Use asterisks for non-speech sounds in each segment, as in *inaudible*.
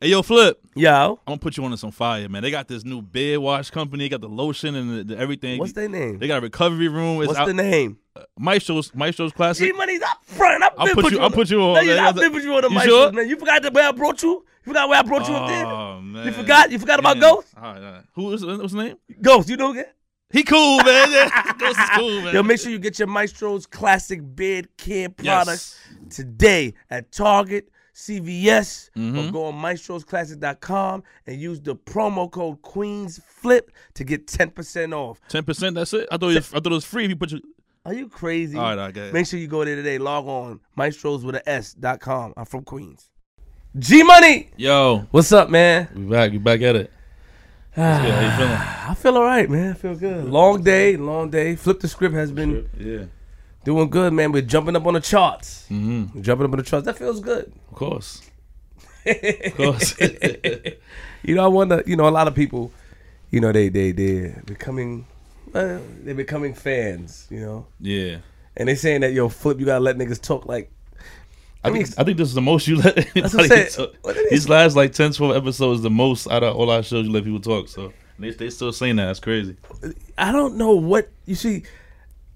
Hey, yo, Flip. Yo, I'm gonna put you on to some fire, man. They got this new beard wash company. They got the lotion and the, the everything. what's their name? They got a recovery room. It's What's out, the name? Uh, Maestro's Maestro's Classic. G Money's up front. I'll put put you- you. I'll put you on, No, been put you on the You sure? man. You forgot the where I brought you. You forgot where I brought you up there. Oh man, You forgot. You forgot about Ghost. All right, all right. Who is what's his name? Ghost. You know again. He cool, man. Yeah. *laughs* *laughs* Ghost is cool, man. Yo, make sure you get your Maestro's classic beard care Yes. products today at Target, CVS, or Mhm. go on maestrosclassic.com and use the promo code QueensFlip to get 10% off. Ten percent. That's it. I thought you, I thought it was free if you put your. Are you crazy? All right, all right, go ahead. Make sure you go there today. Log on maestros with a S.com. I'm from Queens. G Money, Yo, what's up, man? we back. We back at it. How you feeling? I feel all right, man. I feel good. Long day, long day. Flip the script has been Yeah, doing good, man. We're jumping up on the charts. mm-hmm. Jumping up on the charts. That feels good. of course, of course. *laughs* You know, I wonder. You know, a lot of people, you know, they they they're becoming, uh, they're becoming fans. You know, yeah, and they saying that yo, Flip, you gotta let niggas talk like. I I mean, think I think this is the most you let *laughs* anybody talk. What it is- These last like 10, 12 episodes, the most out of all our shows you let people talk. So they they still saying that. That's crazy. I don't know what you see.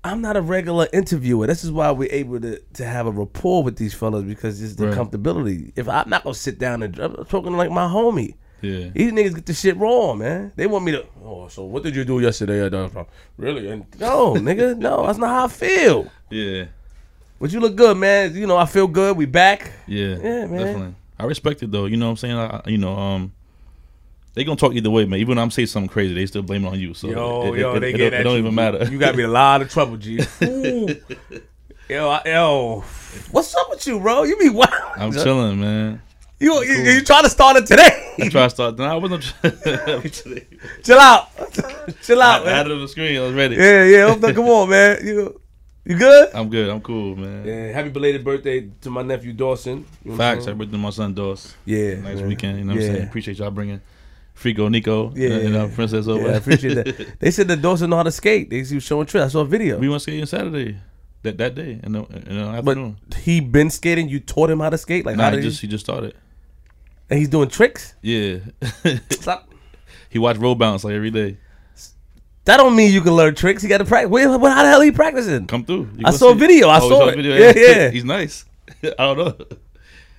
I'm not a regular interviewer. This is why we're able to, to have a rapport with these fellas because it's the Right. comfortability. If I'm not gonna sit down and I'm talking like my homie. Yeah, These niggas get the shit wrong, man. They want me to. Oh, so what did you do yesterday? Really? And no, *laughs* nigga, no, that's not how I feel. yeah, But you look good, man. You know, I feel good. We back. yeah, Yeah, man. Definitely. I respect it though. You know what I'm saying? I, I- you know, um, they gonna talk either way, man. Even when I'm saying something crazy, they still blame it on you. So it, it, it, it don't, it don't even matter. You got me a lot of trouble, G. *laughs* Yo, I, yo, what's up with you, bro? You be wild. I'm chilling, man. You you, you trying to start it today? I try to start. No, I wasn't. *laughs* *laughs* Chill out. Chill I, out, I had man. it on the screen. I was ready. Yeah, yeah. Come on, man. You you good? I'm good. I'm cool, man. Yeah. Happy belated birthday to my nephew Dawson. You know Facts. I birthday to my son Doss. Yeah. Nice man. weekend. You know what yeah. I'm saying? Appreciate y'all bringing Frico Nico. Yeah. And, uh, Princess over. Yeah, I appreciate that. *laughs* They said that Dawson know how to skate. They he was showing tricks. I saw a video. we went skating Saturday. That that day in the, in the but he been skating. You taught him how to skate. Like Nah, how he just he? just started. And he's doing tricks. Yeah. *laughs* Stop. he watched roll bounce like every day. That don't mean you can learn tricks. He got to practice. Where, what, how the hell are he practicing? Come through. You I saw a video. I Oh, saw the it. video? *laughs* Yeah, yeah. He's nice. I don't know.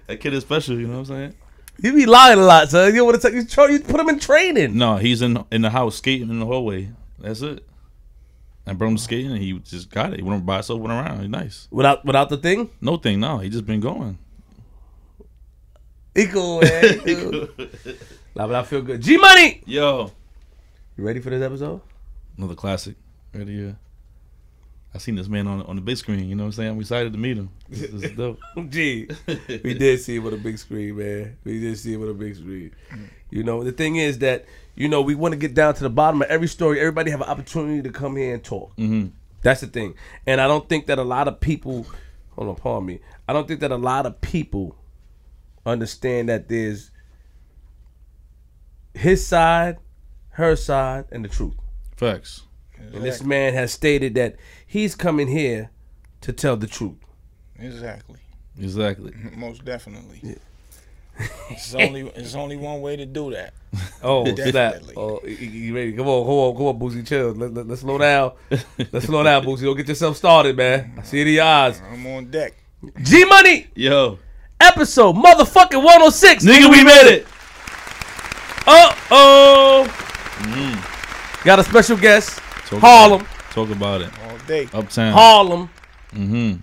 That kid is special. You know what I'm saying? You be lying a lot, son. You want to take you, try, you put him in training. No, he's in in the house skating in the hallway. That's it. I brought him skating and he just got it. He went by himself, went around. He's nice. Without without the thing. No thing, no. He just been going. He cool, man. *laughs* He cool. nah, but I feel good. G Money. Yo. You ready for this episode? Another classic. Ready here. I seen this man on on the big screen. You know what I'm saying? I'm excited to meet him. This, is dope. *laughs* G. we did see him on a big screen, man. We did see him on a big screen. You know, the thing is that you know we want to get down to the bottom of every story. Everybody have an opportunity to come here and talk. hmm That's the thing. And I don't think that a lot of people, hold on, pardon me. I don't think that a lot of people understand that there's his side, her side, and the truth. Facts. And this man has stated that he's coming here to tell the truth. Exactly. Exactly. *laughs* Most definitely. It's only it's only one way to do that. *laughs* Oh, snap. Definitely. Oh, you- you you ready? Come on, come on, come on, Boosie, chill. Let, let, let's slow down. *laughs* Let's slow down, Boosie. Don't get yourself started, man. I see the eyes. I'm on deck. G Money, Yo. episode motherfucking 106. Nigga, we made it. Uh oh. Got a special guest. Talk Harlem. About. Talk about it. All day. Uptown. Harlem. Mm-hmm.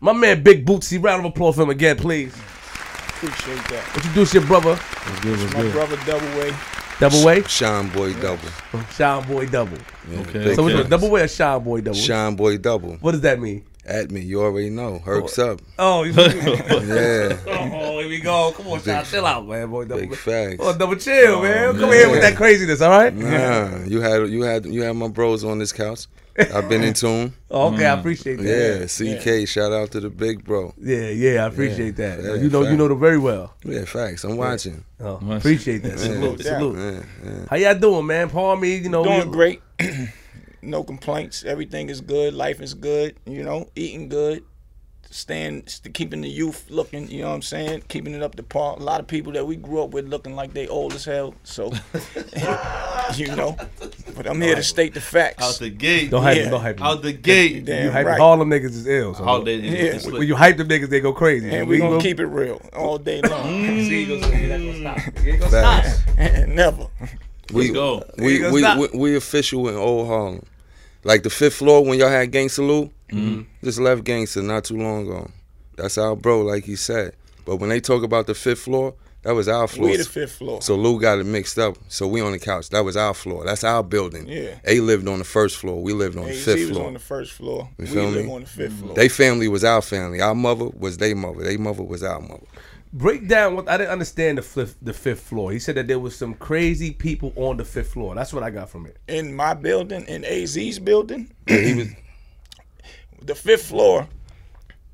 My man Big Bootsy. Round of applause for him again, please. Appreciate that. Introduce your brother. What's good? What's My good? brother Double Way. Double way. Shine Boy Double. Shine Boy Double. Okay. So which okay. Double way or Shine Boy Double? Shine Boy Double. What does that mean? At me, you already know. Herks oh. up. Oh, you- *laughs* Yeah. *laughs* oh, here we go. Come on, Shine. Chill out, man. Boy, double. Big facts. Oh, double chill, oh, man. Come man. here with that craziness, all right? Nah, you had you had you had my bros on this couch. I've been in tune. *laughs* Oh, okay, I appreciate that. Yeah, CK. Shout out to the big bro. Yeah, yeah, I appreciate that. Yeah, you know, you know them very well. Yeah, facts. I'm watching. Oh, appreciate that. Salute, salute. Yeah, yeah. How y'all doing, man? Pardon me, you know. Doing we- great. *clears throat* no complaints. Everything is good. Life is good. You know, eating good. staying, keeping the youth looking. You know what I'm saying? Keeping it up to par. A lot of people that we grew up with looking like they old as hell. So, *laughs* you know. But I'm here to state the facts. Out the gate. Don't hype yeah. Don't hype Out the gate. Damn you hype right. Harlem niggas is ill. So all day. Yeah. When you hype them niggas, they go crazy. And we, we gonna keep it real all day mm. long. *laughs* See, you gonna stop. *laughs* Never. We go. We we, we, we official in old Harlem. Like the fifth floor when y'all had Gangsta Lou, mm-hmm. just left Gangsta not too long ago. That's our bro, like he said. But when they talk about the fifth floor, that was our floor. We the fifth floor. So Lou got it mixed up. So we on the couch. That was our floor. That's our building. Yeah. A lived on the first floor. We lived on the fifth was floor. on the first floor. You we feel me? on the fifth floor. They family was our family. Our mother was their mother. Their mother was our mother. Break down what I didn't understand the fifth, the fifth floor. He said that there was some crazy people on the fifth floor. That's what I got from it. In my building, in AZ's building, *clears throat* he was. *clears throat* The fifth floor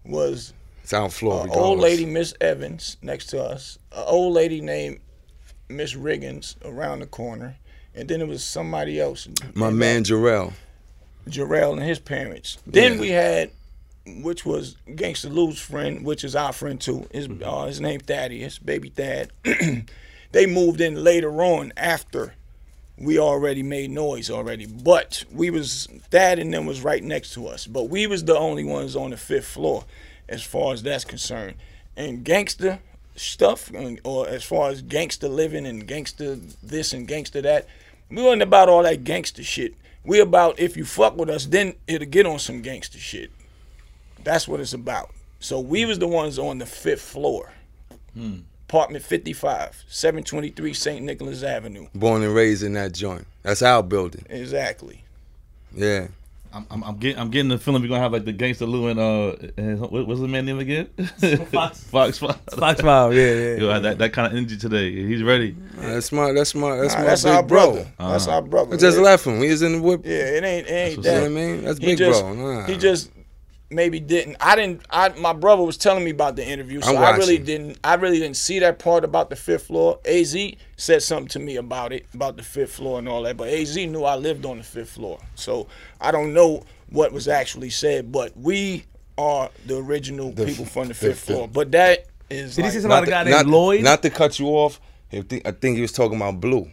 was sound floor. An old lady, Miss Evans, next to us. An old lady named Miss Riggins around the corner, and then it was somebody else. My man Jarrell. Jarrell and his parents. Then yeah. we had which was Gangsta Lou's friend, which is our friend too. His mm-hmm. uh, his name Thaddeus, baby Thad. *clears throat* they moved in later on after we already made noise already. But we was Thad and them was right next to us. But we was the only ones on the fifth floor, as far as that's concerned. And gangster stuff, or as far as gangster living and gangster this and gangster that, we wasn't about all that gangster shit. We about if you fuck with us, then it'll get on some gangster shit. That's what it's about. So we was the ones on the fifth floor. Hmm. Apartment 55, 723 St. Nicholas Avenue. Born and raised in that joint. That's our building. Exactly. Yeah. I'm, I'm, I'm, getting I'm getting the feeling we're gonna have like the gangster Lou and uh and what, what's the man name again? *laughs* Fox *laughs* Fox Fox Fox Five yeah yeah. Yo, that that kind of energy today. He's ready. That's my that's my that's nah, my that's big our bro. brother. Uh-huh. That's our brother. I just left him. He was in the whip. Yeah, it ain't it ain't that. You know what I mean? That's he big just, bro. Nah. He just maybe didn't. I didn't. I my brother was telling me about the interview, so I really didn't. I really didn't see that part about the fifth floor. Az said something to me about it, about the fifth floor and all that. But Az knew I lived on the fifth floor, so I don't know what was actually said. But we are the original the people from the fifth the, floor. But that is. Did like, he say something about a guy named Lloyd? Not to cut you off. I think he was talking about Blue.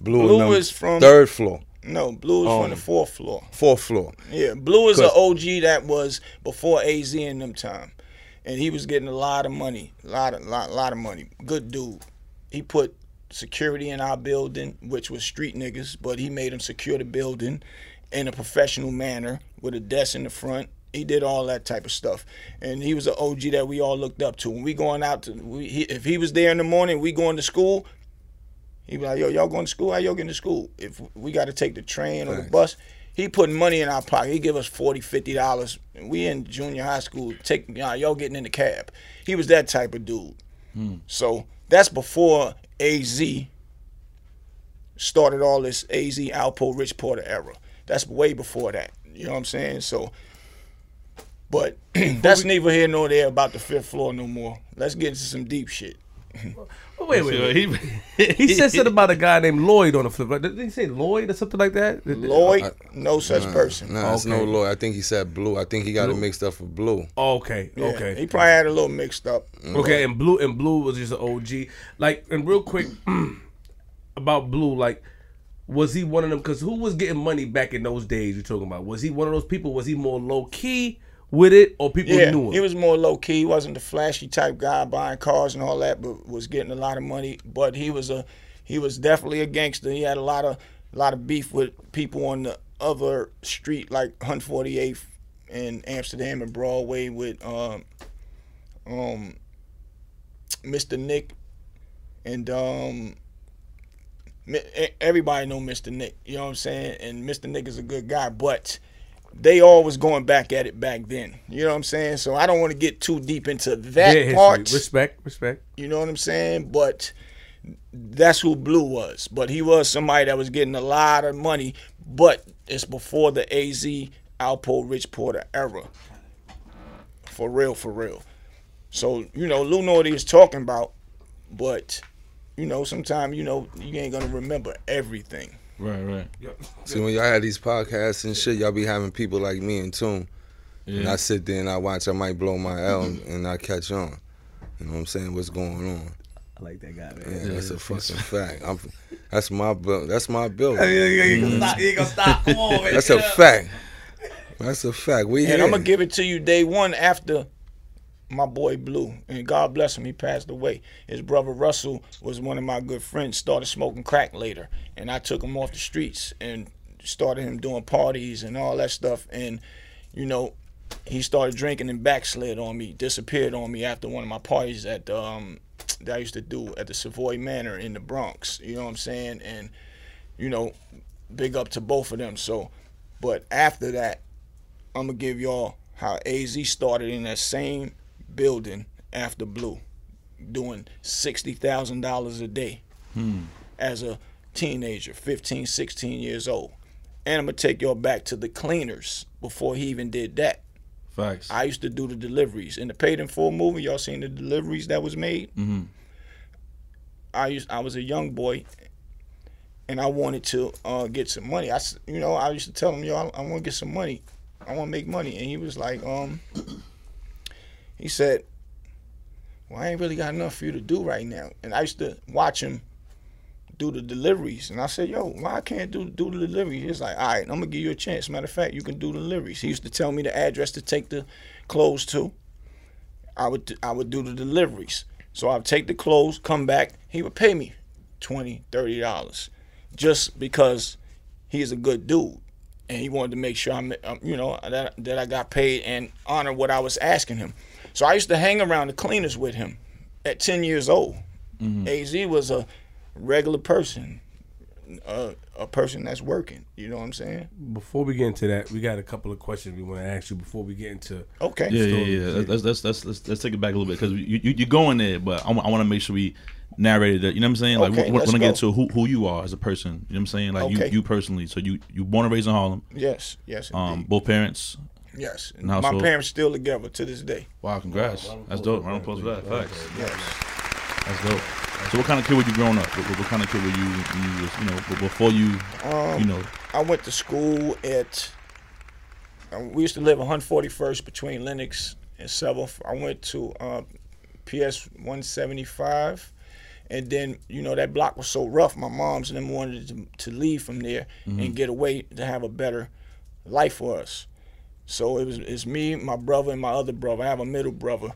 Blue, Blue was from third floor. No, Blue is um, from the fourth floor. Fourth floor. Yeah, Blue is an OG that was before AZ in them time, and he was getting a lot of money, a lot of lot, lot of money. Good dude. He put security in our building, which was street niggas, but he made them secure the building in a professional manner with a desk in the front. He did all that type of stuff, and he was an OG that we all looked up to. When we going out to, we, he, if he was there in the morning, we going to school. He be like, yo, y'all going to school? How y'all getting to school? If we got to take the train or the bus, he putting money in our pocket. He give us 40 $50. We in junior high school. Take y'all getting in the cab. He was that type of dude. Hmm. So that's before AZ started all this AZ Alpo Rich Porter era. That's way before that. You know what I'm saying? So, but *clears throat* that's neither here nor there about the fifth floor no more. Let's get into some deep shit. *laughs* wait, wait, wait. He, he said something about a guy named Lloyd on the flip. Did he say Lloyd or something like that? Lloyd, no such nah, person. Nah, it's okay. no Lloyd. I think he said Blue. I think he got blue. it mixed up with Blue. Oh, okay, yeah, okay. He probably had a little mixed up. Mm. Okay, and Blue and Blue was just an OG. Like, and real quick *clears throat* about Blue, like. Was he one of them? Because who was getting money back in those days? You're talking about. Was he one of those people? Was he more low key? With it, or people yeah, knew him? He was more low key. He wasn't the flashy type guy buying cars and all that, but was getting a lot of money. But he was a he was definitely a gangster. He had a lot of a lot of beef with people on the other street, like 148th in Amsterdam and Broadway, with um, um, Mr. Nick and um, everybody know Mr. Nick. You know what I'm saying? And Mr. Nick is a good guy, but they all was going back at it back then. You know what I'm saying? So I don't want to get too deep into that yeah, part. Respect, respect. You know what I'm saying? But that's who Blue was. But he was somebody that was getting a lot of money. But it's before the AZ Alpo Rich Porter era. For real, for real. So, you know, Lou know what he was talking about, but you know, sometimes, you know, you ain't gonna remember everything. Right, right. Yep. See, when y'all had these podcasts and shit, y'all be having people like me in Tune. Yeah. And I sit there and I watch. I might blow my L and I catch on. You know what I'm saying? What's going on? I like that guy, man. Yeah, that's a fucking fact. I'm, that's my bill. That's my bill. You ain't gonna stop. You ain't gonna stop. Come on, man. That's a fact. That's a fact. We and here. I'm gonna give it to you day one after my boy Blue, and God bless him, he passed away. His brother Russell was one of my good friends. Started smoking crack later, and I took him off the streets and started him doing parties and all that stuff. And you know, he started drinking and backslid on me, disappeared on me after one of my parties at um, that I used to do at the Savoy Manor in the Bronx. You know what I'm saying? And you know, big up to both of them. So, but after that, I'm gonna give y'all how AZ started in that same building after Blue, doing sixty thousand dollars a day hmm. as a teenager, 15, 16 years old. And I'm gonna take y'all back to the cleaners before he even did that. Facts. I used to do the deliveries in the Paid in Full movie. Y'all seen the deliveries that was made? Mm-hmm. I used I was a young boy, and I wanted to uh, get some money. I you know I used to tell him, yo, I, I want to get some money. I want to make money, and he was like, um, he said, well, I ain't really got enough for you to do right now. And I used to watch him do the deliveries. And I said, yo, why I can't do do the deliveries? He's like, all right, I'm gonna give you a chance. Matter of fact, you can do the deliveries. He used to tell me the address to take the clothes to. I would I would do the deliveries. So I'd take the clothes, come back. He would pay me 20 30 dollars, just because he's a good dude, and he wanted to make sure I'm, um, you know, that that I got paid and honor what I was asking him. So I used to hang around the cleaners with him at 10 years old. Mm-hmm. Az was a regular person, a, a person that's working. You know what I'm saying? Before we get into that, we got a couple of questions we want to ask you before we get into. Okay. Yeah, yeah, yeah. Let's, let's, let's, let's, let's take it back a little bit because you, you, you're going there, but I, I want to make sure we narrated that. You know what I'm saying? Like, okay, want to get into who, who you are as a person. You know what I'm saying? Like, okay. you, you personally. So you you born and raised in Harlem. Yes, yes. Um, both parents. Yes, my parents still together to this day. Wow, congrats! That's dope. Round of applause for that. Facts. Yes, that's dope. So what kind of kid were you growing up? What, what kind of kid were you when you was, you know, before you, um, you know? I went to school at, uh, we used to live 141st between Lenox and 7th. I went to uh, PS 175. And then, you know, that block was so rough, my mom's and them wanted to, to leave from there mm-hmm. and get away to have a better life for us. So it was it's me, my brother, and my other brother. I have a middle brother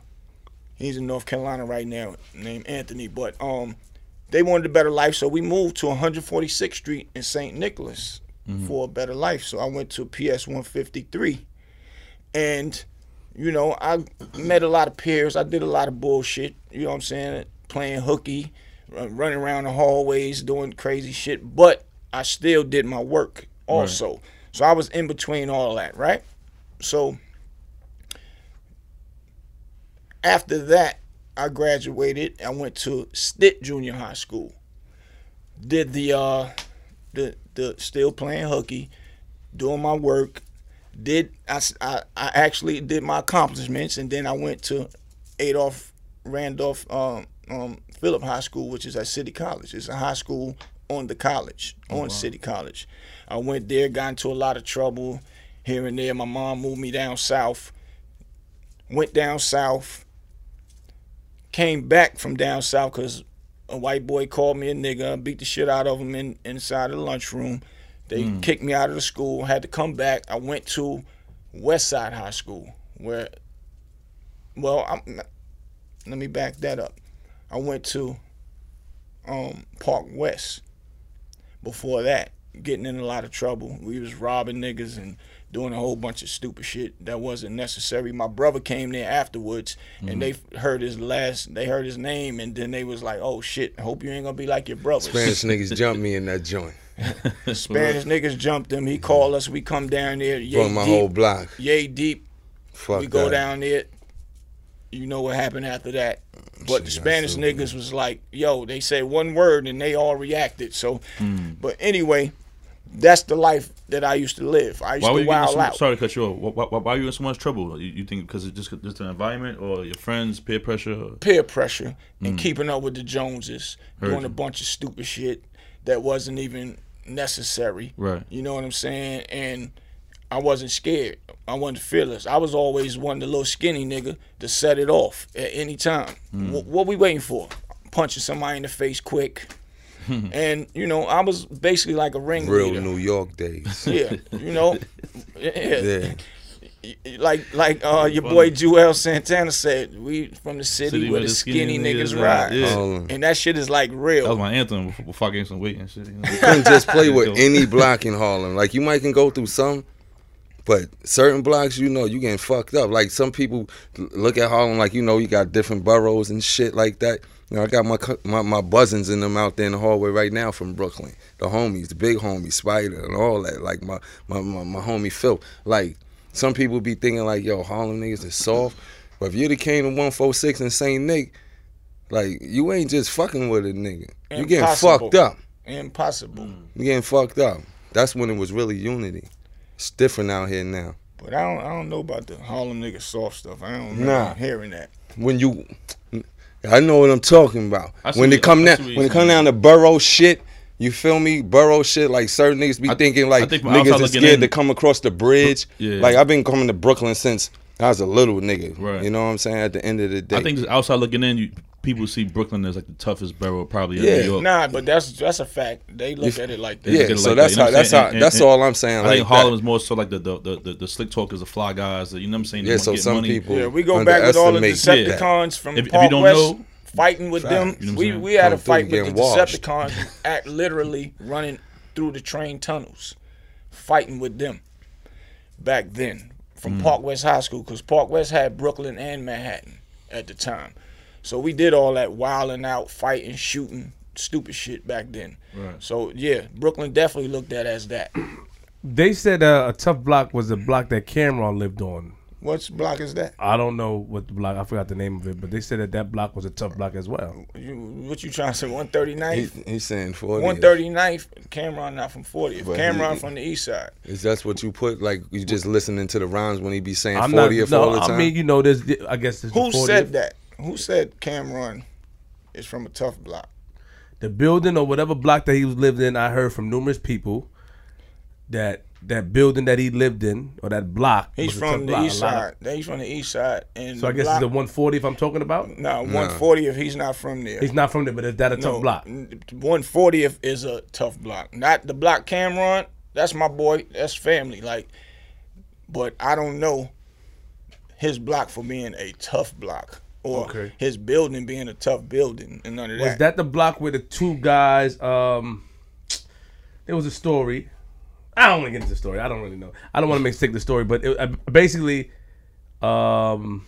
He's in North Carolina right now, named Anthony. But um, they wanted a better life, so we moved to 146th Street in St. Nicholas mm-hmm. for a better life. So I went to PS 153, and you know I met a lot of peers. I did a lot of bullshit. You know what I'm saying? Playing hooky, running around the hallways, doing crazy shit. But I still did my work also. Right. So I was in between all that, right? So after that, I graduated. I went to Stitt Junior High School. Did the uh, the the still playing hooky, doing my work. Did I, I, I actually did my accomplishments, and then I went to Adolf Randolph um, um, Phillip High School, which is at City College. It's a high school on the college, oh, on wow. City College. I went there, got into a lot of trouble here and there. My mom moved me down south. Went down south came back from down south because a white boy called me a nigga, beat the shit out of him in, inside the lunchroom. They mm. kicked me out of the school, had to come back. I went to West Side High School, where, well, I'm, let me back that up. I went to um, Park West before that, getting in a lot of trouble. We was robbing niggas and doing a whole bunch of stupid shit that wasn't necessary. My brother came there afterwards, mm-hmm. and they heard his last, they heard his name, and then they was like, "Oh shit, hope you ain't gonna be like your brother." Spanish *laughs* niggas jumped me in that joint. *laughs* Spanish niggas jumped him. He called us. We come down there. Yay From my deep, whole block. Yay deep. Fuck we go that. down there. You know what happened after that. But the Spanish niggas was like, yo, they said one word and they all reacted. So, mm. but anyway, that's the life that I used to live. I used why to wild so, out. Sorry to cut you off. Why, why, why, are you in so much trouble? You, you think because it's just just the environment or your friends, peer pressure? Or? Peer pressure and mm. keeping up with the Joneses, Heard doing you. a bunch of stupid shit that wasn't even necessary. Right. You know what I'm saying? And I wasn't scared. I wasn't fearless. I was always one the little skinny nigga to set it off at any time. Mm. W- what we waiting for? Punching somebody in the face quick. and you know, I was basically like a ring. Real New York days. *laughs* Yeah, you know, *laughs* yeah. yeah like like uh, your boy Juelz Santana said, we from the city, city where the skinny, skinny niggas, niggas ride, yeah. um, and that shit is like real. That was my anthem before, before I gained some weight and shit. You, know? you couldn't just play with any block in Harlem. Like you might can go through some, but certain blocks, you know, you getting fucked up. Like some people look at Harlem like you know you got different boroughs and shit like that. You know, I got my my, my buzzins in them out there in the hallway right now from Brooklyn. The homies, the big homies, Spider, and all that. Like my my my, my homie Phil. Like some people be thinking like, yo, Harlem niggas is soft. But if you're the king of 146 and St. Nick, like you ain't just fucking with a nigga. You getting fucked up. Impossible. You getting fucked up. That's when it was really unity. It's different out here now. But I don't I don't know about the Harlem nigga soft stuff. I don't nah. hearing that. When you I know what I'm talking about. When they come down when they come down to borough shit, you feel me? Borough shit, like certain niggas be I, thinking like think niggas are scared in, to come across the bridge. Yeah. Like I've been coming to Brooklyn since I was a little nigga. Right. You know what I'm saying? At the end of the day, I think outside looking in, you, people see Brooklyn as like the toughest borough probably yeah. in New York. Nah, but that's that's a fact. They look at it like that. Yeah, so like that's that, how that's how and, that's and, all I'm saying. I like think Harlem is more so like the the, the the, the slick talkers, the fly guys. You know what I'm saying? Yeah, so some money. people. Yeah, we go back with all the Decepticons from if, Park if you don't West. know fighting with them. You know we we had a fight with the washed. Decepticons at *laughs* literally running through the train tunnels, fighting with them back then from mm. Park West High School because Park West had Brooklyn and Manhattan at the time. So we did all that wilding out, fighting, shooting, stupid shit back then. Right. So yeah, Brooklyn definitely looked at as that. *clears throat* They said uh, a tough block was the block that Cam'ron lived on. What block is that? I don't know what the block. I forgot the name of it, but they said that that block was a tough block as well. You, what you trying to say? One thirty ninth. He's saying forty. One thirty ninth. Cam'ron not from 40th. Cam'ron he, from the east side. Is that what you put? Like you just listening to the rhymes when he be saying fortieth no, all the time? I mean, you know, there's. I guess who said that? Who said Cam'ron is from a tough block? The building or whatever block that he was lived in, I heard from numerous people that that building that he lived in or that block. He's from the block, east side. Of, he's from the east side. And so I guess block, it's the 140 if I'm talking about. No, 140 if he's not from there. He's not from there, but is that a no, tough block? 140 if is a tough block. Not the block Cam'ron. That's my boy. That's family. Like, but I don't know his block for being a tough block or okay. his building being a tough building and none of that. Was that the block where the two guys? Um, there was a story I don't want to get into the story. I don't really know. I don't want to mistake the story, but it, uh, basically, um,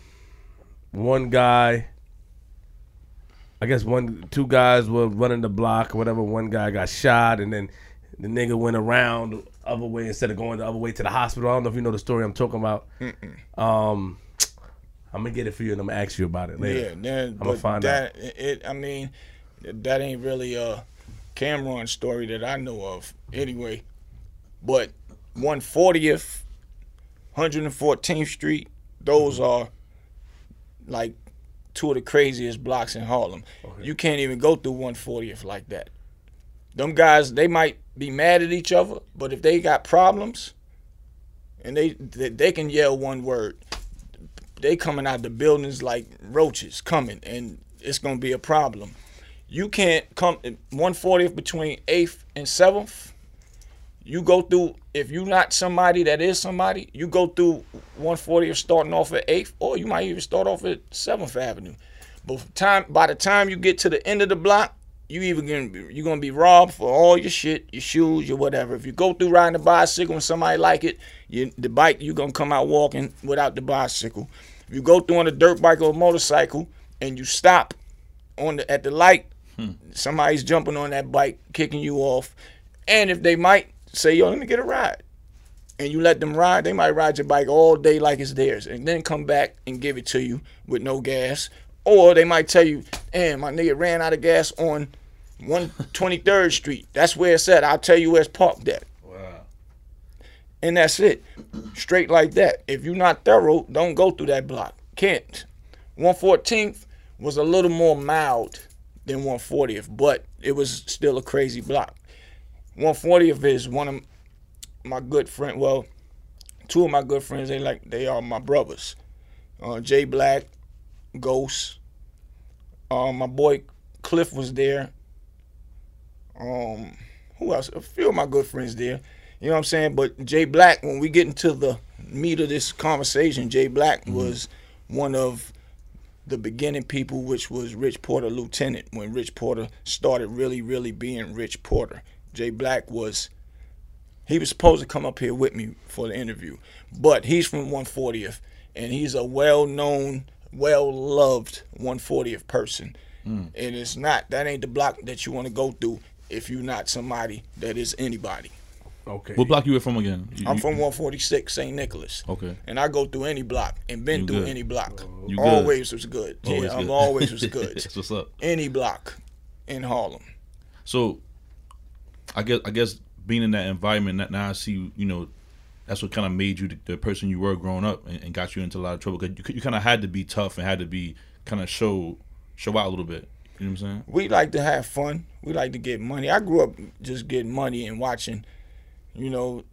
one guy, I guess one, two guys were running the block or whatever. One guy got shot, and then the nigga went around the other way instead of going the other way to the hospital. I don't know if you know the story I'm talking about. Um, I'm gonna get it for you, and I'm gonna ask you about it later. Yeah, then, I'm gonna find that, out. It, I mean, that ain't really a Cam'ron story that I know of. Anyway. But 140th, 114th Street, those mm-hmm. are like two of the craziest blocks in Harlem. Okay. You can't even go through 140th like that. Them guys, they might be mad at each other, but if they got problems and they they, they can yell one word, they coming out the buildings like roaches coming, and it's gonna be a problem. You can't come 140th between 8th and 7th you go through if you're not somebody that is somebody, you go through 140th starting off at 8th, or you might even start off at 7th Avenue. But time by the time you get to the end of the block, you even gonna you're gonna be robbed for all your shit, your shoes, your whatever. If you go through riding a bicycle and somebody like it, you, the bike you're gonna come out walking without the bicycle. If you go through on a dirt bike or a motorcycle and you stop on the at the light, hmm. somebody's jumping on that bike, kicking you off. And if they might say, yo, let me get a ride. And you let them ride, they might ride your bike all day like it's theirs and then come back and give it to you with no gas. Or they might tell you, damn, my nigga ran out of gas on 123rd Street. That's where it's at. I'll tell you where it's parked at. And that's it. Straight like that. If you're not thorough, don't go through that block. Can't. 114th was a little more mild than 140th, but it was still a crazy block. 140th is one of my good friend. Well, two of my good friends, they like they are my brothers. Uh, Jay Black, Ghost. Uh, my boy Cliff was there. Um, who else? A few of my good friends there. You know what I'm saying? But Jay Black, when we get into the meat of this conversation, Jay Black mm-hmm. was one of the beginning people, which was Rich Porter Lieutenant, when Rich Porter started really, really being Rich Porter. Jay Black was he was supposed to come up here with me for the interview, but he's from 140th, and he's a well-known, well-loved 140th person. Mm. And it's not that ain't the block that you want to go through if you're not somebody that is anybody. Okay. What block you were from again? You, I'm from 146 St. Nicholas. Okay. And I go through any block and been you through good. any block. Oh. You always good. was good. Always yeah, good. I'm always was *laughs* good. That's what's up. Any block in Harlem. So, I guess I guess being in that environment, now I see you know that's what kind of made you the, the, person you were growing up and, and, got you into a lot of trouble. Cause you, you kind of had to be tough and had to be kind of show show out a little bit. You know what I'm saying? We like to have fun. We like to get money. I grew up just getting money and watching, you know,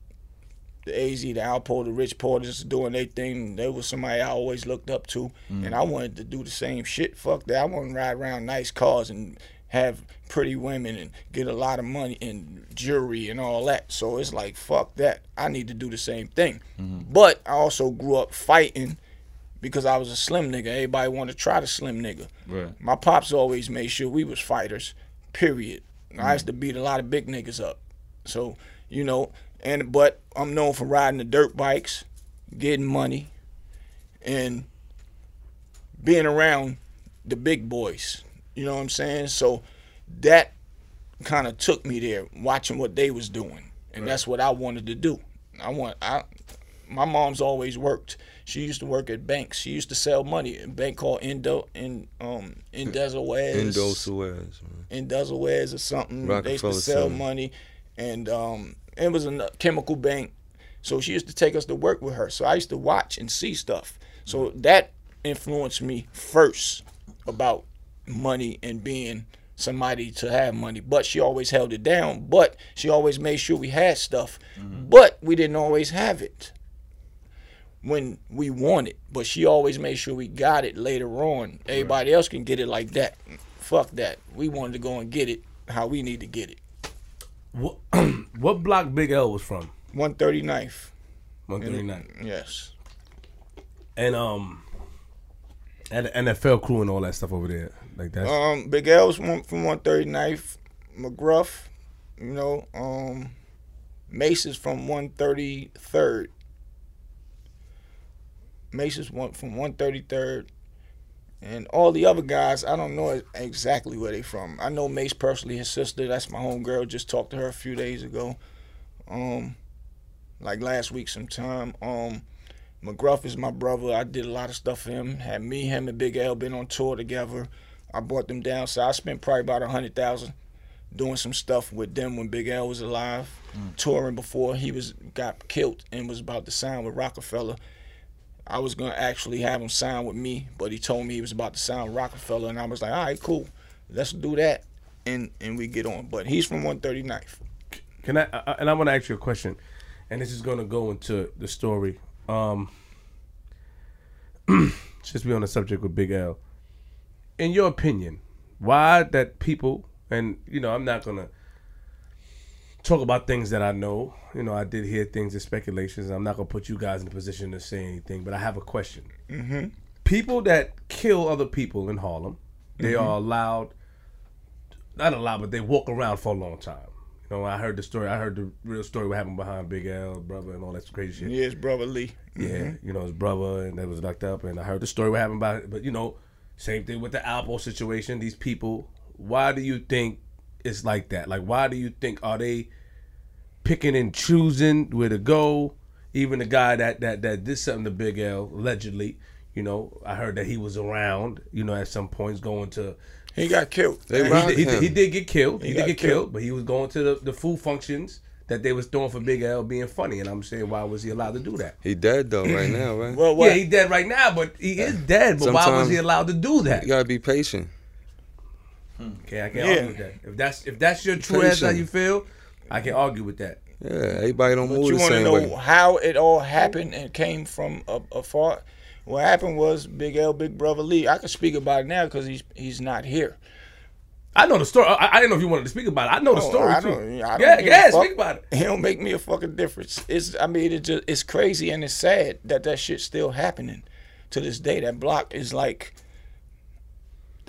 the AZ, the Alpo, the Rich Porters doing their thing. They was somebody I always looked up to, mm. and I wanted to do the same shit. Fuck that. I want to ride around nice cars and have pretty women and get a lot of money and jewelry and all that. So it's like fuck that. I need to do the same thing. Mm-hmm. But I also grew up fighting because I was a slim nigga. Everybody wanted to try the slim nigga. Right. My pops always made sure we was fighters. Period. Mm-hmm. I used to beat a lot of big niggas up. So you know, and but I'm known for riding the dirt bikes, getting money, and being around the big boys. You know what I'm saying? So that kind of took me there, watching what they was doing, and right. that's what I wanted to do. I want I. My mom's always worked. She used to work at banks. She used to sell money. A bank called Indo in um Indo Suez. Indo Suez. Indo Suez or something. They used to sell money, and um it was a chemical bank. So she used to take us to work with her. So I used to watch and see stuff. So that influenced me first about money and being somebody to have money. But she always held it down. But she always made sure we had stuff. Mm-hmm. But we didn't always have it when we wanted. But she always made sure we got it later on. Everybody right. else can get it like that. Fuck that. We wanted to go and get it how we need to get it. What, *clears throat* what block Big L was from? 139th. 139th. Yes. And um and the NFL crew and all that stuff over there. Like that. Um, Big L's from from 139th, McGruff, you know, um, Mase is from 133rd. Mase is one from 133rd. And all the other guys, I don't know exactly where they from. I know Mase personally, his sister, that's my home girl. Just talked to her a few days ago. Um, like last week sometime. Um, McGruff is my brother. I did a lot of stuff for him. Had me, him, and Big L been on tour together. I brought them down. So I spent probably about a hundred thousand doing some stuff with them when Big L was alive, mm. touring before he was got killed and was about to sign with Roc-A-Fella. I was gonna actually have him sign with me, but he told me he was about to sign Roc-A-Fella, and I was like, all right, cool, let's do that, and and we get on. But he's from 139th. Can I? And I want to ask you a question, and this is gonna go into the story. Um, *clears throat* just be on the subject with Big L. In your opinion, why that people and you know I'm not gonna talk about things that I know. You know, I did hear things and speculations. I'm not gonna put you guys in a position to say anything, but I have a question. Mm-hmm. People that kill other people in Harlem, they mm-hmm. are allowed, not allowed, but they walk around for a long time. You know, I heard the story. I heard the real story what happened behind Big L, brother, and all that crazy shit. Yeah, his brother Lee. Mm-hmm. Yeah, you know his brother, and that was locked up. And I heard the story what happened about it. But you know, same thing with the Alpo situation. These people, why do you think it's like that? Like, why do you think are they picking and choosing where to go? Even the guy that that that did something to Big L allegedly, you know, I heard that he was around, you know, at some points going to. He got killed. He, he, he, did get killed. He, he did get killed. killed, but he was going to the, the food functions that they was throwing for Big L being funny, and I'm saying, why was he allowed to do that? He dead though right now, right? well, what? yeah, he dead right now, but he is dead. But Sometimes why was he allowed to do that? You gotta be patient. Hmm. Okay, I can yeah. argue with that. If that's if that's your true answer, how you feel, I can argue with that. Yeah, everybody don't but move you the same know way. how it all happened and came from afar. What happened was Big L, Big Brother Lee. I can speak about it now because he's he's not here. I know the story. I, I, didn't know if you wanted to speak about it. I know the Oh, story I too. don't- I don't yeah, yeah, fuck. speak about it. It don't make me a fucking difference. It's I mean it just it's crazy and it's sad that that shit's still happening to this day. That block is like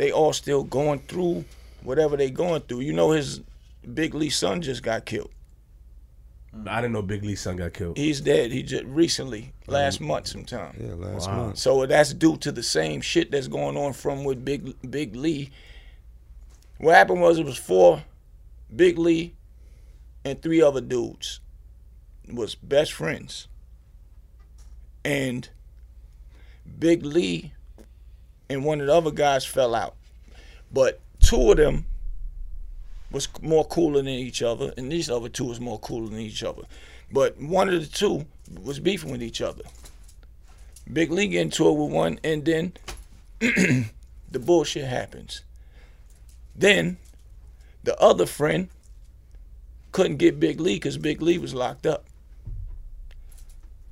they all still going through whatever they going through. You know his Big Lee son just got killed. I didn't know Big Lee's son got killed. He's dead. He just recently last mm. month sometime. Yeah, last Wow. month. So that's due to the same shit that's going on from with Big Big Lee. What happened was it was four Big Lee and three other dudes was best friends. And Big Lee and one of the other guys fell out. But two of them was more cooler than each other, and these other two was more cooler than each other. But one of the two was beefing with each other. Big Lee get into it with one, and then *clears throat* the bullshit happens. Then the other friend couldn't get Big Lee because Big Lee was locked up.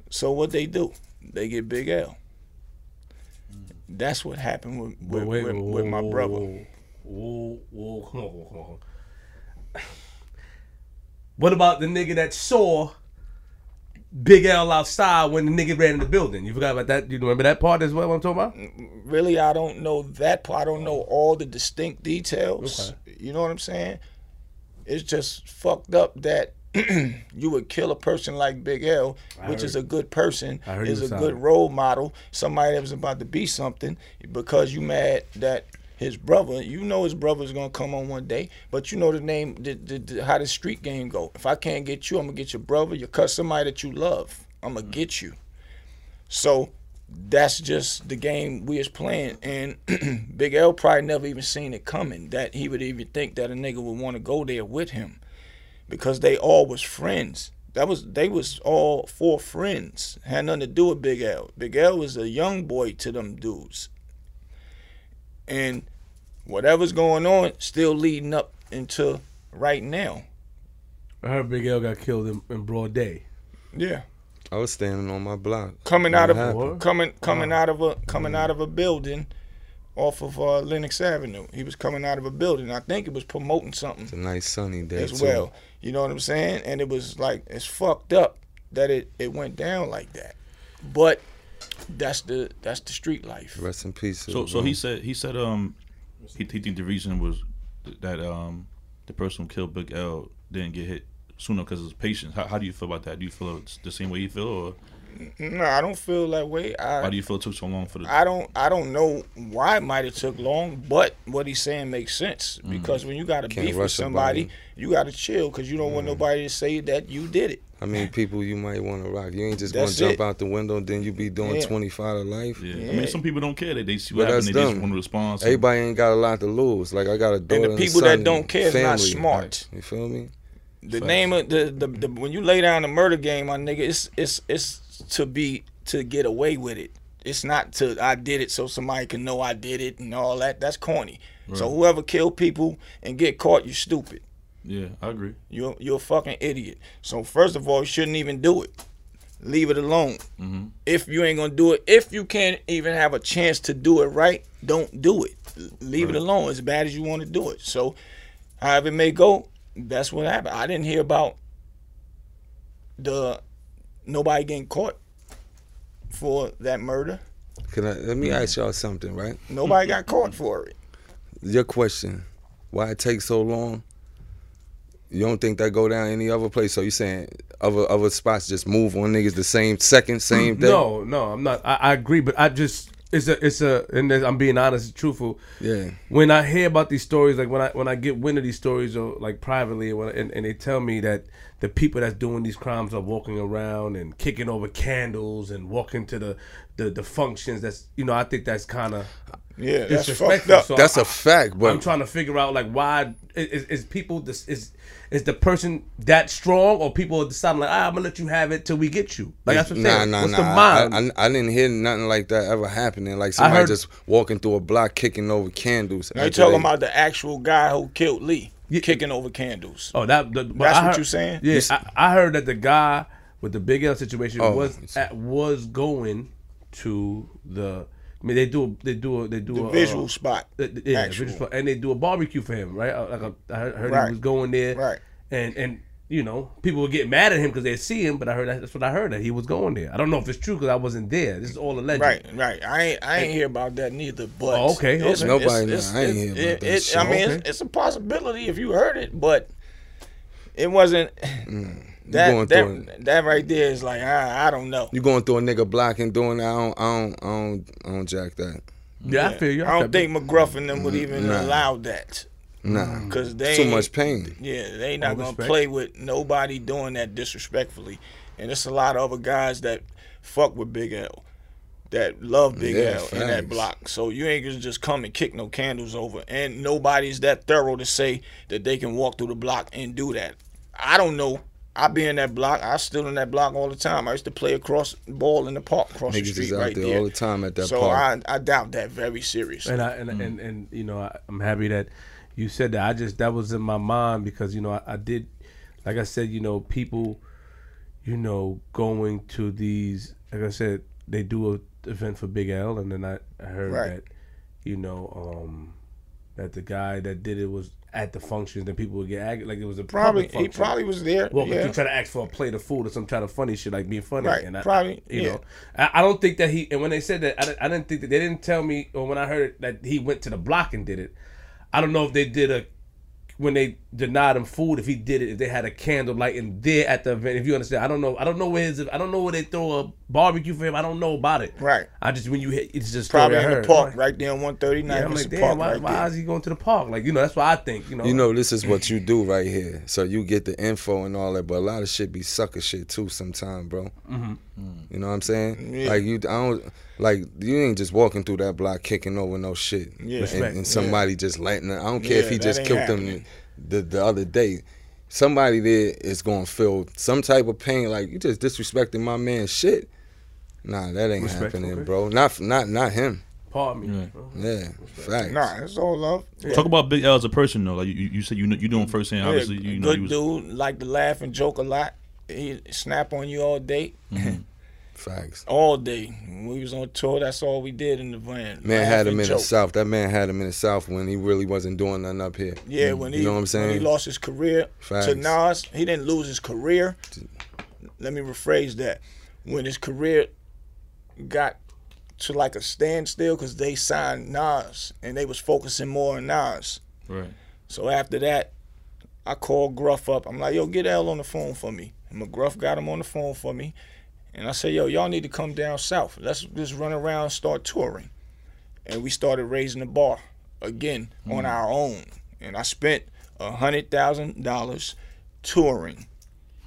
So what they do? They get Big L. That's what happened with with, Wait, with, whoa, with my brother. Whoa, whoa, whoa, whoa. What about the nigga that saw Big L outside when the nigga ran in the building? You forgot about that? You remember that part as well? What I'm talking about? Really, I don't know that part. I don't know all the distinct details. You know what I'm saying? It's just fucked up that *clears throat* you would kill a person like Big L, which is a good person, is a good role model, somebody that was about to be something, because you mad that his brother, you know his brother's gonna come on one day, but you know the name, the, the, the, how the street game go. If I can't get you, I'm gonna get your brother. You cut somebody that you love, I'm gonna get you. So that's just the game we is playing. And *clears throat* Big L probably never even seen it coming that he would even think that a nigga would want to go there with him because they all was friends. That was they was all four friends. Had nothing to do with Big L. Big L was a young boy to them dudes. And whatever's going on, still leading up into right now. I heard Big L got killed in, in broad day. Yeah. I was standing on my block. coming What out of happened? coming coming out of a coming out of a building off of uh, Lenox Avenue. He was coming out of a building. I think it was promoting something It's a nice sunny day as too. well. You know what I'm saying? And it was like it's fucked up that it, it went down like that. But that's the that's the street life. Rest in peace. So so he said he said um he, he think the reason was that um the person who killed Big L didn't get hit sooner because of his patience. How, how do you feel about that? Do you feel it's the same way you feel, or No, I don't feel that way. I why do you feel it took so long for the? I don't I don't know why it might have took long, but what he's saying makes sense mm. because when you got to Can't beef with somebody, somebody. you got to chill because you don't want mm. nobody to say that you did it. I mean, people you might want to rock? You ain't just gonna jump it. out the window, then you be doing Yeah. 25 to life. yeah. I mean, some people don't care. that they see what But happened. that's They just want to respond. So, Everybody ain't got a lot to lose. Like I got a daughter And and, the a people that son, don't care is not family. smart. You feel me? The name of the, the the when you lay down the murder game, my nigga, it's it's it's to be to get away with it. It's not to I did it so somebody can know I did it and all that. That's corny. So whoever kill people and get caught, you stupid. yeah, I agree. You're you're a fucking idiot. So first of all, you shouldn't even do it. Leave it alone. Mm-hmm. If you ain't gonna do it, if you can't even have a chance to do it right, don't do it. Leave it alone. As bad as you want to do it. So, however it may go, that's what happened. I didn't hear about the nobody getting caught for that murder. Can I, let me mm. ask y'all something, right? Nobody got caught for it. Your question, why it takes so long? You don't think that go down any other place? So you saying other other spots just move on niggas the same second, same mm, day? No, no, I'm not. I, I agree, but I just it's a it's a and I'm being honest and truthful. Yeah. when I hear about these stories, like when I when I get wind of these stories, or like privately, when, and, and they tell me that the people that's doing these crimes are walking around and kicking over candles and walking to the the, the functions. That's you know I think that's kind of Yeah, that's fucked disrespectful. up. So That's a a fact, but I'm trying to figure out like why is, is people this is is the person that strong or people are deciding like ah, I'm gonna let you have it till we get you like that's what I'm nah, saying. nah, What's nah. the mind? I, I, I didn't hear nothing like that ever happening. Like somebody heard- just walking through a block kicking over candles. Now you talking they- about the actual guy who killed Lee. yeah. kicking over candles. Oh, that the, that's I what you're saying. Yeah, I, I, heard that the guy with the Big L situation oh, was at, was going to the. I mean, they do a, they do a, they do the a visual uh, spot. yeah, visual spot, and they do a barbecue for him, right? Uh, like a, I heard right. he was going there, right? And and you know, people would get mad at him because they see him, but I heard that's what I heard that he was going there. I don't know if it's true because I wasn't there. This is all alleged. Right, right. I ain't I ain't hear about that neither. But oh, okay, okay. nobody. It's, I ain't hear about it, that. It, I mean, okay. it's, it's, a possibility if you heard it, but it wasn't. Mm. That, that, that right there is like I, I don't know. You going through a nigga block and doing that? I don't I don't I don't, I don't jack that. Yeah, yeah, I feel you. I, I don't think McGruff and them would mm, even nah. allow that. Nah, because they too much pain. Yeah, they not gonna play with nobody doing that disrespectfully, and it's a lot of other guys that fuck with Big L, that love Big yeah, L in that block. So you ain't gonna just come and kick no candles over, and nobody's that thorough to say that they can walk through the block and do that. I don't know. I be in that block. I still in that block all the time. I used to play across ball in the park across Niggas the street right there, there, all the time at that so park. I I doubt that very seriously. And I and mm. and, and you know I, I'm happy that you said that. I just that was in my mind because you know I, I did, like I said, you know people, you know going to these. Like I said, they do a event for Big L, and then I, I heard right. that, you know, um, that the guy that did it was at the functions, and people would get ag- like it was a probably he probably was there. Well, yeah. you try to ask for a plate of food or some kind of funny shit like being funny, right? And I, probably, you yeah. know, I, I, don't think that he. And when they said that, I, I didn't think that they didn't tell me, or when I heard that he went to the block and did it. I don't know if they did a when they denied him food if he did it if they had a candle lighting there at the event if you understand. I don't know I don't know where his I don't know where they throw a barbecue for him. I don't know about it. Right. I just when you hit it's just probably in the park right. there on 139 yeah, I'm like damn why, right why is he going to the park? Like you know that's what I think you know. You know this is what you do right here. So you get the info and all that but a lot of shit be sucker shit too sometimes bro. Mm-hmm. you know what I'm saying? Yeah. like you I don't like you ain't just walking through that block kicking over no shit. Yeah, and, and somebody yeah. just letting. I don't care yeah, if he just killed happening. them the the other day. Somebody there is gonna feel some type of pain. Like you just disrespecting my man. shit. Nah, that ain't Respect, happening, okay. bro. Not not not him. Pardon me. Yeah, yeah facts. Nah, it's all love. Yeah. Talk about Big L as a person though. Like you, you said, you know, you doing firsthand. Obviously, you know, good was... dude. Like to laugh and joke a lot. He snap on you all day. Mm-hmm. *laughs* Facts. All day. When we was on tour, that's all we did in the van. Man had him in joke. the South. That man had him in the South when he really wasn't doing nothing up here. Yeah, when he, you know what I'm saying? he lost his career Facts. to Nas, he didn't lose his career. Let me rephrase that. When his career got to like a standstill because they signed Nas and they was focusing more on Nas. Right. So after that, I called Gruff up. I'm like, yo, get L on the phone for me. And McGruff got him on the phone for me. And I said, yo, y'all need to come down south. Let's just run around and start touring. And we started raising the bar again mm. on our own. And I spent a hundred thousand dollars touring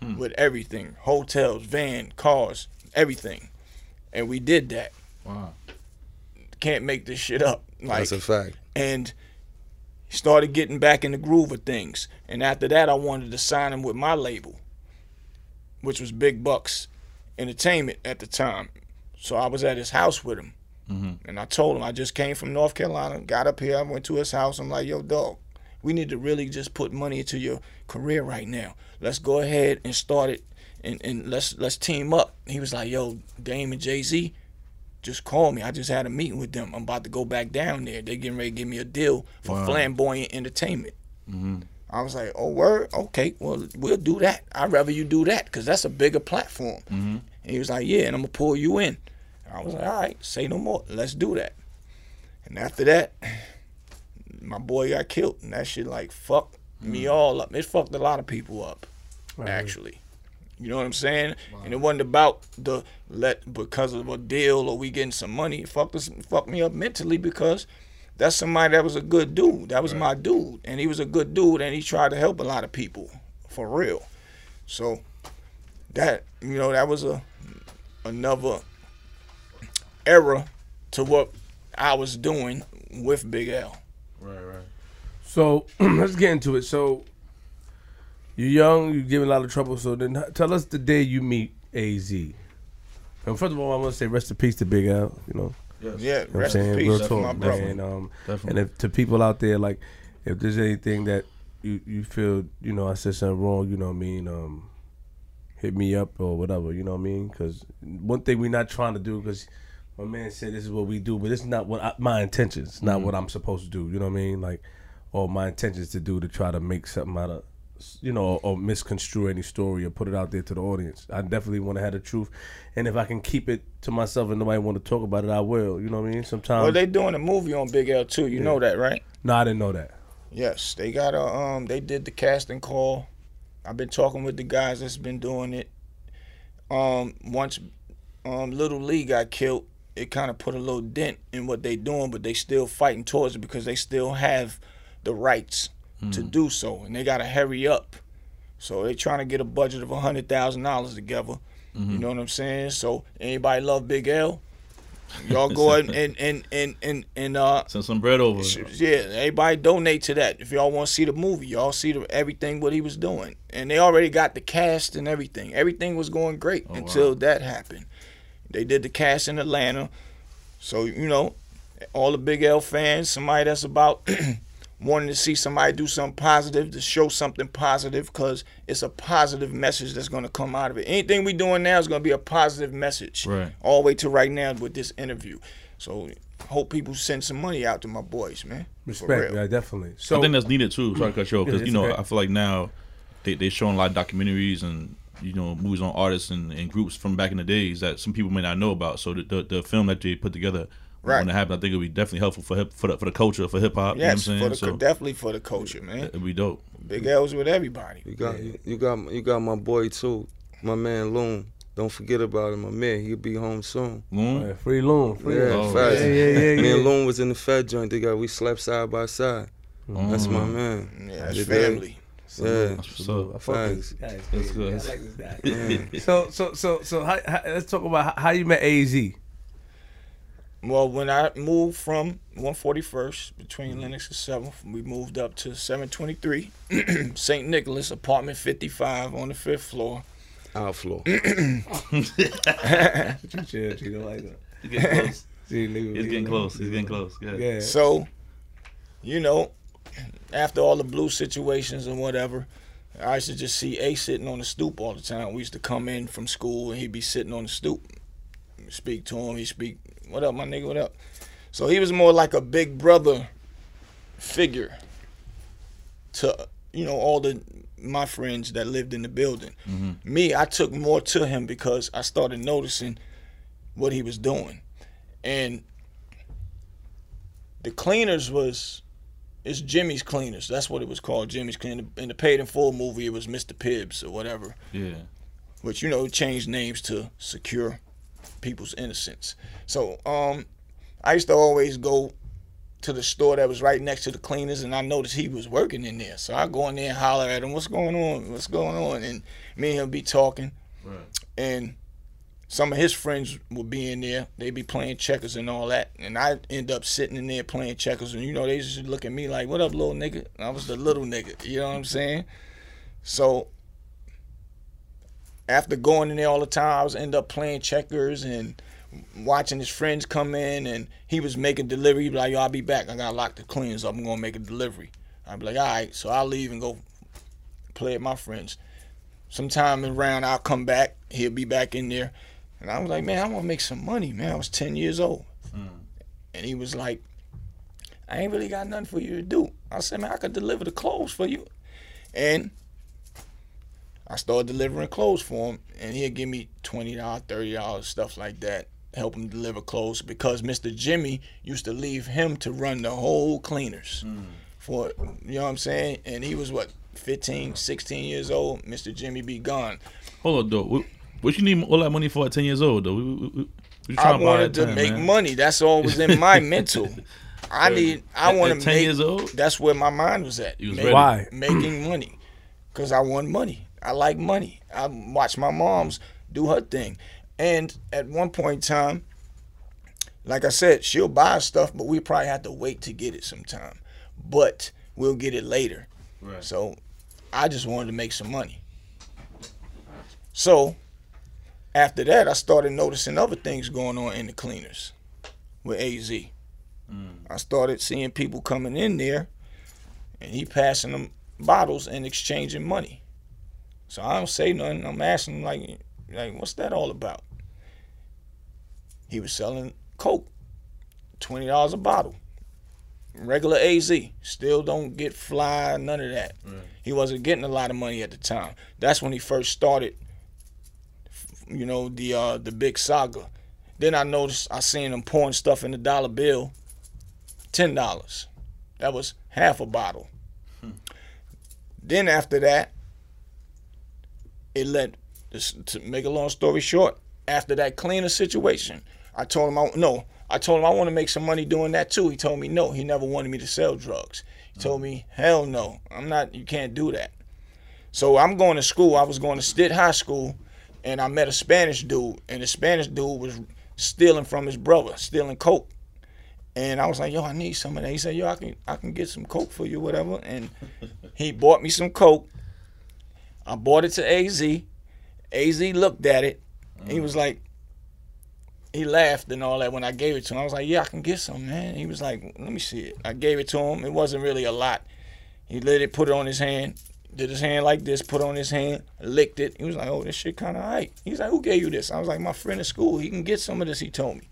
hmm. with everything. Hotels, van, cars, everything. And we did that. Wow. Can't make this shit up. Like, That's a fact. And started getting back in the groove of things. And after that I wanted to sign him with my label, which was Big Bucks entertainment at the time. So I was at his house with him. Mm-hmm. And I told him I just came from North Carolina, got up here, I went to his house. I'm like, yo, dog, we need to really just put money into your career right now. Let's go ahead and start it and, and let's let's team up. He was like, yo, Dame and Jay Z, just call me. I just had a meeting with them. I'm about to go back down there. They're getting ready to give me a deal for wow. flamboyant entertainment. Mm-hmm. I was like, oh, word? Okay, well, we'll do that. I'd rather you do that because that's a bigger platform. Mm-hmm. And he was like, yeah, and I'm going to pull you in. I was like, all right, say no more. Let's do that. And after that, my boy got killed. And that shit, like, fucked mm-hmm. me all up. It fucked a lot of people up, right. actually. You know what I'm saying? Wow. And it wasn't about the let because of a deal or we getting some money. It fucked us, fucked me up mentally because – that's somebody that was a good dude. That was right. my dude, and he was a good dude, and he tried to help a lot of people, for real. So that you know that was a another era to what I was doing with Big L. Right, right. So *clears throat* let's get into it. So you're young, you're giving a lot of trouble. So then tell us the day you meet AZ. And first of all, I want to say rest in peace to Big L. You know, Yes. Yeah, you know rest I'm saying? Real talk, man. Um, and if to people out there, like, if there's anything that you you feel you know I said something wrong, you know what I mean, um, hit me up or whatever, you know what I mean? Because one thing we're not trying to do because my man said this is what we do, but it's not what I, my intentions, not mm-hmm. what I'm supposed to do. You know what I mean? Like, or my intentions to do to try to make something out of you know, or misconstrue any story or put it out there to the audience. I definitely want to have the truth, and if I can keep it to myself and nobody want to talk about it, I will. You know what I mean? Sometimes. Well, they doing a movie on Big L too. You yeah. know that, right? No, I didn't know that. Yes, they got a um. They did the casting call. I've been talking with the guys that's been doing it. Um, once um Little Lee got killed, it kind of put a little dent in what they doing, but they still fighting towards it because they still have the rights mm. to do so, and they got to hurry up. So they trying to get a budget of a hundred thousand dollars together. Mm-hmm. You know what I'm saying? So anybody love Big L? Y'all go ahead *laughs* and and and and and uh send some bread over. Yeah, everybody donate to that. If y'all want to see the movie, y'all see the, everything what he was doing, and they already got the cast and everything. Everything was going great oh, until wow. that happened. They did the cast in Atlanta, so you know, all the Big L fans, somebody that's about *clears throat* wanting to see somebody do something positive, to show something positive, because it's a positive message that's going to come out of it. Anything we doing now is going to be a positive message, right? All the way to right now with this interview. So hope people send some money out to my boys, man. Respect, yeah, definitely. So I think that's needed too. Sorry to cut you off, because you know okay. I feel like now they they showing a lot of documentaries and you know movies on artists and, and, groups from back in the days that some people may not know about. So the, the, the film that they put together right. when it happened, I think it would be definitely helpful for hip, for the, for the culture for hip hop. Yes, you know for the, so, definitely for the culture, man. It'd be dope. Big L's with everybody. You got yeah. you got you got my boy too, my man Loon. Don't forget about him, my man. He'll be home soon. Loon? Yeah, free Loon. Free yeah, oh. yeah, yeah, yeah, yeah. Me and Loon was in the Fed joint together. We slept side by side. Mm. That's my man. Yeah, that's family. Yeah, so Facts. That's good. I like this guy. so, so, so, so, how, how, let's talk about how you met AZ. Well, when I moved from 141st between mm-hmm. Lenox and 7th, we moved up to 723 St. *clears throat* Nicholas, apartment 55 on the fifth floor. Our floor. *clears throat* *laughs* chill, chill, like that. He's getting close. *laughs* He's getting close. He's getting close. Yeah. So, you know, after all the blue situations and whatever, I used to just see A sitting on the stoop all the time. We used to come in from school and he'd be sitting on the stoop. Speak to him, he speak what up, my nigga? What up? So he was more like a big brother figure to you know all the my friends that lived in the building. Mm-hmm. Me, I took more to him because I started noticing what he was doing, and the cleaners was it's Jimmy's Cleaners. That's what it was called, Jimmy's Cleaners. In the Paid in Full movie, it was Mr. Pibbs or whatever. Yeah. Which you know changed names to Secure people's innocence. So um, I used to always go to the store that was right next to the cleaners, and I noticed he was working in there. So I go in there and holler at him, "What's going on? What's going on?" And me and him be talking, right. and some of his friends would be in there. They'd be playing checkers and all that, and I end up sitting in there playing checkers, and you know they just look at me like, "What up, little nigga?" I was the little nigga, you know what I'm saying? So after going in there all the time, I was end up playing checkers and watching his friends come in, and he was making delivery. He'd be like, "Yo, I'll be back. I gotta lock the cleans up. I'm gonna make a delivery." I'd be like, "All right." So I'll leave and go play with my friends. Sometime around, I'll come back. He'll be back in there, and I was like, "Man, I want to make some money, man." I was ten years old, mm. and he was like, "I ain't really got nothing for you to do." I said, "Man, I could deliver the clothes for you," and I started delivering clothes for him, and he'd give me twenty dollars, thirty dollars, stuff like that, help him deliver clothes because Mr. Jimmy used to leave him to run the whole cleaners mm. for you know what I'm saying, and he was what 15, 16 years old. Mr. Jimmy be gone. Hold on, though. What, what you need all that money for at ten years old, though? We, we, we I wanted to time, make man? money. That's all was in my *laughs* mental. I need. I want to make. Years old? That's where my mind was at. Was Make, Why making money? Because I want money. I like money. I watch my mom's do her thing. And at one point in time, like I said, she'll buy stuff, but we probably have to wait to get it sometime. But we'll get it later. Right. So I just wanted to make some money. So after that, I started noticing other things going on in the cleaners with AZ. Mm. I started seeing people coming in there and he passing them bottles and exchanging money. So I don't say nothing. I'm asking him like, like, what's that all about? He was selling coke, twenty dollars a bottle. Regular AZ, still don't get fly, none of that. Right. He wasn't getting a lot of money at the time. That's when he first started. You know the uh, the big saga. Then I noticed I seen him pouring stuff in the dollar bill, ten dollars. That was half a bottle. Hmm. Then after that, it led. To make a long story short, after that cleaner situation, I told him I no. I told him I want to make some money doing that too. He told me no. He never wanted me to sell drugs. He told me hell no. I'm not. You can't do that. So I'm going to school. I was going to Stitt High School, and I met a Spanish dude, and the Spanish dude was stealing from his brother, stealing coke. And I was like, yo, I need some of that. He said, yo, I can I can get some coke for you, whatever. And he bought me some coke. I bought it to AZ. AZ looked at it. He was like, he laughed and all that when I gave it to him. I was like, yeah, I can get some, man. He was like, let me see it. I gave it to him. It wasn't really a lot. He let it, put it on his hand, did his hand like this, put on his hand, licked it. He was like, oh, this shit kind of hype. He's like, who gave you this? I was like, my friend at school. He can get some of this, he told me.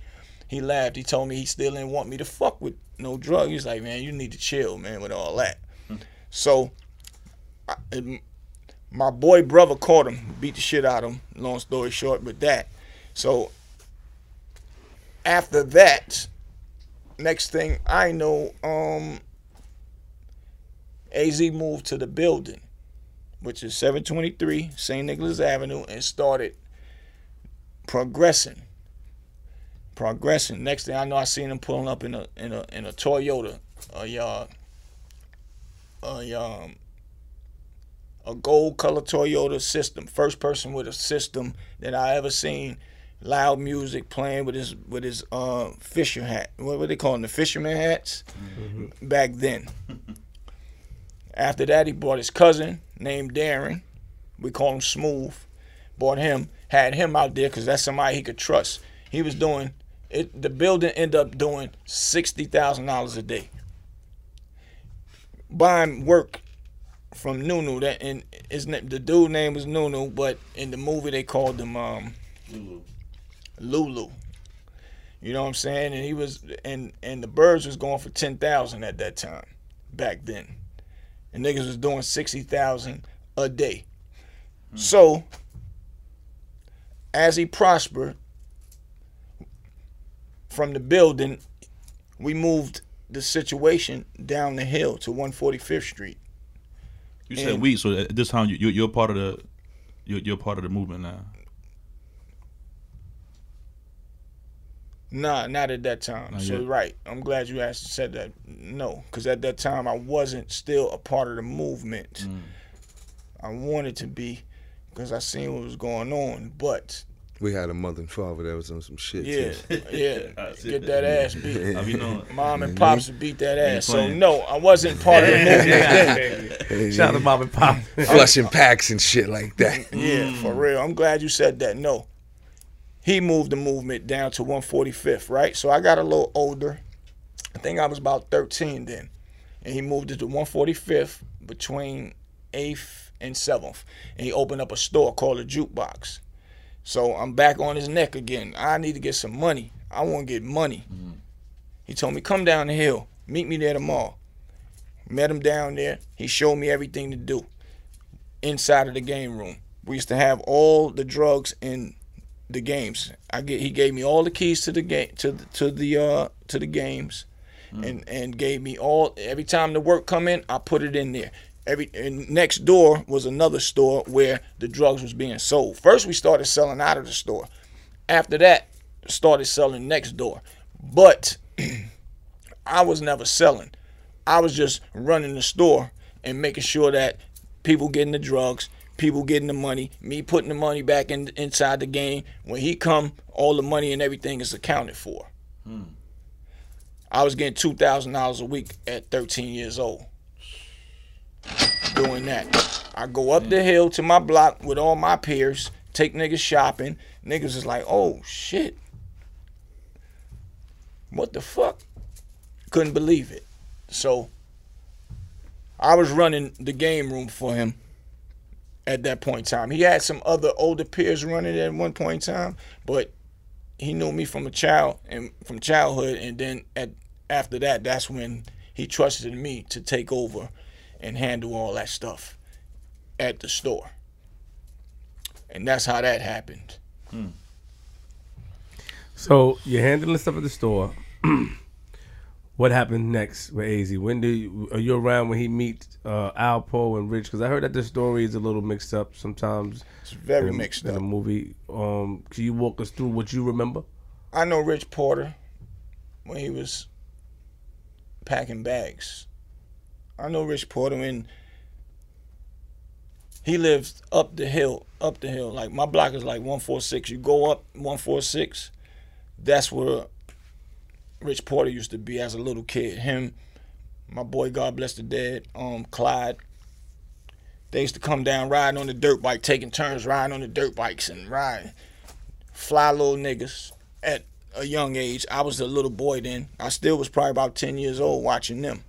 He laughed. He told me he still didn't want me to fuck with no drug. He's like, man, you need to chill, man, with all that. Hmm. So, I, it, my boy brother caught him, beat the shit out of him. Long story short, but that. So after that, next thing I know, um, AZ moved to the building, which is 723 St. Nicholas Avenue, and started progressing. Progressing. Next thing I know, I seen him pulling up in a in a in a Toyota, a uh, a um, a gold color Toyota system. First person with a system that I ever seen loud music playing with his with his uh, fisher hat. What were they calling the fisherman hats mm-hmm. back then? *laughs* After that, he bought his cousin named Darren. We call him Smooth. Bought him, had him out there because that's somebody he could trust. He was doing it. The building ended up doing sixty thousand dollars a day. Buying work from Nunu. That and his the dude name was Nunu, but in the movie they called him um, Lulu. Lulu. You know what I'm saying? And he was and and the birds was going for ten thousand at that time, back then. And niggas was doing sixty thousand a day. Hmm. So as he prospered from the building, we moved the situation down the hill to 145th Street. You said we, so at this time you, you're part of the you're, you're part of the movement now. Nah, not at that time. Not so yet. right, I'm glad you asked said that. No, because at that time I wasn't still a part of the movement. Mm. I wanted to be because I seen what was going on, but we had a mother and father that was on some shit. Yeah, too. yeah. *laughs* Get that ass beat. *laughs* I mean, mom and mm-hmm. pops would beat that ass. So no, I wasn't part of the movement. *laughs* Shout out to mom and pop. Flushing packs and shit like that. Yeah, for mm. real. I'm glad you said that. No, he moved the movement down to 145th, right? So I got a little older. I think I was about 13 then. And he moved it to 145th between 8th and 7th. And he opened up a store called a jukebox. So I'm back on his neck again. I need to get some money. I want to get money. Mm-hmm. He told me, come down the hill. Meet me there tomorrow. Met him down there. He showed me everything to do inside of the game room. We used to have all the drugs in the games. I get he gave me all the keys to the game to the, to the uh to the games, mm. and and gave me all every time the work come in, I put it in there. Every and next door was another store where the drugs was being sold. First we started selling out of the store. After that, started selling next door. But *clears throat* I was never selling. I was just running the store and making sure that people getting the drugs people getting the money, me putting the money back in inside the game. When he come, all the money and everything is accounted for. Hmm. I was getting two thousand dollars a week at 13 years old. Doing that. I go up the hill to my block with all my peers, take niggas shopping. Niggas is like, oh shit. What the fuck? Couldn't believe it. So I was running the game room for him at that point in time. He had some other older peers running at one point in time, but he knew me from a child and from childhood, and then at after that, that's when he trusted me to take over and handle all that stuff at the store. And that's how that happened. Hmm. So you're handling stuff at the store. *clears throat* what happened next with AZ? When do you, are you around when he meets uh, Alpo and Rich? Because I heard that the story is a little mixed up sometimes. It's very in, mixed in up. In the movie, um, can you walk us through what you remember? I know Rich Porter when he was packing bags. I know Rich Porter when he lives up the hill, up the hill. Like my block is like 146. You go up 146, that's where Rich Porter used to be as a little kid. Him, my boy, God bless the dead, um, Clyde. They used to come down riding on the dirt bike, taking turns riding on the dirt bikes and riding. Fly little niggas at a young age. I was a little boy then. I still was probably about 10 years old watching them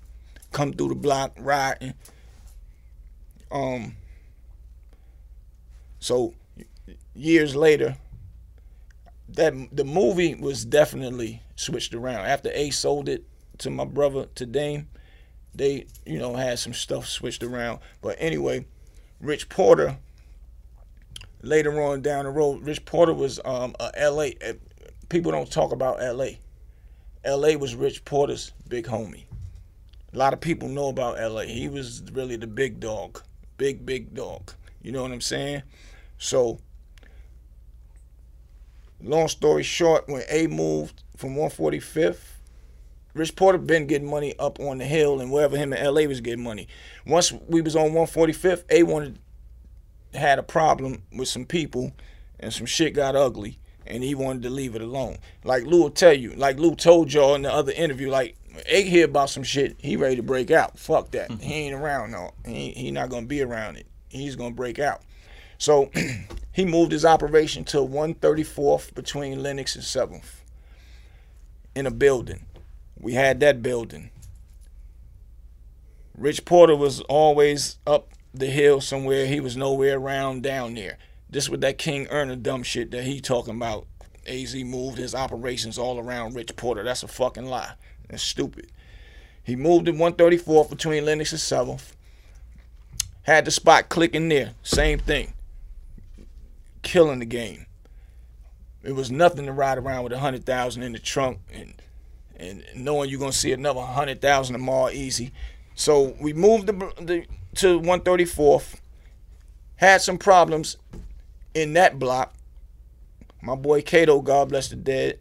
come through the block riding. Um, so years later, that the movie was definitely switched around after A sold it to my brother to Dame. They you know had some stuff switched around, but anyway, Rich Porter. Later on down the road, Rich Porter was um, a L.A. People don't talk about L.A. L.A. was Rich Porter's big homie. A lot of people know about L.A. He was really the big dog, big big dog. You know what I'm saying? So long story short, when A moved from 145th, Rich Porter been getting money up on the hill and wherever him in LA was getting money. Once we was on 145th, A wanted had a problem with some people and some shit got ugly and he wanted to leave it alone. Like Lou will tell you, like Lou told y'all in the other interview, like Hear about some shit, he ready to break out. Fuck that. Mm-hmm. He ain't around no. He he not gonna be around it. He's gonna break out. So *clears throat* he moved his operation to 134th between Lenox and 7th in a building. We had that building. Rich Porter was always up the hill somewhere. He was nowhere around down there. This with that King Erner dumb shit that he talking about. AZ moved his operations all around Rich Porter. That's a fucking lie. That's stupid. He moved in 134th between Lenox and 7th. Had the spot clicking there. Same thing killing the game. It was nothing to ride around with a hundred thousand in the trunk and and knowing you're gonna see another hundred thousand tomorrow easy. So we moved the, the to 134th. Had some problems in that block. My boy Cato, God bless the dead,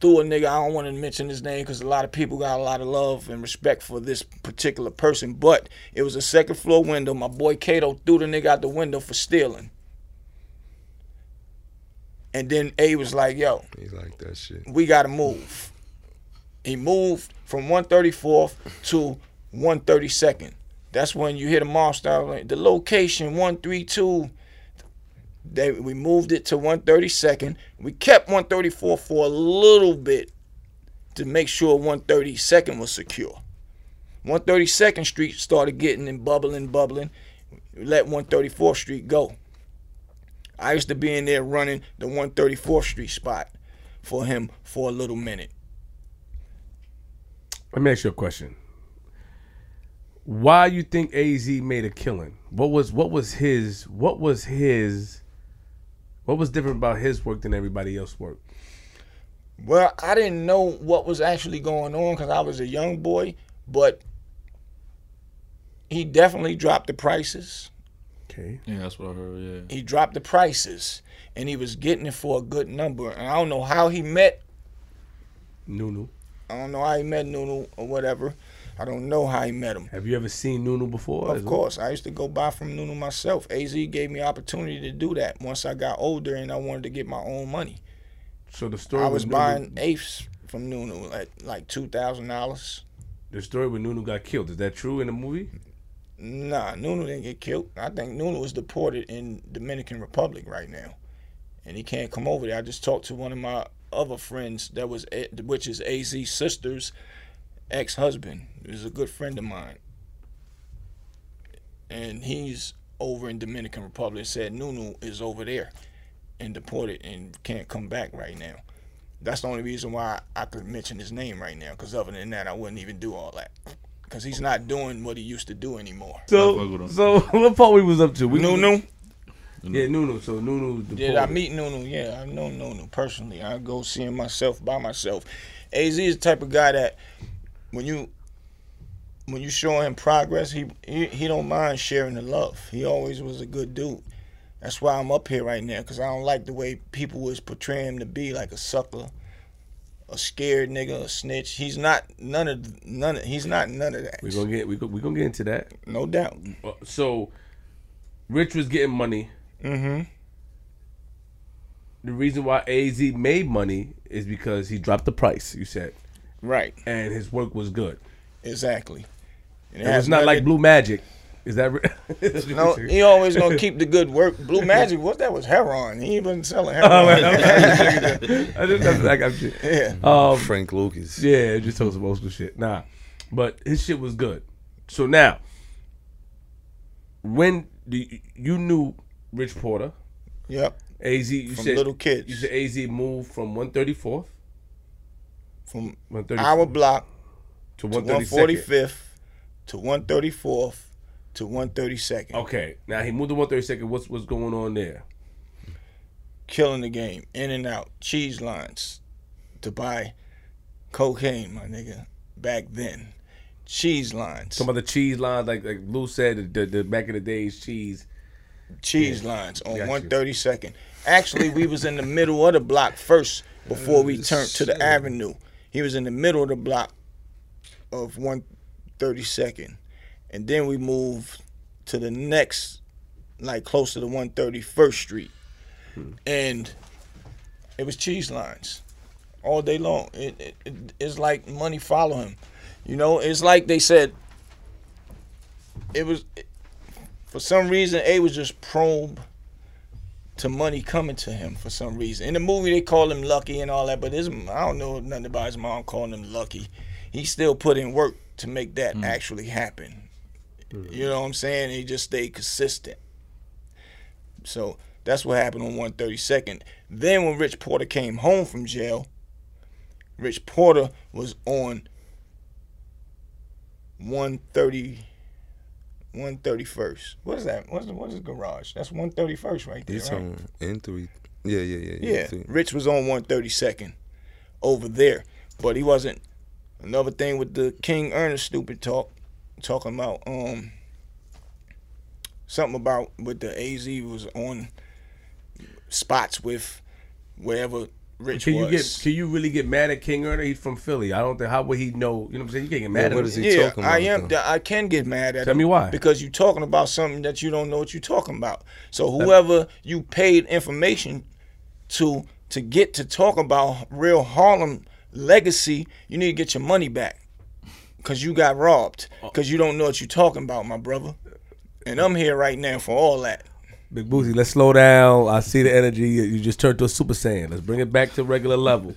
threw a nigga. I don't want to mention his name because a lot of people got a lot of love and respect for this particular person. But it was a second floor window. My boy Cato threw the nigga out the window for stealing. And then A was like, yo. He's like that shit. We gotta move. He moved from 134th to 132nd. That's when you hit a milestone. The location 132 they we moved it to 132nd. We kept 134 for a little bit to make sure 132nd was secure. 132nd Street started getting and bubbling, bubbling. We let 134th Street go. I used to be in there running the 134th Street spot for him for a little minute. Let me ask you a question. Why you think AZ made a killing? What was what was his what was his what was different about his work than everybody else's work? Well, I didn't know what was actually going on because I was a young boy, but he definitely dropped the prices. Okay. Yeah, that's what I heard. Yeah. He dropped the prices, and he was getting it for a good number. And I don't know how he met Nunu. I don't know how he met Nunu or whatever. I don't know how he met him. Have you ever seen Nunu before? Of course. I used to go buy from Nunu myself. AZ gave me opportunity to do that once I got older and I wanted to get my own money. So the story I was buying Nunu, eighths from Nunu at like two thousand dollars. The story when Nunu got killed, is that true in the movie? Nah, Nunu didn't get killed. I think Nunu was deported in Dominican Republic right now. And he can't come over there. I just talked to one of my other friends that was which is AZ sisters ex husband is a good friend of mine, and he's over in Dominican Republic. Said Nunu is over there and deported and can't come back right now. That's the only reason why I could mention his name right now. Because other than that, I wouldn't even do all that. Because he's not doing what he used to do anymore. So, so *laughs* what part we was up to? We Nunu. Yeah, Nunu. So Nunu. Did I meet Nunu? Yeah, I know Nunu personally. I go see him myself by myself. Az is the type of guy that when you when you show him progress, he, he he don't mind sharing the love. He always was a good dude. That's why I'm up here right now, cause I don't like the way people was portraying him to be like a sucker, a scared nigga, a snitch. He's not none of none. Of, he's not none of that. We gonna get we go, we gonna get into that. No doubt. Uh, so, Rich was getting money. Mm-hmm. The reason why Az made money is because he dropped the price. You said right, and his work was good. Exactly. And it, it was not like Blue Magic. Is that re- *laughs* no? He always gonna keep the good work. Blue *laughs* Magic, what that was heroin. He *laughs* even selling heroin. Oh, man, I just, I got shit. Yeah. Um, Frank Lucas. Yeah, just told some old school shit. Nah, but his shit was good. So now, when do you, you knew Rich Porter? Yep. Az, you from said little kids. You said Az moved from 134th from our block to 145th to 134th to 132nd. Okay, now he moved to 132nd. What's what's going on there? Killing the game, in and out, cheese lines to buy cocaine, my nigga. Back then, cheese lines. Some of the cheese lines, like like Lou said, the, the back in the days, cheese. Cheese yeah. lines on 132nd. Actually, we was in the middle of the block first before we *laughs* turned to the avenue. He was in the middle of the block of 132nd. And then we moved to the next, like close to the 131st Street. Hmm. And it was cheese lines all day long. It, it, it, it's like money follow him. You know, it's like they said, it was, for some reason, A was just probe to money coming to him for some reason. In the movie, they call him lucky and all that, but his, I don't know nothing about his mom calling him lucky. He still put in work to make that mm. actually happen. Mm. You know what I'm saying? He just stayed consistent. So that's what happened on 132nd. Then when Rich Porter came home from jail, Rich Porter was on 130 131st. What is that? What's the, what is garage? That's 131st right there. It's right? on N3. Yeah, yeah, yeah. Yeah. yeah. Rich was on 132nd over there. But he wasn't. Another thing with the King Ernest stupid talk, talking about um something about with the AZ was on spots with wherever Rich can was. you get can you really get mad at King Ernest? He's from Philly. I don't think how would he know? You know what I'm saying? You can't get mad yeah, at what him. Is he yeah, talking about, I am. Though? I can get mad at Tell him. me why? Because you're talking about something that you don't know what you're talking about. So whoever you paid information to to get to talk about real Harlem legacy, you need to get your money back. Cause you got robbed. Oh. Cause you don't know what you're talking about, my brother. And I'm here right now for all that. Big Boosie, let's slow down. I see the energy. You just turned to a Super Saiyan. Let's bring it back to regular level.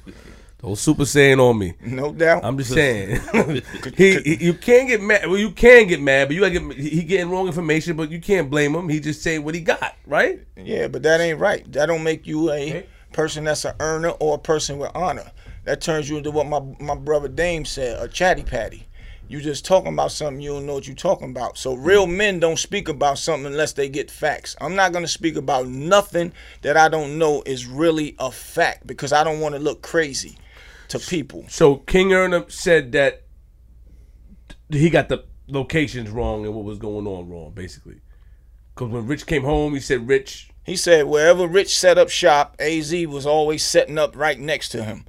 Don't Super Saiyan on me. No doubt. I'm just saying. *laughs* *laughs* he, he, you can't get mad. Well, you can get mad, but you gotta get. He getting wrong information, but you can't blame him. He just saying what he got, right? Yeah, but that ain't right. That don't make you a okay. person that's an earner or a person with honor. That turns you into what my my brother Dame said, a chatty patty. You just talking about something you don't know what you're talking about. So real mm. men don't speak about something unless they get facts. I'm not gonna speak about nothing that I don't know is really a fact because I don't want to look crazy to people. So King Ernum said that he got the locations wrong and what was going on wrong, basically. Because when Rich came home, he said Rich. He said wherever Rich set up shop, Az was always setting up right next to him,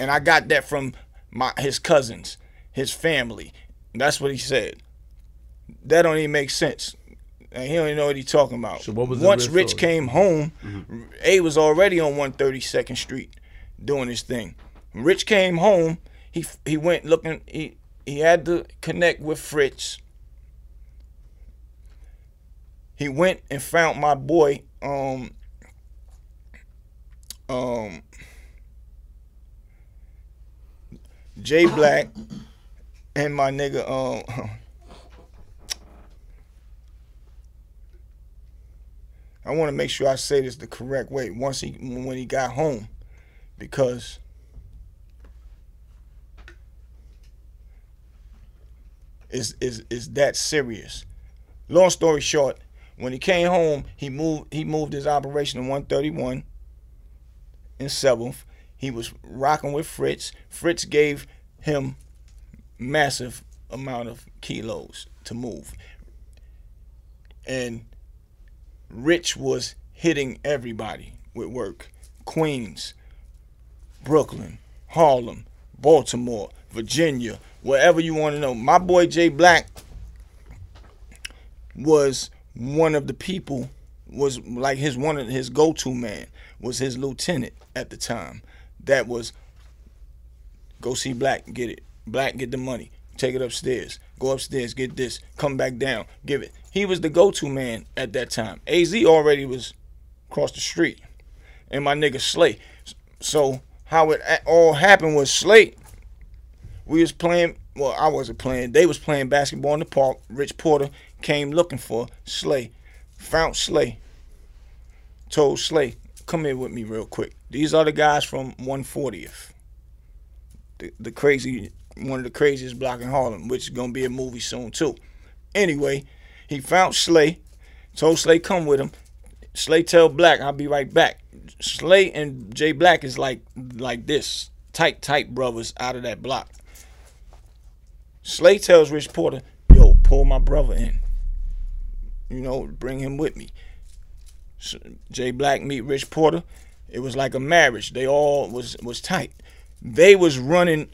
and I got that from my his cousins his family. That's what he said. That don't even make sense. And he don't even know what he's talking about. So what was Once Rich story? came home, mm-hmm. A was already on 132nd Street doing his thing. When Rich came home, he he went looking. He he had to connect with Fritz. He went and found my boy. Um. Um. Jay Black and my nigga, um, *clears throat* I want to make sure I say this the correct way. Once he when he got home, because is is is that serious. Long story short, when he came home, he moved he moved his operation to 131 in 7th. He was rocking with Fritz. Fritz gave him massive amount of kilos to move. And Rich was hitting everybody with work. Queens, Brooklyn, Harlem, Baltimore, Virginia, wherever you want to know. My boy Jay Black was one of the people was like his one of his go-to man was his lieutenant at the time that was go see black get it black get the money. Take it upstairs. Go upstairs get this. Come back down. Give it. He was the go-to man at that time. Az already was across the street. And my nigga slay. So how it all happened was slay. We was playing well i wasn't playing. They was playing basketball in the park. Rich porter came looking for Slay, found Slay, told Slay, come here with me real quick. These are the guys from 140th. The, the crazy, one of the craziest block in Harlem, which is gonna be a movie soon too. Anyway, he found Slay, told Slay come with him. Slay tell Black, I'll be right back. Slay and Jay Black is like like this, tight, tight brothers out of that block. Slay tells Rich Porter, yo, pull my brother in you know, bring him with me. So Jay Black meet Rich Porter. It was like a marriage. They all was was tight. They was running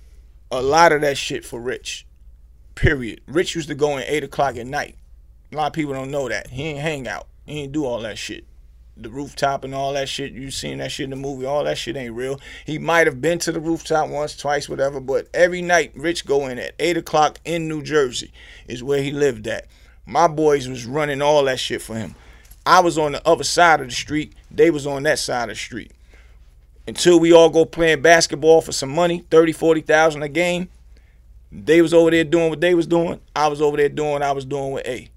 a lot of that shit for Rich. Period. Rich used to go in eight o'clock at night. A lot of people don't know that. He ain't hang out. He ain't do all that shit. The rooftop and all that shit. You seen that shit in the movie. All that shit ain't real. He might have been to the rooftop once, twice, whatever. But every night, Rich go in at eight o'clock in New Jersey is where he lived at. My boys was running all that shit for him. I was on the other side of the street. They was on that side of the street. Until we all go playing basketball for some money, 30, 40,000 a game. They was over there doing what they was doing. I was over there doing what I was doing with A.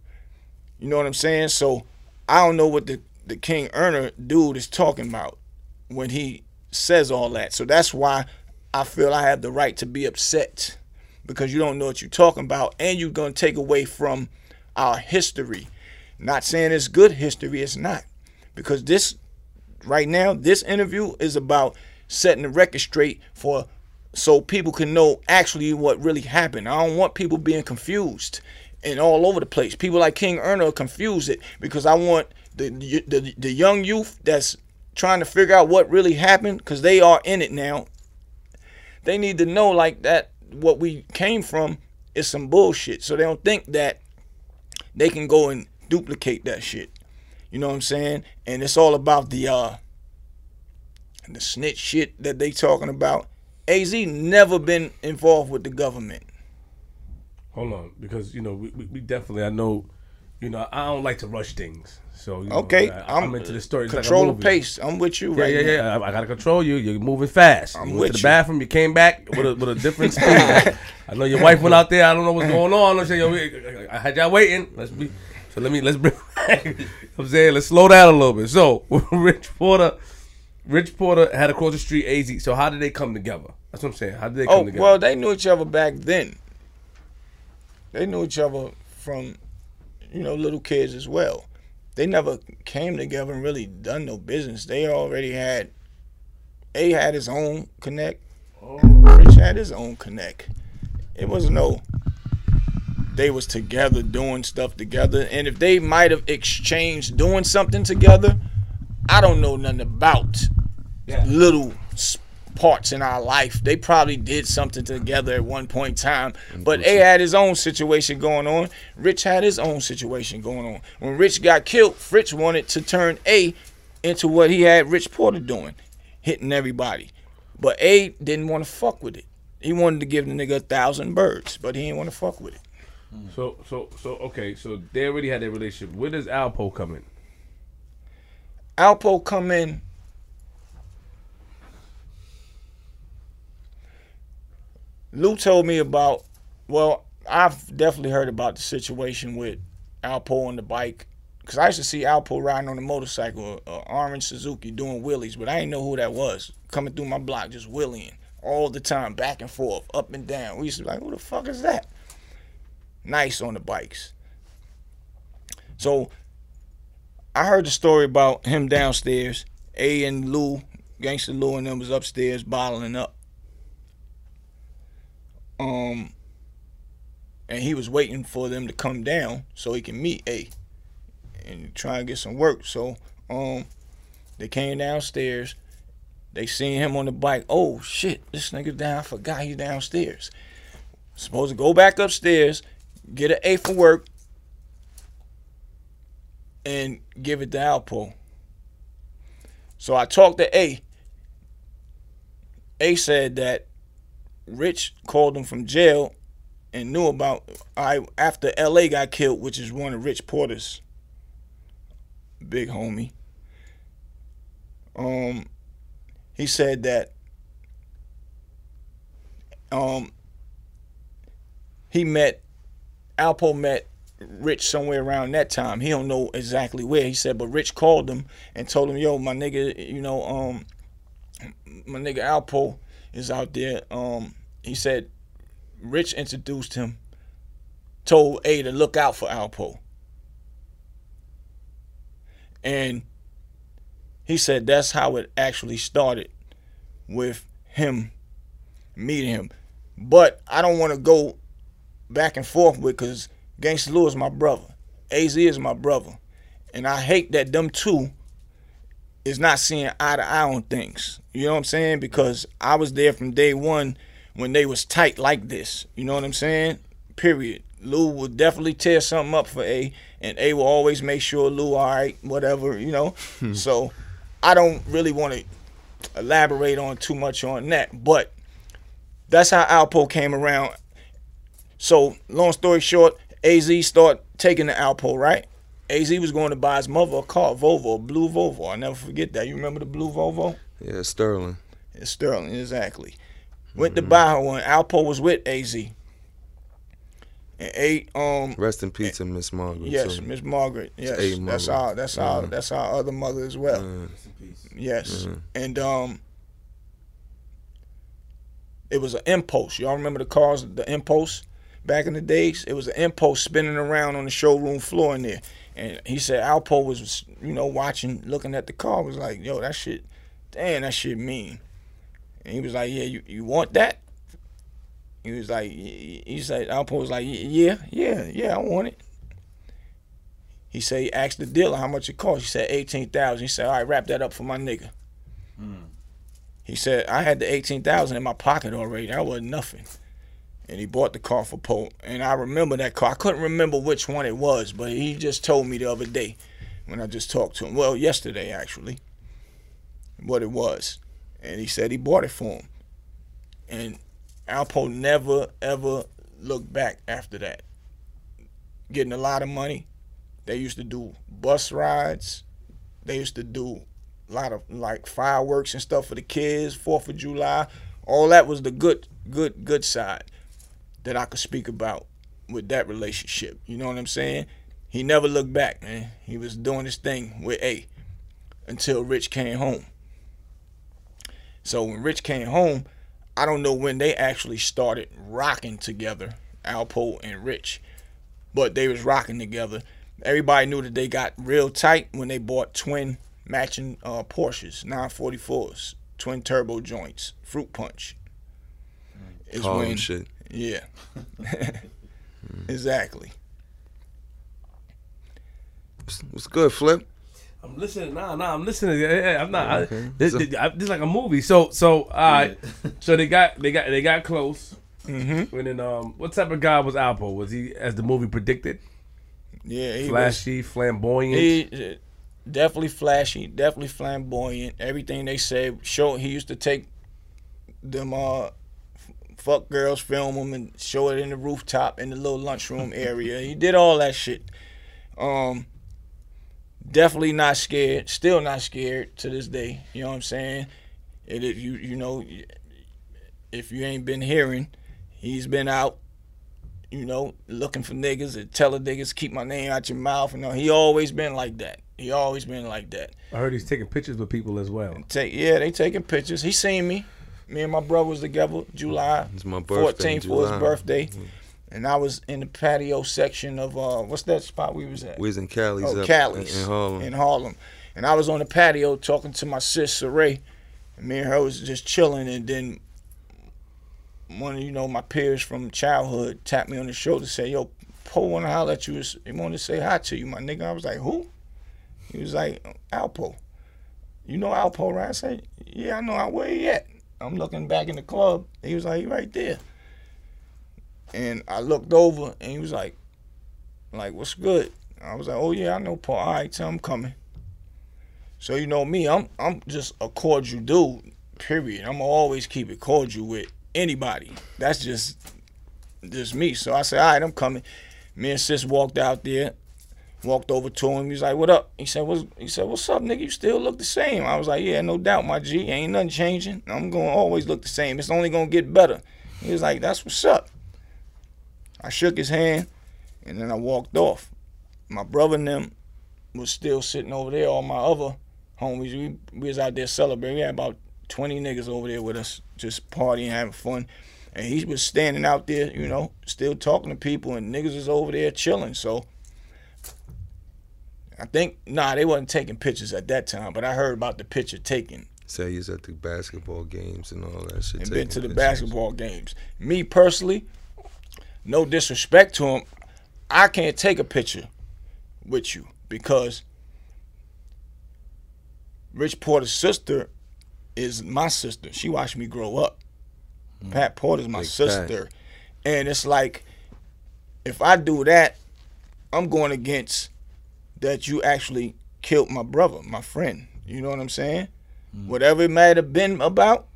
You know what I'm saying? So I don't know what the, the King Earner dude is talking about when he says all that. So that's why I feel I have the right to be upset because you don't know what you're talking about and you're going to take away from – our history. Not saying it's good history, it's not. Because this, right now, this interview is about setting the record straight for so people can know actually what really happened. I don't want people being confused and all over the place. People like King Erna confuse it because I want the, the the young youth that's trying to figure out what really happened because they are in it now. They need to know like that what we came from is some bullshit. So they don't think that they can go and duplicate that shit. You know what I'm saying? And it's all about the uh the snitch shit that they talking about. AZ never been involved with the government. Hold on, because you know we, we definitely I know, you know I don't like to rush things. So you okay, know, I, am into the story. It's control like the pace. I'm with you. Yeah, right yeah, now. yeah. I, I, gotta control you. You're moving fast. I'm you with went to the you. bathroom. You came back with a, with a different speed. *laughs* I know your wife went out there. I don't know what's going on. I'm saying, yo, I had y'all waiting. Let's be. So let me let's bring. *laughs* I'm saying let's slow down a little bit. So *laughs* Rich Porter, Rich Porter had across the street AZ. So how did they come together? That's what I'm saying. How did they come Oh together? well, they knew each other back then. They knew each other from, you know, little kids as well. They never came together and really done no business. They already had. A had his own connect. Oh. Rich had his own connect. It was no. They was together doing stuff together, and if they might have exchanged doing something together, I don't know nothing about Yeah. little parts in our life. They probably did something together at one point in time. But A had his own situation going on. Rich had his own situation going on. When Rich got killed, Fritz wanted to turn A into what he had Rich Porter doing, hitting everybody. But A didn't want to fuck with it. He wanted to give the nigga a thousand birds, but he didn't want to fuck with it. So so so okay. So they already had their relationship. Where does Alpo come in? Alpo come in. Lou told me about Well, I've definitely heard about the situation with Alpo on the bike. Cause I used to see Alpo riding on a motorcycle, uh, orange Suzuki, doing wheelies, but I didn't know who that was. Coming through my block, just wheeling all the time, back and forth, up and down. We used to be like, who the fuck is that? Nice on the bikes. So I heard the story about him downstairs. A and Lou, Gangster Lou and them was upstairs bottling up. Um and he was waiting for them to come down so he can meet A and try and get some work. So um they came downstairs. They seen him on the bike. Oh shit, this nigga down. I forgot he's downstairs. Supposed to go back upstairs, get an A for work, and give it to Alpo. So I talked to A. A said that Rich called him from jail and knew about I after LA got killed, which is one of Rich Porter's big homie. Um he said that um he met Alpo met Rich somewhere around that time. He don't know exactly where. He said, but Rich called him and told him, "Yo, my nigga, you know, um, my nigga Alpo is out there." Um, he said, Rich introduced him, told A to look out for Alpo, and he said that's how it actually started with him meeting him. But I don't want to go back and forth with because Gangsta Lou is my brother. AZ is my brother. And I hate that them two is not seeing eye to eye on things. You know what I'm saying? Because I was there from day one when they was tight like this. You know what I'm saying? Period. Lou will definitely tear something up for A, and A will always make sure Lou all right, whatever, you know. Hmm. so I don't really want to elaborate on too much on that, but that's how Alpo came around. So long story short, AZ start taking the Alpo, right? AZ was going to buy his mother a car, Volvo, a blue Volvo. I never forget that. You remember the blue Volvo? Yeah, Sterling. It's Sterling, exactly. Went mm-hmm. to buy her one. Alpo was with AZ. And eight um Rest in peace to Miss Margaret. Yes, Miss Margaret. Yes. That's our that's mm-hmm. our that's our other mother as well. Mm-hmm. Yes. Mm-hmm. And um it was an impulse. Y'all remember the cars, the impulse? Back in the days, it was an impulse spinning around on the showroom floor in there. And he said Alpo was, you know, watching, looking at the car, was like, yo, that shit, damn, that shit mean. And he was like, yeah, you, you want that? He was like, he said, Alpo was like, yeah, yeah, yeah, I want it. He said, he asked the dealer how much it cost. He said, 18000 He said, all right, wrap that up for my nigga. Mm. He said, I had the 18000 in my pocket already. That wasn't nothing and he bought the car for Pope. And I remember that car. I couldn't remember which one it was, but he just told me the other day when I just talked to him. Well, yesterday actually, what it was. And he said he bought it for him. And Alpo never ever looked back after that. Getting a lot of money. They used to do bus rides. They used to do a lot of like fireworks and stuff for the kids, Fourth of July. All that was the good, good, good side that I could speak about with that relationship. You know what I'm saying? He never looked back, man. He was doing his thing with A until Rich came home. So when Rich came home, I don't know when they actually started rocking together, Alpo and Rich, but they was rocking together. Everybody knew that they got real tight when they bought twin matching uh, Porsches, 944s, twin turbo joints, fruit punch. Is when shit. Yeah. *laughs* exactly. What's good, Flip? I'm listening. Nah, nah, I'm listening. I'm not. Okay. I, this, this, this, is like a movie. So, so, uh, *laughs* so they got, they got, they got close. Mm-hmm. And then, um, what type of guy was Alpo? Was he, as the movie predicted? Yeah, flashy, was, flamboyant. He, definitely flashy, definitely flamboyant. Everything they said. Show he used to take them uh fuck girls, film them, and show it in the rooftop in the little lunchroom area. he did all that shit. Um, definitely not scared. Still not scared to this day. You know what I'm saying? It, it you you know, if you ain't been hearing, he's been out you know, looking for niggas and tell the niggas keep my name out your mouth. And you know, he always been like that. He always been like that. I heard he's taking pictures with people as well. take yeah, they taking pictures. He seen me. Me and my brother was together July it's my birthday, 14th for his birthday. And I was in the patio section of uh what's that spot we was at? We was in Cali's oh, up Cali's in Harlem. In Harlem. And I was on the patio talking to my sister Ray. And me and her was just chilling and then one of you know my peers from childhood tapped me on the shoulder say, Yo, Poe wanna holler at you. He wanted to say hi to you, my nigga. I was like, Who? He was like, Alpo. You know Alpo, right? I said, Yeah, I know where he at. I'm looking back in the club. He was like, he right there. And I looked over and he was like, like, what's good? I was like, oh yeah, I know Paul. All right, tell him coming. So you know me, I'm I'm just a cordial dude. Period. I'm always keep it cordial with anybody. That's just just me. So I said, all right, I'm coming. Me and sis walked out there. Walked over to him. He was like, "What up?" He said, "What's?" He said, "What's up, nigga? You still look the same." I was like, "Yeah, no doubt, my G. Ain't nothing changing. I'm gonna always look the same. It's only gonna get better." He was like, "That's what's up." I shook his hand, and then I walked off. My brother and them was still sitting over there. All my other homies, we, we was out there celebrating. We had about 20 niggas over there with us, just partying, having fun. And he was standing out there, you know, still talking to people, and niggas was over there chilling. So I think nah, they wasn't taking pictures at that time, but I heard about the picture taking. Say he's at the basketball games and all that shit. And been to the basketball games. Me personally, no disrespect to him, I can't take a picture with you because Rich Porter's sister is my sister. She watched me grow up. Mm. Pat Porter's my sister. And it's like if I do that, I'm going against that you actually killed my brother, my friend. You know what I'm saying? Mm. Whatever it might have been about,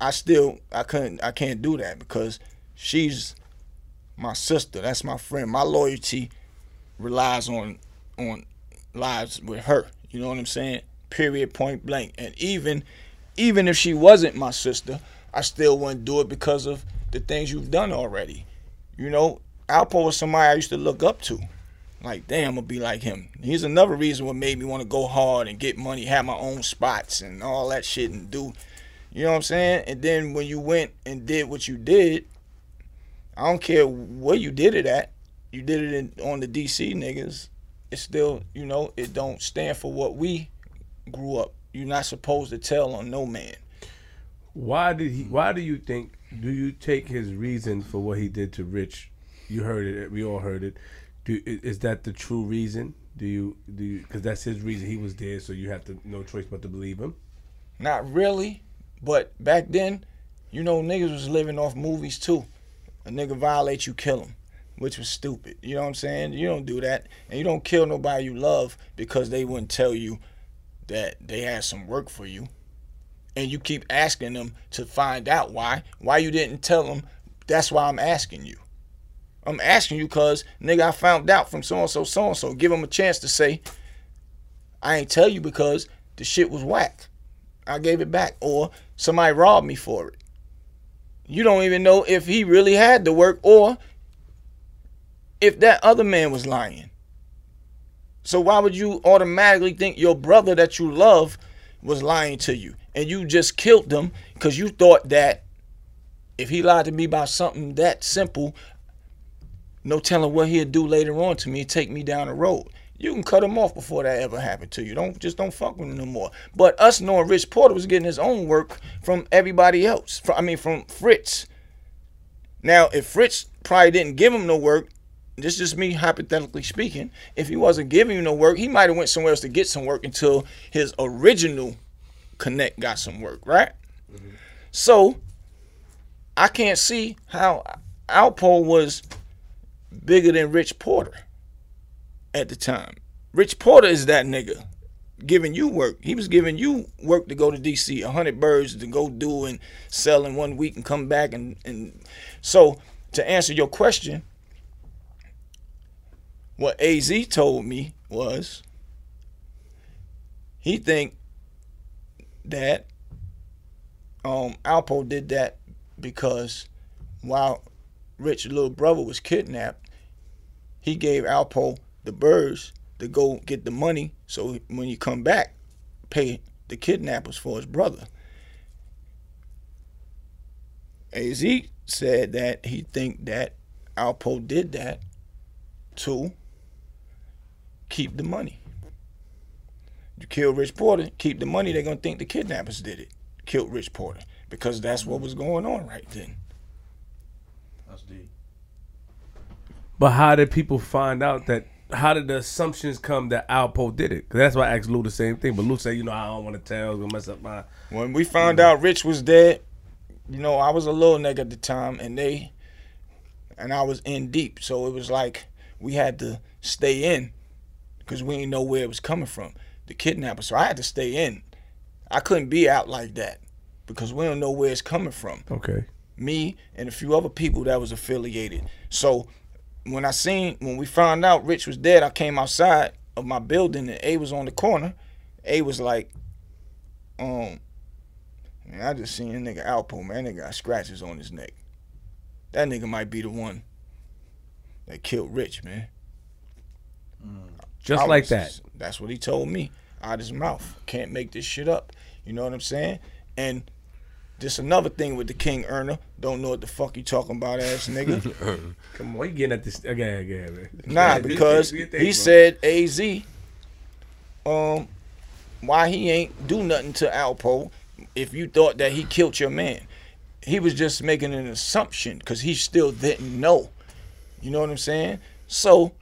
I still I couldn't I can't do that because she's my sister. That's my friend. My loyalty relies on on lives with her. You know what I'm saying? Period point blank. And even even if she wasn't my sister, I still wouldn't do it because of the things you've done already. You know, Alpo was somebody I used to look up to. Like, damn, I'm gonna be like him. Here's another reason what made me want to go hard and get money, have my own spots and all that shit and do, you know what I'm saying? And then when you went and did what you did, I don't care where you did it at. You did it in, on the DC niggas. It's still, you know, it don't stand for what we grew up. You're not supposed to tell on no man. Why did he? Why do you think? Do you take his reason for what he did to Rich you heard it. We all heard it. Do, is that the true reason? Do you do you because that's his reason he was there, so you have to no choice but to believe him. Not really, but back then, you know, niggas was living off movies too. A nigga violate you, kill him, which was stupid. You know what I'm saying? You don't do that, and you don't kill nobody you love because they wouldn't tell you that they had some work for you, and you keep asking them to find out why. Why you didn't tell them? That's why I'm asking you. I'm asking you because, nigga, I found out from so and so, so and so. Give them a chance to say, I ain't tell you because the shit was whack. I gave it back. Or somebody robbed me for it. You don't even know if he really had the work or if that other man was lying. So why would you automatically think your brother that you love was lying to you? And you just killed them because you thought that if he lied to me about something that simple, no telling what he'll do later on to me and take me down the road. You can cut him off before that ever happened to you. Don't just don't fuck with him no more. But us knowing Rich Porter was getting his own work from everybody else. From, I mean, from Fritz. Now, if Fritz probably didn't give him no work, this is just me hypothetically speaking. If he wasn't giving you no work, he might have went somewhere else to get some work until his original connect got some work, right? Mm-hmm. So I can't see how Alpo was bigger than Rich Porter at the time. Rich Porter is that nigga giving you work. He was giving you work to go to DC, 100 birds to go do and sell in one week and come back. And, and so, to answer your question, what AZ told me was he think that um, Alpo did that because while Rich little brother was kidnapped, he gave Alpo the birds to go get the money so when you come back, pay the kidnappers for his brother. AZ said that he think that Alpo did that to keep the money. You kill Rich Porter, keep the money, they're gonna think the kidnappers did it. Killed Rich Porter. Because that's what was going on right then. That's deep. But how did people find out that how did the assumptions come that Alpo did it? Cause that's why I asked Lou the same thing. But Lou said, you know, I don't want to tell. It's gonna mess up my. When we found out Rich was dead, you know, I was a little nigga at the time, and they, and I was in deep. So it was like we had to stay in, because we didn't know where it was coming from, the kidnapper. So I had to stay in. I couldn't be out like that, because we don't know where it's coming from. Okay. Me and a few other people that was affiliated. So when I seen when we found out Rich was dead, I came outside of my building and A was on the corner. A was like, um, man, I just seen a nigga Alpo, man. That nigga got scratches on his neck. That nigga might be the one that killed Rich, man. Just like that. That's what he told me out his mouth. Can't make this shit up. You know what I'm saying? And just another thing with the King Earner. Don't know what the fuck you talking about, ass *laughs* nigga. Come on, you getting at this again, again, man. Nah, because he said AZ, um, why he ain't do nothing to Alpo if you thought that he killed your man. He was just making an assumption because he still didn't know. You know what I'm saying? So,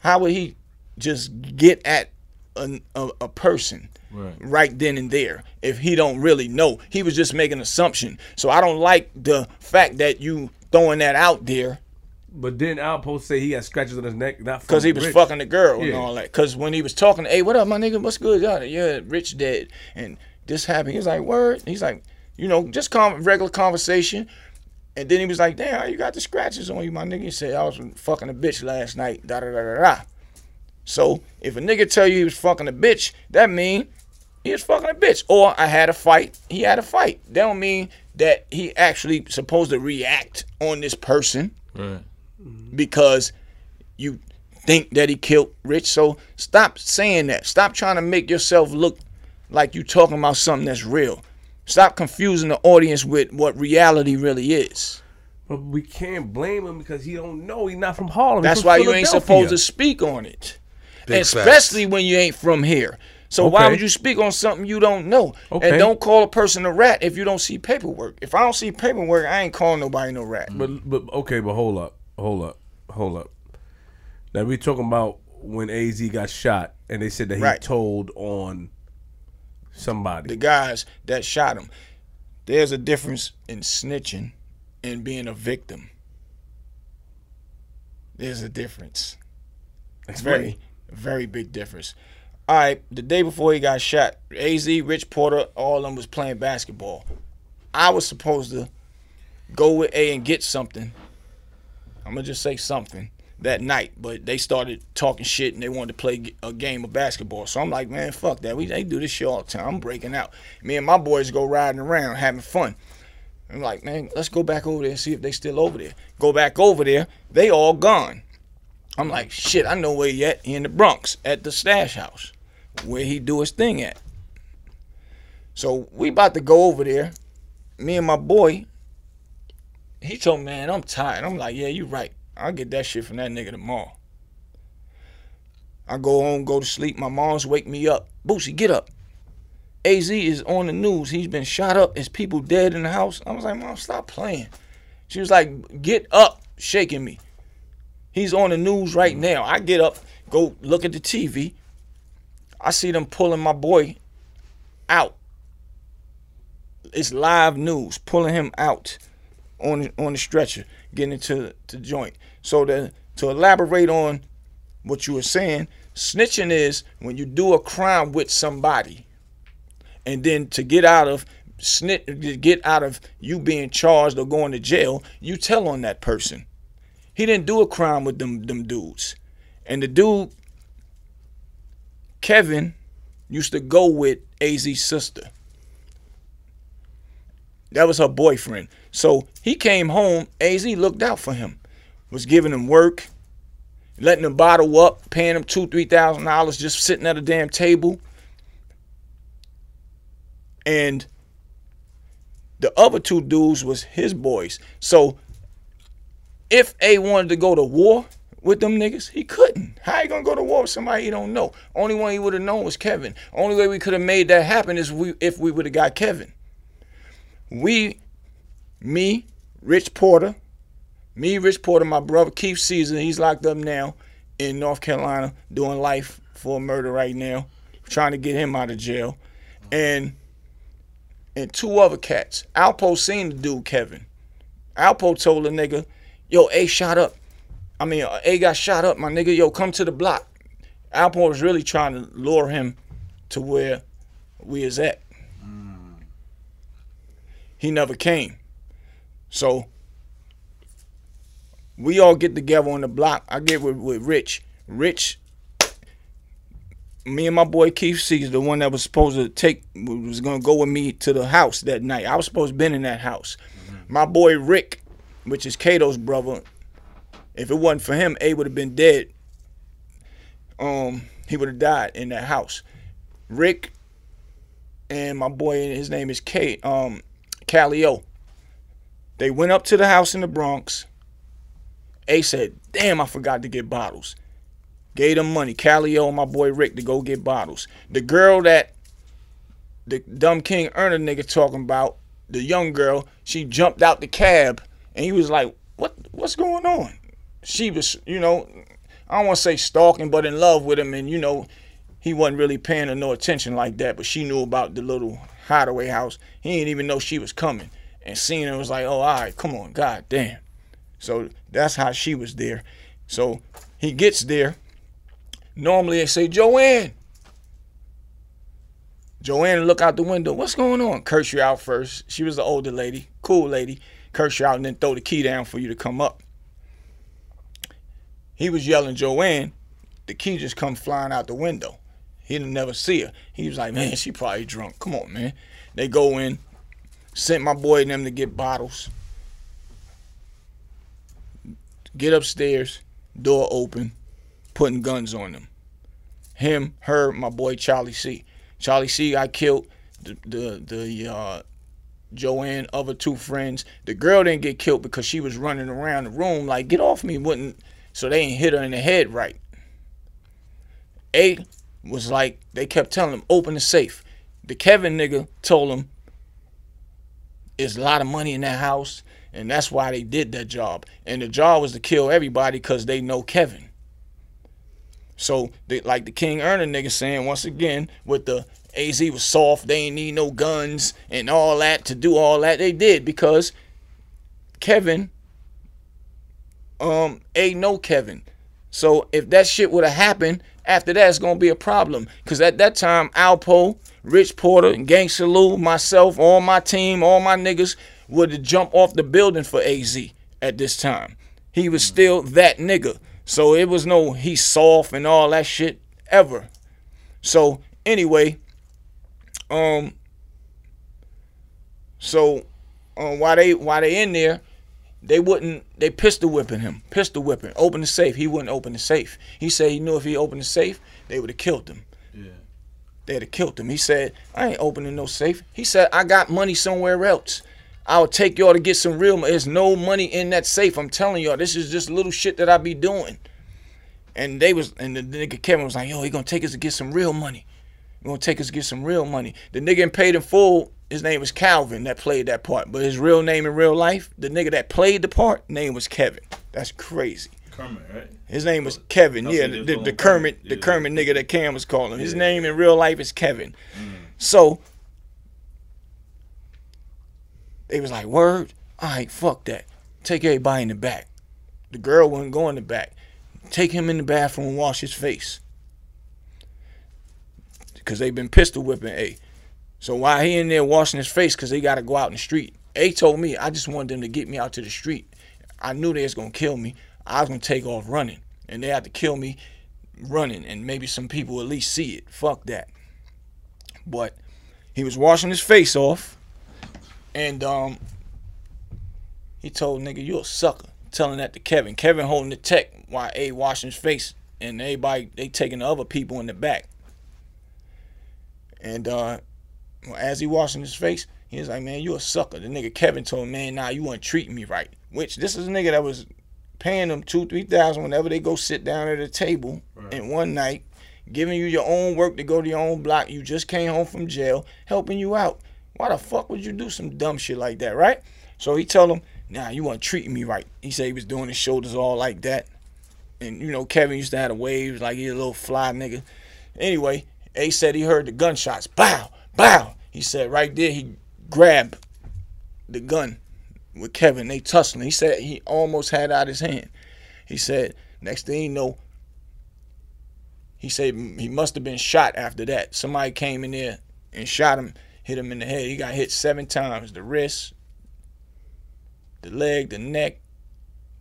how would he just get at a, a, a person right. right then and there if he don't really know. He was just making assumption. So I don't like the fact that you throwing that out there. But then Alpo say he had scratches on his neck, not because he was Rich. fucking the girl yeah. and all that. Because when he was talking, hey, what up, my nigga? What's good? Yeah, yeah, Rich dead, and this happened. He was like, word. He's like, you know, just com- regular conversation. And then he was like, damn, you got the scratches on you, my nigga. He said, I was fucking a bitch last night. Da da da da da. So if a nigga tell you he was fucking a bitch, that mean he was fucking a bitch. Or I had a fight, he had a fight. That don't mean that he actually supposed to react on this person. Right. Because you think that he killed Rich. So stop saying that. Stop trying to make yourself look like you talking about something that's real. Stop confusing the audience with what reality really is. But we can't blame him because he don't know. He's not from Harlem. That's why you ain't supposed to speak on it. Big especially facts. when you ain't from here. So okay. why would you speak on something you don't know? Okay. And don't call a person a rat if you don't see paperwork. If I don't see paperwork, I ain't calling nobody no rat. But but okay, but hold up, hold up, hold up. Now we talking about when Az got shot, and they said that he right. told on somebody. The guys that shot him. There's a difference in snitching and being a victim. There's a difference. It's very, very big difference. All right, the day before he got shot, AZ, Rich Porter, all of them was playing basketball. I was supposed to go with A and get something. I'm gonna just say something that night, but they started talking shit and they wanted to play a game of basketball. So I'm like, man, fuck that. We they do this shit all the time. I'm breaking out. Me and my boys go riding around having fun. I'm like, man, let's go back over there and see if they still over there. Go back over there. They all gone. I'm like, shit, I know where he at. He in the Bronx at the stash house where he do his thing at. So we about to go over there. Me and my boy, he told me, man, I'm tired. I'm like, yeah, you right. I'll get that shit from that nigga tomorrow. I go home, go to sleep. My mom's wake me up. Boosie, get up. AZ is on the news. He's been shot up. There's people dead in the house. I was like, Mom, stop playing. She was like, get up, shaking me. He's on the news right now. I get up, go look at the TV. I see them pulling my boy out. It's live news, pulling him out on on the stretcher, getting into the joint. So to to elaborate on what you were saying, snitching is when you do a crime with somebody, and then to get out of snitch, get out of you being charged or going to jail, you tell on that person. He didn't do a crime with them them dudes, and the dude Kevin used to go with AZ's sister. That was her boyfriend. So he came home. Az looked out for him, was giving him work, letting him bottle up, paying him two, three thousand dollars, just sitting at a damn table. And the other two dudes was his boys. So if A wanted to go to war with them niggas, he couldn't. How you gonna go to war with somebody he don't know? Only one he would have known was Kevin. Only way we could have made that happen is we if we would have got Kevin. We, me, Rich Porter, me, Rich Porter, my brother Keith Caesar, he's locked up now in North Carolina doing life for murder right now, trying to get him out of jail, and and two other cats. Alpo seen the dude Kevin. Alpo told the nigga, "Yo, A shot up. I mean, A got shot up, my nigga. Yo, come to the block." Alpo was really trying to lure him to where we is at. Mm. He never came. So we all get together on the block. I get with, with Rich. Rich, me and my boy Keith C is the one that was supposed to take was gonna go with me to the house that night. I was supposed to been in that house. Mm-hmm. My boy Rick, which is Kato's brother, if it wasn't for him, A would have been dead. Um, he would have died in that house. Rick and my boy, his name is Kate, Um, Calio. They went up to the house in the Bronx. A said, "Damn, I forgot to get bottles." Gave them money, Callio and my boy Rick, to go get bottles. The girl that the dumb King Erner nigga talking about, the young girl, she jumped out the cab and he was like, "What? What's going on?" She was, you know, I don't want to say stalking, but in love with him, and you know, he wasn't really paying her no attention like that. But she knew about the little hideaway house. He didn't even know she was coming, and seeing her was like, "Oh, all right, come on, god damn." So that's how she was there. So he gets there. Normally they say, Joanne. Joanne look out the window. What's going on? Curse you out first. She was the older lady, cool lady. Curse you out and then throw the key down for you to come up. He was yelling Joanne. The key just come flying out the window. He didn't never see her. He was like, man, she probably drunk. Come on, man. They go in, sent my boy and them to get bottles get upstairs, door open, putting guns on them. Him, her, my boy Charlie C. Charlie C. I killed the the, the uh, Joanne, other two friends. The girl didn't get killed because she was running around the room like, get off me, wouldn't so they ain't hit her in the head right. A was like, they kept telling him, open the safe. The Kevin nigga told him, there's a lot of money in that house. And that's why they did that job. And the job was to kill everybody because they know Kevin. So, they, like the King Erner nigga saying once again, with the AZ was soft, they ain't need no guns and all that to do all that. They did because Kevin, um, A know Kevin. So if that shit would have happened, after that it's gonna be a problem. Cause at that time, Alpo, Rich Porter, Gangsta Lou, myself, all my team, all my niggas, would to jump off the building for AZ at this time. He was still that nigga. So it was no he soft and all that shit ever. So anyway, um so um, while they while they in there, they wouldn't they pistol whipping him, pistol whipping, open the safe. He wouldn't open the safe. He said he knew if he opened the safe, they would have killed him. Yeah. They'd have killed him. He said, I ain't opening no safe. He said, I got money somewhere else. I'll take y'all to get some real money. There's no money in that safe. I'm telling y'all, this is just little shit that I be doing. And they was and the nigga Kevin was like, yo, he gonna take us to get some real money. He gonna take us to get some real money. The nigga in paid in full, his name was Calvin that played that part. But his real name in real life, the nigga that played the part, name was Kevin. That's crazy. Kermit, right? His name was Kevin. yeah, the, the, the Kermit, the Kermit nigga that Cam was calling. His yeah. name in real life is Kevin. Mm. So they was like, word, all right, fuck that. Take everybody in the back. The girl wouldn't go in the back. Take him in the bathroom and wash his face. Because they've been pistol whipping A. So while he in there washing his face, because they got to go out in the street. A told me, I just wanted them to get me out to the street. I knew they was to kill me. I was to take off running. And they had to kill me running. And maybe some people at least see it. Fuck that. But he was washing his face off And um, he told nigga, you a sucker. Telling that to Kevin. Kevin holding the tech while A washing his face and everybody they taking the other people in the back. And uh as he washing his face, he was like, Man, you a sucker. The nigga Kevin told him, Man, nah, you weren't treating me right. Which this is a nigga that was paying them two, three thousand whenever they go sit down at a table right. in one night, giving you your own work to go to your own block. You just came home from jail, helping you out. Why the fuck would you do some dumb shit like that, right? So he told him, Nah, you weren't treating me right. He said he was doing his shoulders all like that. And you know, Kevin used to have the waves like he a little fly nigga. Anyway, A said he heard the gunshots. Bow, bow. He said right there he grabbed the gun with Kevin. They tussling. He said he almost had out his hand. He said next thing you know, he said he must have been shot after that. Somebody came in there and shot him, hit him in the head. He got hit seven times: the wrist, the leg, the neck,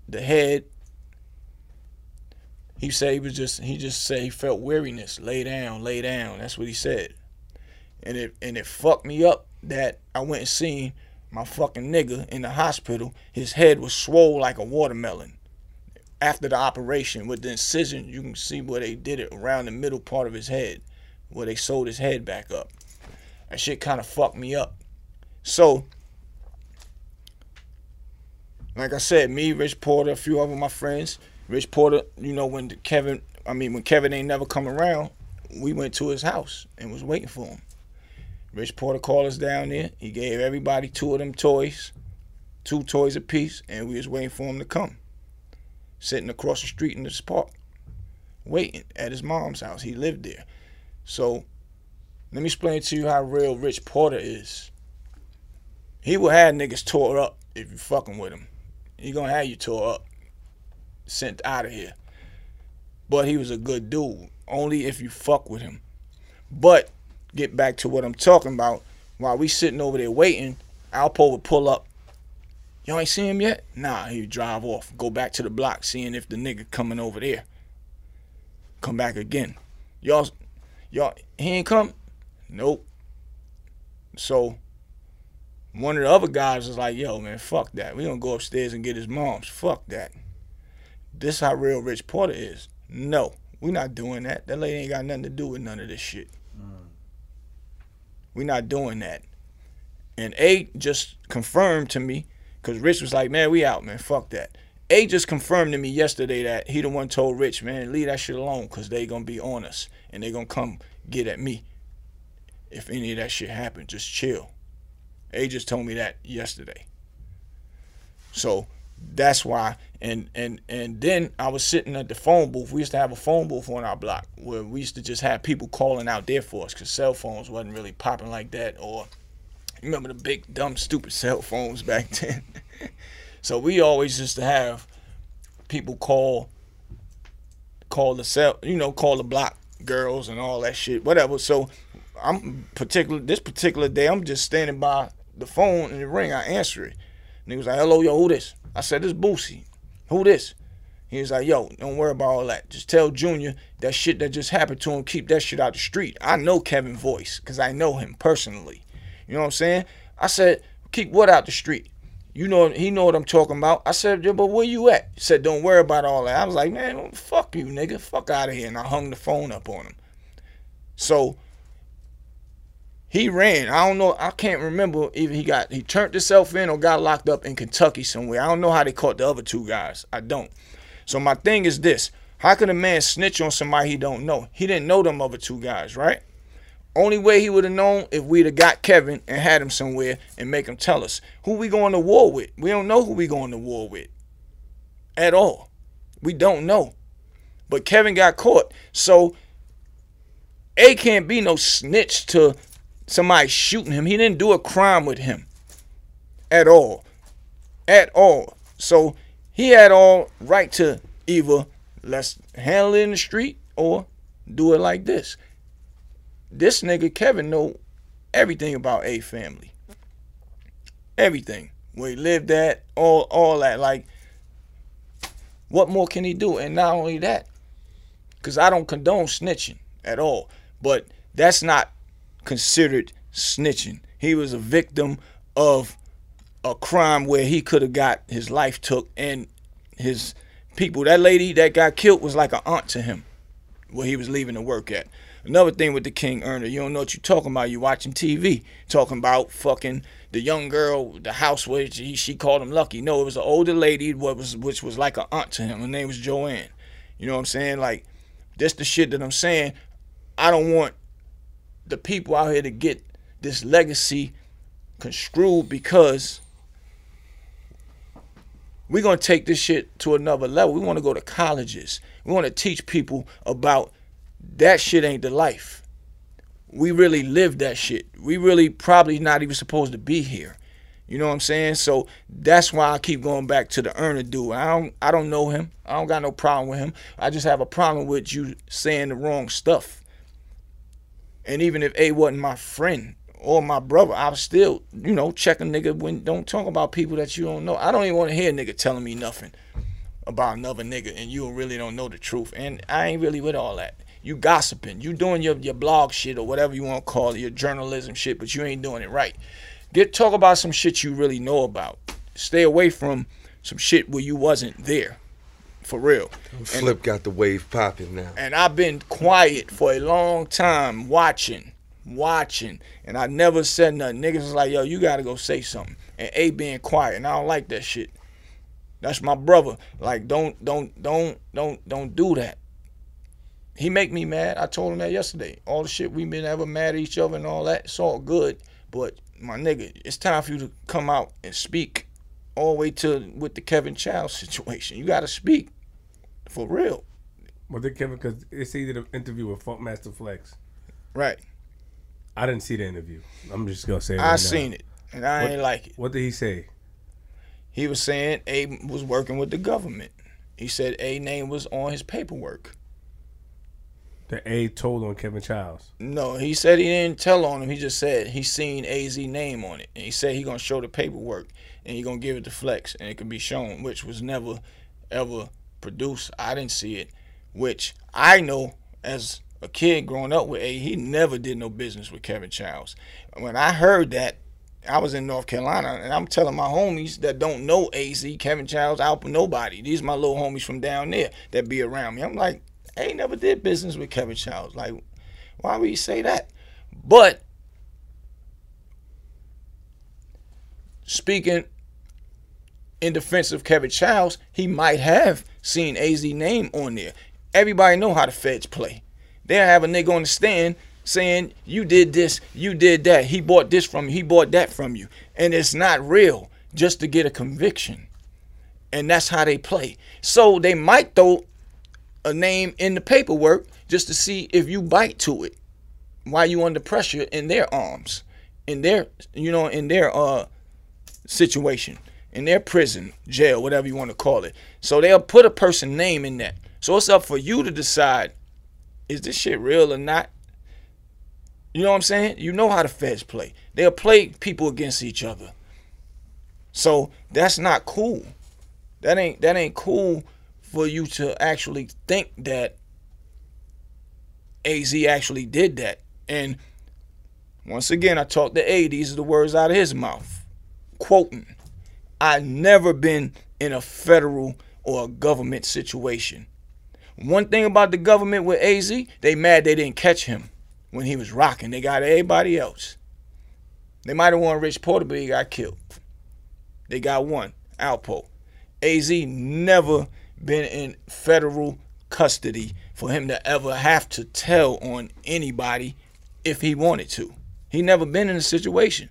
the head. He said he was just he just said he felt weariness. Lay down, lay down. That's what he said. And it and it fucked me up that I went and seen my fucking nigga in the hospital. His head was swole like a watermelon. After the operation with the incision, you can see where they did it around the middle part of his head, where they sewed his head back up. That shit kind of fucked me up. So like I said, me, Rich Porter, a few of my friends. Rich Porter, you know, when Kevin, I mean, when Kevin ain't never come around, we went to his house and was waiting for him. Rich Porter called us down there. He gave everybody two of them toys, two toys apiece, and we was waiting for him to come. Sitting across the street in this park, waiting at his mom's house. He lived there. So, let me explain to you how real Rich Porter is. He will have niggas tore up if you fucking with him. He gonna have you tore up, sent out of here. But he was a good dude, only if you fuck with him. But get back to what I'm talking about. While we sitting over there waiting, Alpo would pull up. Y'all ain't see him yet? Nah, he'd drive off, go back to the block, seeing if the nigga coming over there. Come back again. Y'all, y'all, he ain't come? Nope. So one of the other guys was like, yo, man, fuck that. We gonna go upstairs and get his mom's. Fuck that. This how real Rich Porter is. No, we not doing that. That lady ain't got nothing to do with none of this shit. Mm. We not doing that. And A just confirmed to me, because Rich was like, man, we out, man. Fuck that. A just confirmed to me yesterday that he the one told Rich, man, leave that shit alone, because they gonna be on us. And they gonna come get at me. If any of that shit happen, just chill. A just told me that yesterday. So that's why. And and and then I was sitting at the phone booth. We used to have a phone booth on our block where we used to just have people calling out there for us because cell phones wasn't really popping like that. Or remember the big dumb stupid cell phones *laughs* back then. so we always used to have people call call the cell, you know, call the block girls and all that shit, whatever. So I'm particular this particular day. I'm just standing by the phone and the ring. I answer it. And was like, "Hello, yo, who this?" I said, it's Boosie." Who this? He was like, "Yo, don't worry about all that. Just tell Junior that shit that just happened to him. Keep that shit out the street." I know Kevin Voice because I know him personally. You know what I'm saying? I said, "Keep what out the street?" You know, he know what I'm talking about. I said, yeah, but where you at? He said, don't worry about all that. I was like, man, fuck you, nigga. Fuck out of here. And I hung the phone up on him. So he ran. I don't know. I can't remember if he got he turned himself in or got locked up in Kentucky somewhere. I don't know how they caught the other two guys. I don't. So my thing is this: How can a man snitch on somebody he don't know? He didn't know them other two guys, right? Only way he would have known if we'd have got Kevin and had him somewhere and make him tell us who we going to war with. We don't know who we going to war with at all. We don't know. But Kevin got caught, so A can't be no snitch to somebody shooting him. He didn't do a crime with him at all. At all. So he had all right to either let's handle it in the street or do it like this. This nigga Kevin know everything about a family. Everything. Where he lived at, all all that. Like, what more can he do? And not only that, because I don't condone snitching at all. But that's not considered snitching. He was a victim of a crime where he could have got his life took and his people. That lady that got killed was like an aunt to him where he was leaving to work at. Another thing with the King Earner, you don't know what you're talking about. You watching TV, talking about fucking the young girl, the house where she, she called him Lucky. No, it was an older lady, what was which was like an aunt to him. Her name was Joanne. You know what I'm saying? Like, that's the shit that I'm saying. I don't want the people out here to get this legacy construed because we're gonna take this shit to another level. We want to go to colleges. We want to teach people about that shit ain't the life. We really live that shit. We really probably not even supposed to be here. You know what I'm saying? So that's why I keep going back to the earner dude. I don't I don't know him. I don't got no problem with him. I just have a problem with you saying the wrong stuff. And even if A wasn't my friend or my brother, I was still, you know, check a nigga when don't talk about people that you don't know. I don't even want to hear a nigga telling me nothing about another nigga and you really don't know the truth. And I ain't really with all that. You gossiping. You doing your, your blog shit or whatever you want to call it, your journalism shit, but you ain't doing it right. Get talk about some shit you really know about. Stay away from some shit where you wasn't there. For real. Flip got the wave popping now. And I've been quiet for a long time watching, watching, and I never said nothing. Niggas was like, yo, you gotta go say something. And A being quiet, and I don't like that shit. That's my brother. Like, don't, don't, don't, don't, don't do that. He make me mad. I told him that yesterday. All the shit we been ever mad at each other and all that, it's all good. But my nigga, it's time for you to come out and speak all the way to with the Kevin Child *laughs* situation. You gotta speak. For real. Well, did Kevin? Because it's either the interview with Funkmaster Flex. Right. I didn't see the interview. I'm just gonna say. It right I now. seen it, and I what, ain't like it. What did he say? He was saying A was working with the government. He said A name was on his paperwork. The A told on Kevin Childs. No, he said he didn't tell on him. He just said he seen AZ name on it, and he said he gonna show the paperwork and he gonna give it to Flex, and it can be shown, which was never, ever produced. I didn't see it, which I know as a kid growing up with A, he never did no business with Kevin Childs. When I heard that, I was in North Carolina, and I'm telling my homies that don't know AZ, Kevin Childs, for nobody. These my little homies from down there that be around me. I'm like, A never did business with Kevin Childs. Like, why would you say that? But speaking in defense of Kevin Childs, he might have seen AZ name on there. Everybody know how the feds play. They'll have a nigga on the stand saying, you did this, you did that, he bought this from you, he bought that from you. And it's not real just to get a conviction. And that's how they play. So they might throw a name in the paperwork just to see if you bite to it while you under pressure in their arms, in their, you know, in their uh situation in their prison, jail, whatever you want to call it. So they'll put a person name in that. So it's up for you to decide is this shit real or not? You know what I'm saying? You know how the feds play. They'll play people against each other. So that's not cool. That ain't that ain't cool for you to actually think that AZ actually did that. And once again, I talked to A. These are the words out of his mouth. Quoting. I never been in a federal or a government situation. One thing about the government with AZ, they mad they didn't catch him when he was rocking. They got everybody else. They might have won Rich Porter, but he got killed. They got one, Alpo. AZ never been in federal custody for him to ever have to tell on anybody if he wanted to. He never been in a situation.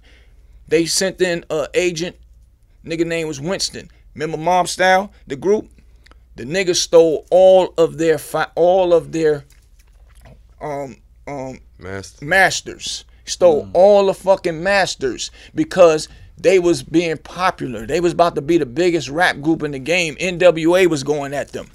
They sent in an agent Nigga name was Winston. Remember Mob Style, the group? The nigga stole all of their fi- all of their um um Master. masters. Stole mm. all the fucking masters because they was being popular. They was about to be the biggest rap group in the game. NWA was going at them.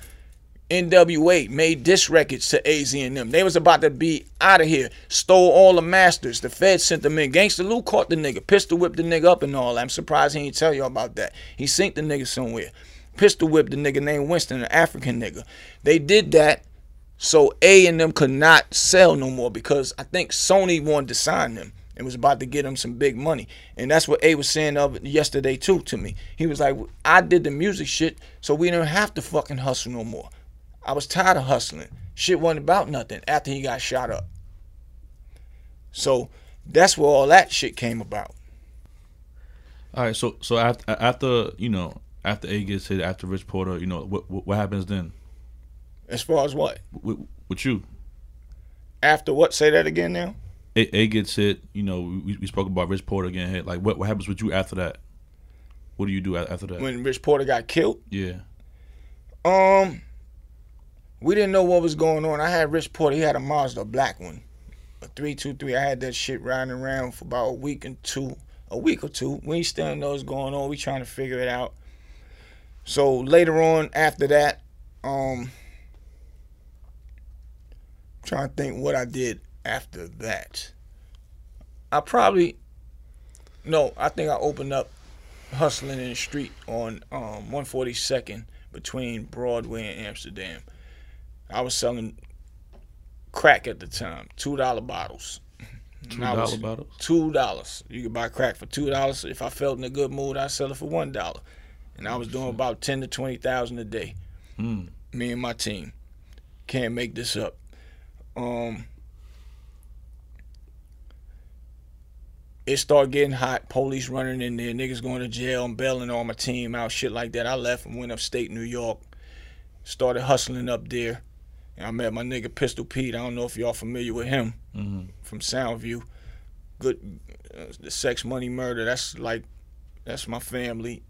NWA made diss records to AZ and them. They was about to be out of here. Stole all the masters. The feds sent them in. Gangsta Lou caught the nigga. Pistol whipped the nigga up and all I'm surprised he didn't tell y'all about that. He sent the nigga somewhere. Pistol whipped the nigga named Winston, an African nigga. They did that so A and them could not sell no more because I think Sony wanted to sign them. and was about to get him some big money. And that's what A was saying of yesterday too to me. He was like, I did the music shit, so we don't have to fucking hustle no more. I was tired of hustling. Shit wasn't about nothing after he got shot up. So that's where all that shit came about. All right, so so after after you know after A gets hit, after Rich Porter, you know what what, what happens then? As far as what? With, with you. After what? Say that again now. A, A gets hit. You know, we, we spoke about Rich Porter getting hit. Like, what what happens with you after that? What do you do after that? When Rich Porter got killed? Yeah. Um, we didn't know what was going on. I had Rich Porter. He had a Mazda, a black one, a three two three. I had that shit riding around for about a week and two, a week or two. We still know what's going on. We trying to figure it out. So later on, after that, um, trying to think what I did after that. I probably no, I think I opened up hustling in the street on um, 142nd between Broadway and Amsterdam. I was selling crack at the time, two dollar bottles. Two dollar bottles. Two dollars. You could buy crack for two dollars. If I felt in a good mood, I'd sell it for one dollar. And I was doing about ten to twenty thousand a day. Mm. Me and my team. Can't make this up. Um, it started getting hot. Police running in there, niggas going to jail. I'm bailing all my team out, shit like that. I left and went upstate New York. Started hustling up there. And I met my nigga Pistol Pete. I don't know if y'all familiar with him mm-hmm. from Soundview. Good, uh, the sex, money, murder. That's like, that's my family.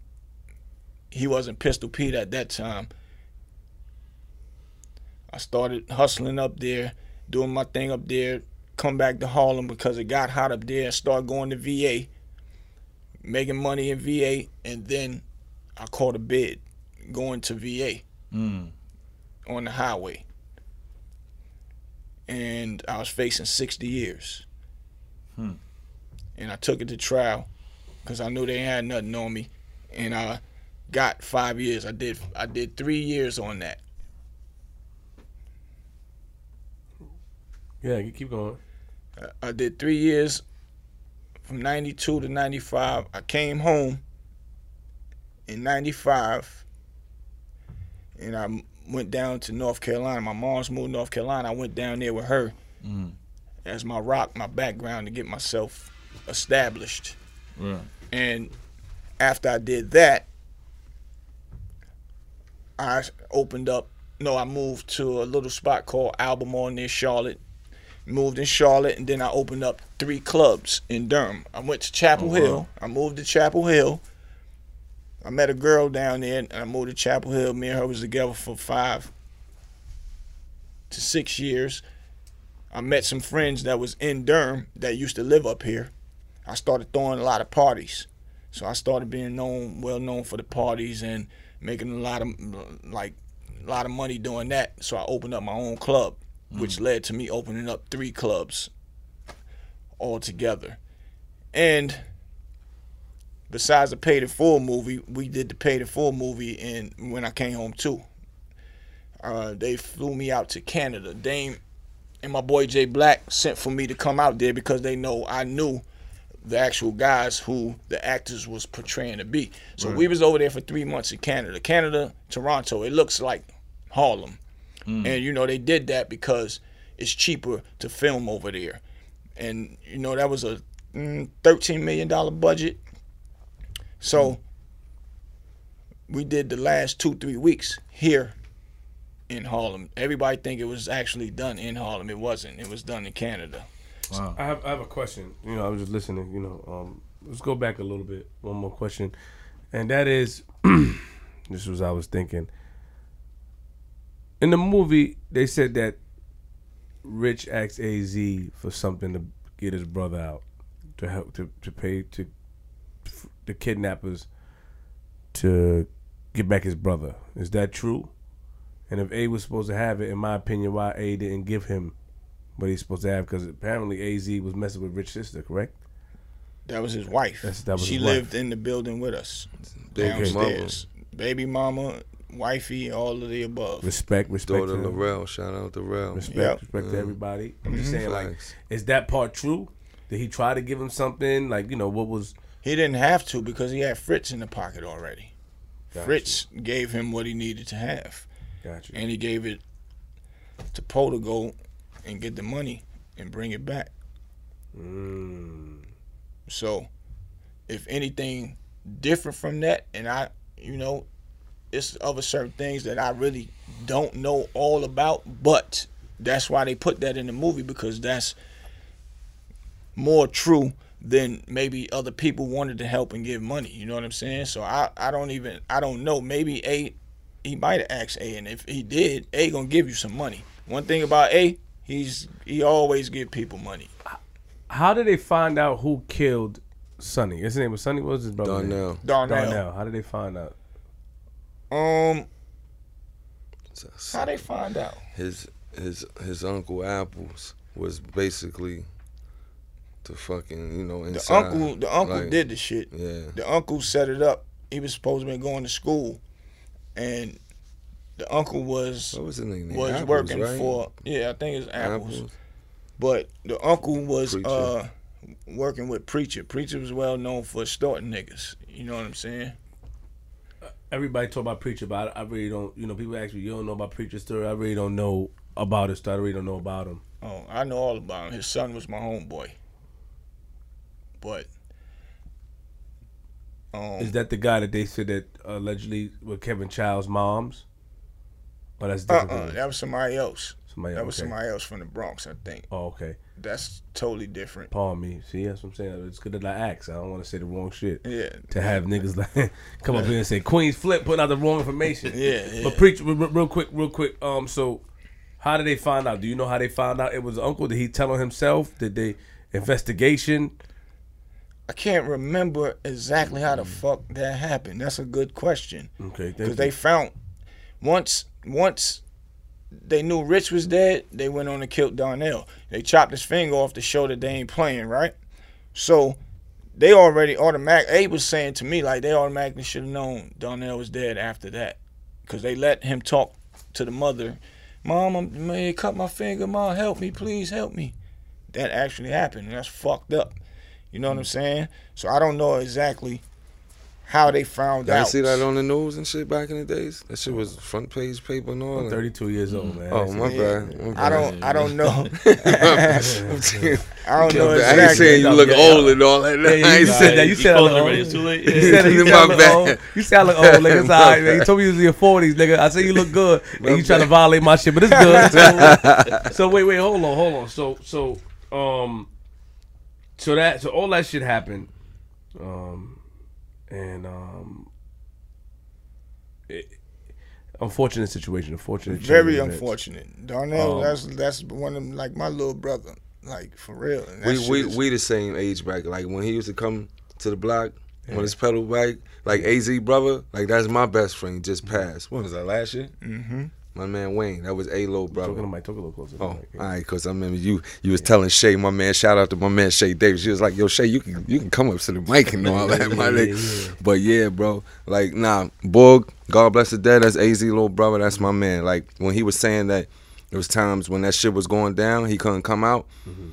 He wasn't Pistol Pete at that time. I started hustling up there, doing my thing up there, come back to Harlem because it got hot up there start going to VA, making money in VA, and then I caught a bid going to VA mm. on the highway. And I was facing 60 years. Hmm. And I took it to trial because I knew they had nothing on me. And I got five years. I did I did three years on that. Yeah, you keep going. I did three years from 92 to 95. I came home in 95 and I went down to North Carolina. My mom's moved to North Carolina. I went down there with her mm. as my rock, my background to get myself established. Right. And after I did that, I opened up. No, I moved to a little spot called Albemarle near Charlotte moved in Charlotte, and then I opened up three clubs in Durham. I went to Chapel oh, Hill. Wow. I moved to Chapel Hill. I met a girl down there, and I moved to Chapel Hill. Me and her was together for five to six years. I met some friends that was in Durham that used to live up here. I started throwing a lot of parties, so I started being known, well known for the parties and making a lot of like a lot of money doing that. So I opened up my own club which mm. led to me opening up three clubs altogether. And besides the Paid in Full movie, we did the Paid in Full movie and when I came home too. Uh, they flew me out to Canada. Dame and my boy Jay Black sent for me to come out there because they know I knew the actual guys who the actors was portraying to be. So right. we was over there for three months in Canada. Canada, Toronto, it looks like Harlem. Mm. And you know they did that because it's cheaper to film over there. And you know that was a mm, 13 million dollar budget. So we did the last 2-3 weeks here in Harlem. Everybody think it was actually done in Harlem. It wasn't. It was done in Canada. Wow. I have I have a question. You know, I was just listening, you know, um, let's go back a little bit. One more question. And that is *clears throat* this was I was thinking in the movie, they said that Rich asked Az for something to get his brother out, to help to, to pay to the kidnappers to get back his brother. Is that true? And if A was supposed to have it, in my opinion, why A didn't give him what he's supposed to have? Because apparently Az was messing with Rich's sister, correct? That was his wife. That's, that was she lived wife. in the building with us downstairs. Baby mama wifey, all of the above. Respect, respect. Daughter Laurel, shout out to Rel. Respect, yep. respect to everybody. I'm just mm-hmm. saying, like, is that part true? Did he try to give him something? Like you know what was? He didn't have to because he had Fritz in the pocket already. Got Fritz you. gave him what he needed to have. Gotcha. And he gave it to Poe to go and get the money and bring it back. Mm. So, if anything different from that, and I, you know, it's other certain things that I really don't know all about, but that's why they put that in the movie because that's more true than maybe other people wanted to help and give money. You know what I'm saying? So I, I don't even I don't know. Maybe A he might have asked A and if he did, A gonna give you some money. One thing about A, he's he always give people money. How did they find out who killed Sonny? His name was Sonny. What was his brother? Darnell. Darnell. Darnell. How did they find out? Um. How they find out? His his his uncle Apples was basically the fucking you know inside. The uncle the uncle like, did the shit. Yeah. The uncle set it up. He was supposed to be going to school, and the uncle was what was his name? was Apples, working right? for yeah I think it's Apples. Apples. But the uncle was Preacher. uh working with Preacher. Preacher was well known for starting niggas. You know what I'm saying? Everybody talk about Preacher, but I, I really don't. You know, people ask me, "You don't know about Preacher's story?" I really don't know about his story. I really don't know about him. Oh, I know all about him. His son was my homeboy. But um, Is that the guy that they said that allegedly with Kevin Chiles' mom's? Oh, that's different. uh than- that was somebody else. somebody That was okay. somebody else from the Bronx, I think. Oh, okay. That's totally different. Pardon me. See, that's what I'm saying. It's good that I ask. I don't want to say the wrong shit. Yeah. To have niggas like *laughs* come up here and say Queen's Flip putting out the wrong information. *laughs* Yeah, yeah. But preach real, real quick, real quick. Um, so how did they find out? Do you know how they found out it was uncle? Did he tell on himself? Did they investigation? I can't remember exactly how the mm. fuck that happened. That's a good question. Okay, Because they found once once they knew Rich was dead, they went on to kill Darnell. They chopped his finger off to show that they ain't playing, right? So they already automatic. Abe was saying to me like they automatically should have known Darnell was dead after that, because they let him talk to the mother. Mom, I'm, man, cut my finger. Mom, help me, please help me. That actually happened. and That's fucked up. You know what I'm saying? So I don't know exactly how they found out. Y'all out. see that on the news and shit back in the days? That shit was front page paper and all I'm 32 years old, man. Oh my Yeah. bad. My I don't. I don't know. *laughs* *laughs* I'm saying- I don't know I ain't saying you look Yeah, old and all that. Yeah, I you ain't said saying that. You said I look old. It's too late. You said, *laughs* you My said I look bad. old. You said I look old, nigga. It's all right, man. You told me you was in your 40s, nigga. I said you look good. And you trying to violate my shit, but it's good. So wait, wait, hold on, hold on. So, so, um, so that, so all that shit happened, um, and um, it, unfortunate situation, unfortunate, Very of events. unfortunate. Darnell, Um, that's that's one of like my little brother, like for real. And we we is- we the same age bracket. Like when he used to come to the block on his pedal bike, like AZ brother, like that's my best friend. Just passed. When was that last year? Mhm. My man Wayne. That was A Lo brother. Talking to Mike, talk a little closer. Oh, yeah. all right, cause I remember you you was telling Shay, my man, shout out to my man Shay Davis. She was like, "Yo, Shay, you can you can come up to the mic and all that, *laughs* my Yeah, nigga." yeah. But yeah, bro, like nah, Borg, God bless the dead. That's Az little brother. That's my man. Like when he was saying that, there was times when that shit was going down, he couldn't come out. Mm-hmm.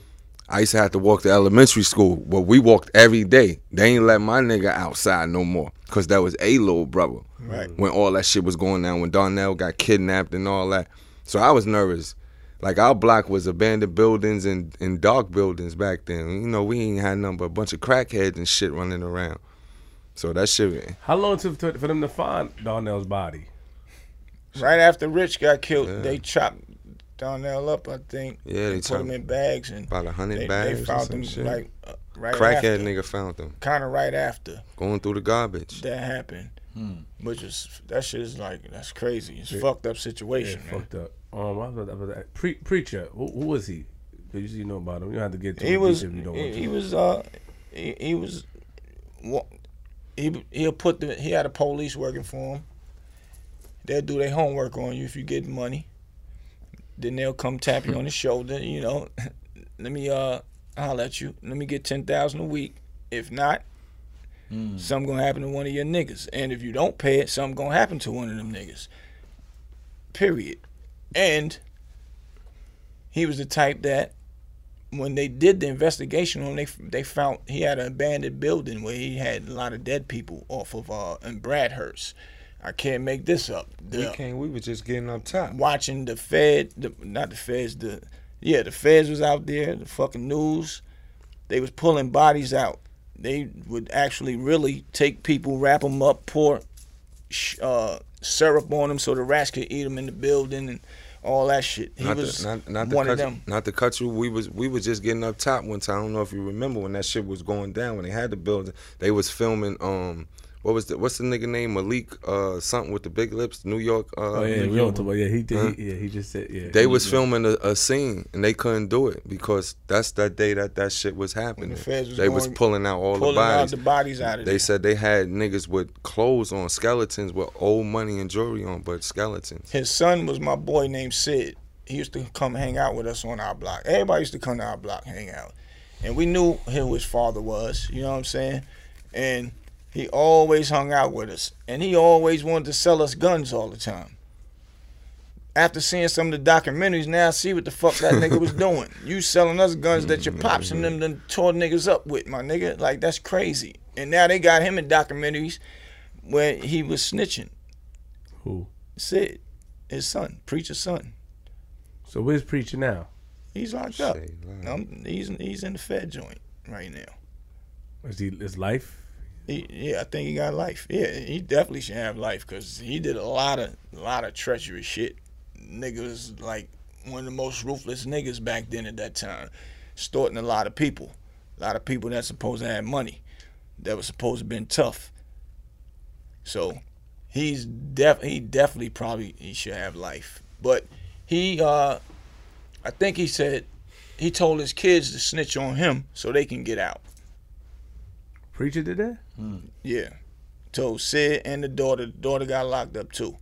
I used to have to walk to elementary school, but we walked every day. They ain't let my nigga outside no more, cause that was a little brother. Right. When all that shit was going down, when Darnell got kidnapped and all that. So I was nervous. Like our block was abandoned buildings and, and dark buildings back then. You know, we ain't had nothing but a bunch of crackheads and shit running around. So that shit, How long took for them to find Darnell's body? Right after Rich got killed, Yeah. they chopped Darnell up. I think. Yeah, they and put chopped- him in bags and about a hundred bags they found them shit. like uh, right Crackhead after, nigga found them kind of right after going through the garbage. that happened. Hmm. Which is that shit is like that's crazy. It's Yeah. fucked up Yeah, situation, man. fucked up. Um, I was about to- Pre- preacher. Who, who was he? Did you know about him? You don't have to get to He deep was if you don't he, want to. he was uh he, he was wa- he he'll put the he had a police working for him. They'll do their homework on you if you get money. Then they'll come tap you on the *laughs* shoulder, you know. *laughs* Let me uh holler at you. Let me get ten thousand a week. If not, something gonna happen to one of your niggas. And if you don't pay it, something gonna happen to one of them niggas. Period. And he was the type that when they did the investigation on, they they found he had an abandoned building where he had a lot of dead people off of uh in Bradhurst. I can't make this up. The, we can't. We were just getting up top, watching the Fed, the, not the Feds, the yeah, the Feds was out there, the fucking news. They was pulling bodies out. They would actually really take people, wrap them up, pour uh, syrup on them so the rats could eat them in the building and all that shit. He not was the, not, not one of them. Not to cut you. We was we was just getting up top one time. I don't know if you remember when that shit was going down when they had the building. They was filming um what was the what's the nigga name? Malik uh something with the big lips New York uh oh yeah we don't talk about yeah he did huh? he, yeah he just said yeah they was filming a, a, scene and they couldn't do it because that's that day that that shit was happening. The was they was pulling out all pulling the bodies. out the bodies out of there. they there. said they had niggas with clothes on skeletons with old money and jewelry on but skeletons. His son was my boy named Sid. He used to come hang out with us on our block. Everybody used to come to our block hang out. And we knew who his father was you know what I'm saying? And he always hung out with us, and he always wanted to sell us guns all the time. After seeing some of the documentaries, now I see what the fuck that nigga was *laughs* doing. You selling us guns that your pops and them done tore niggas up with, my nigga. Like that's crazy. And now they got him in documentaries where he was snitching. Who? Sid, his son, preacher's son. So where's preacher now? He's locked up. Um, he's he's in the Fed joint right now. Is he his life? Yeah, I think he got life. Yeah, he definitely should have life because he did a lot of a lot of treacherous shit. Niggas like one of the most ruthless niggas back then at that time, extorting a lot of people, a lot of people that supposed to have money, that was supposed to been tough. So, he's def he definitely probably he should have life, but he uh, I think he said he told his kids to snitch on him so they can get out. Preacher did that? Hmm. Yeah. Told Sid and the daughter. The daughter got locked up too.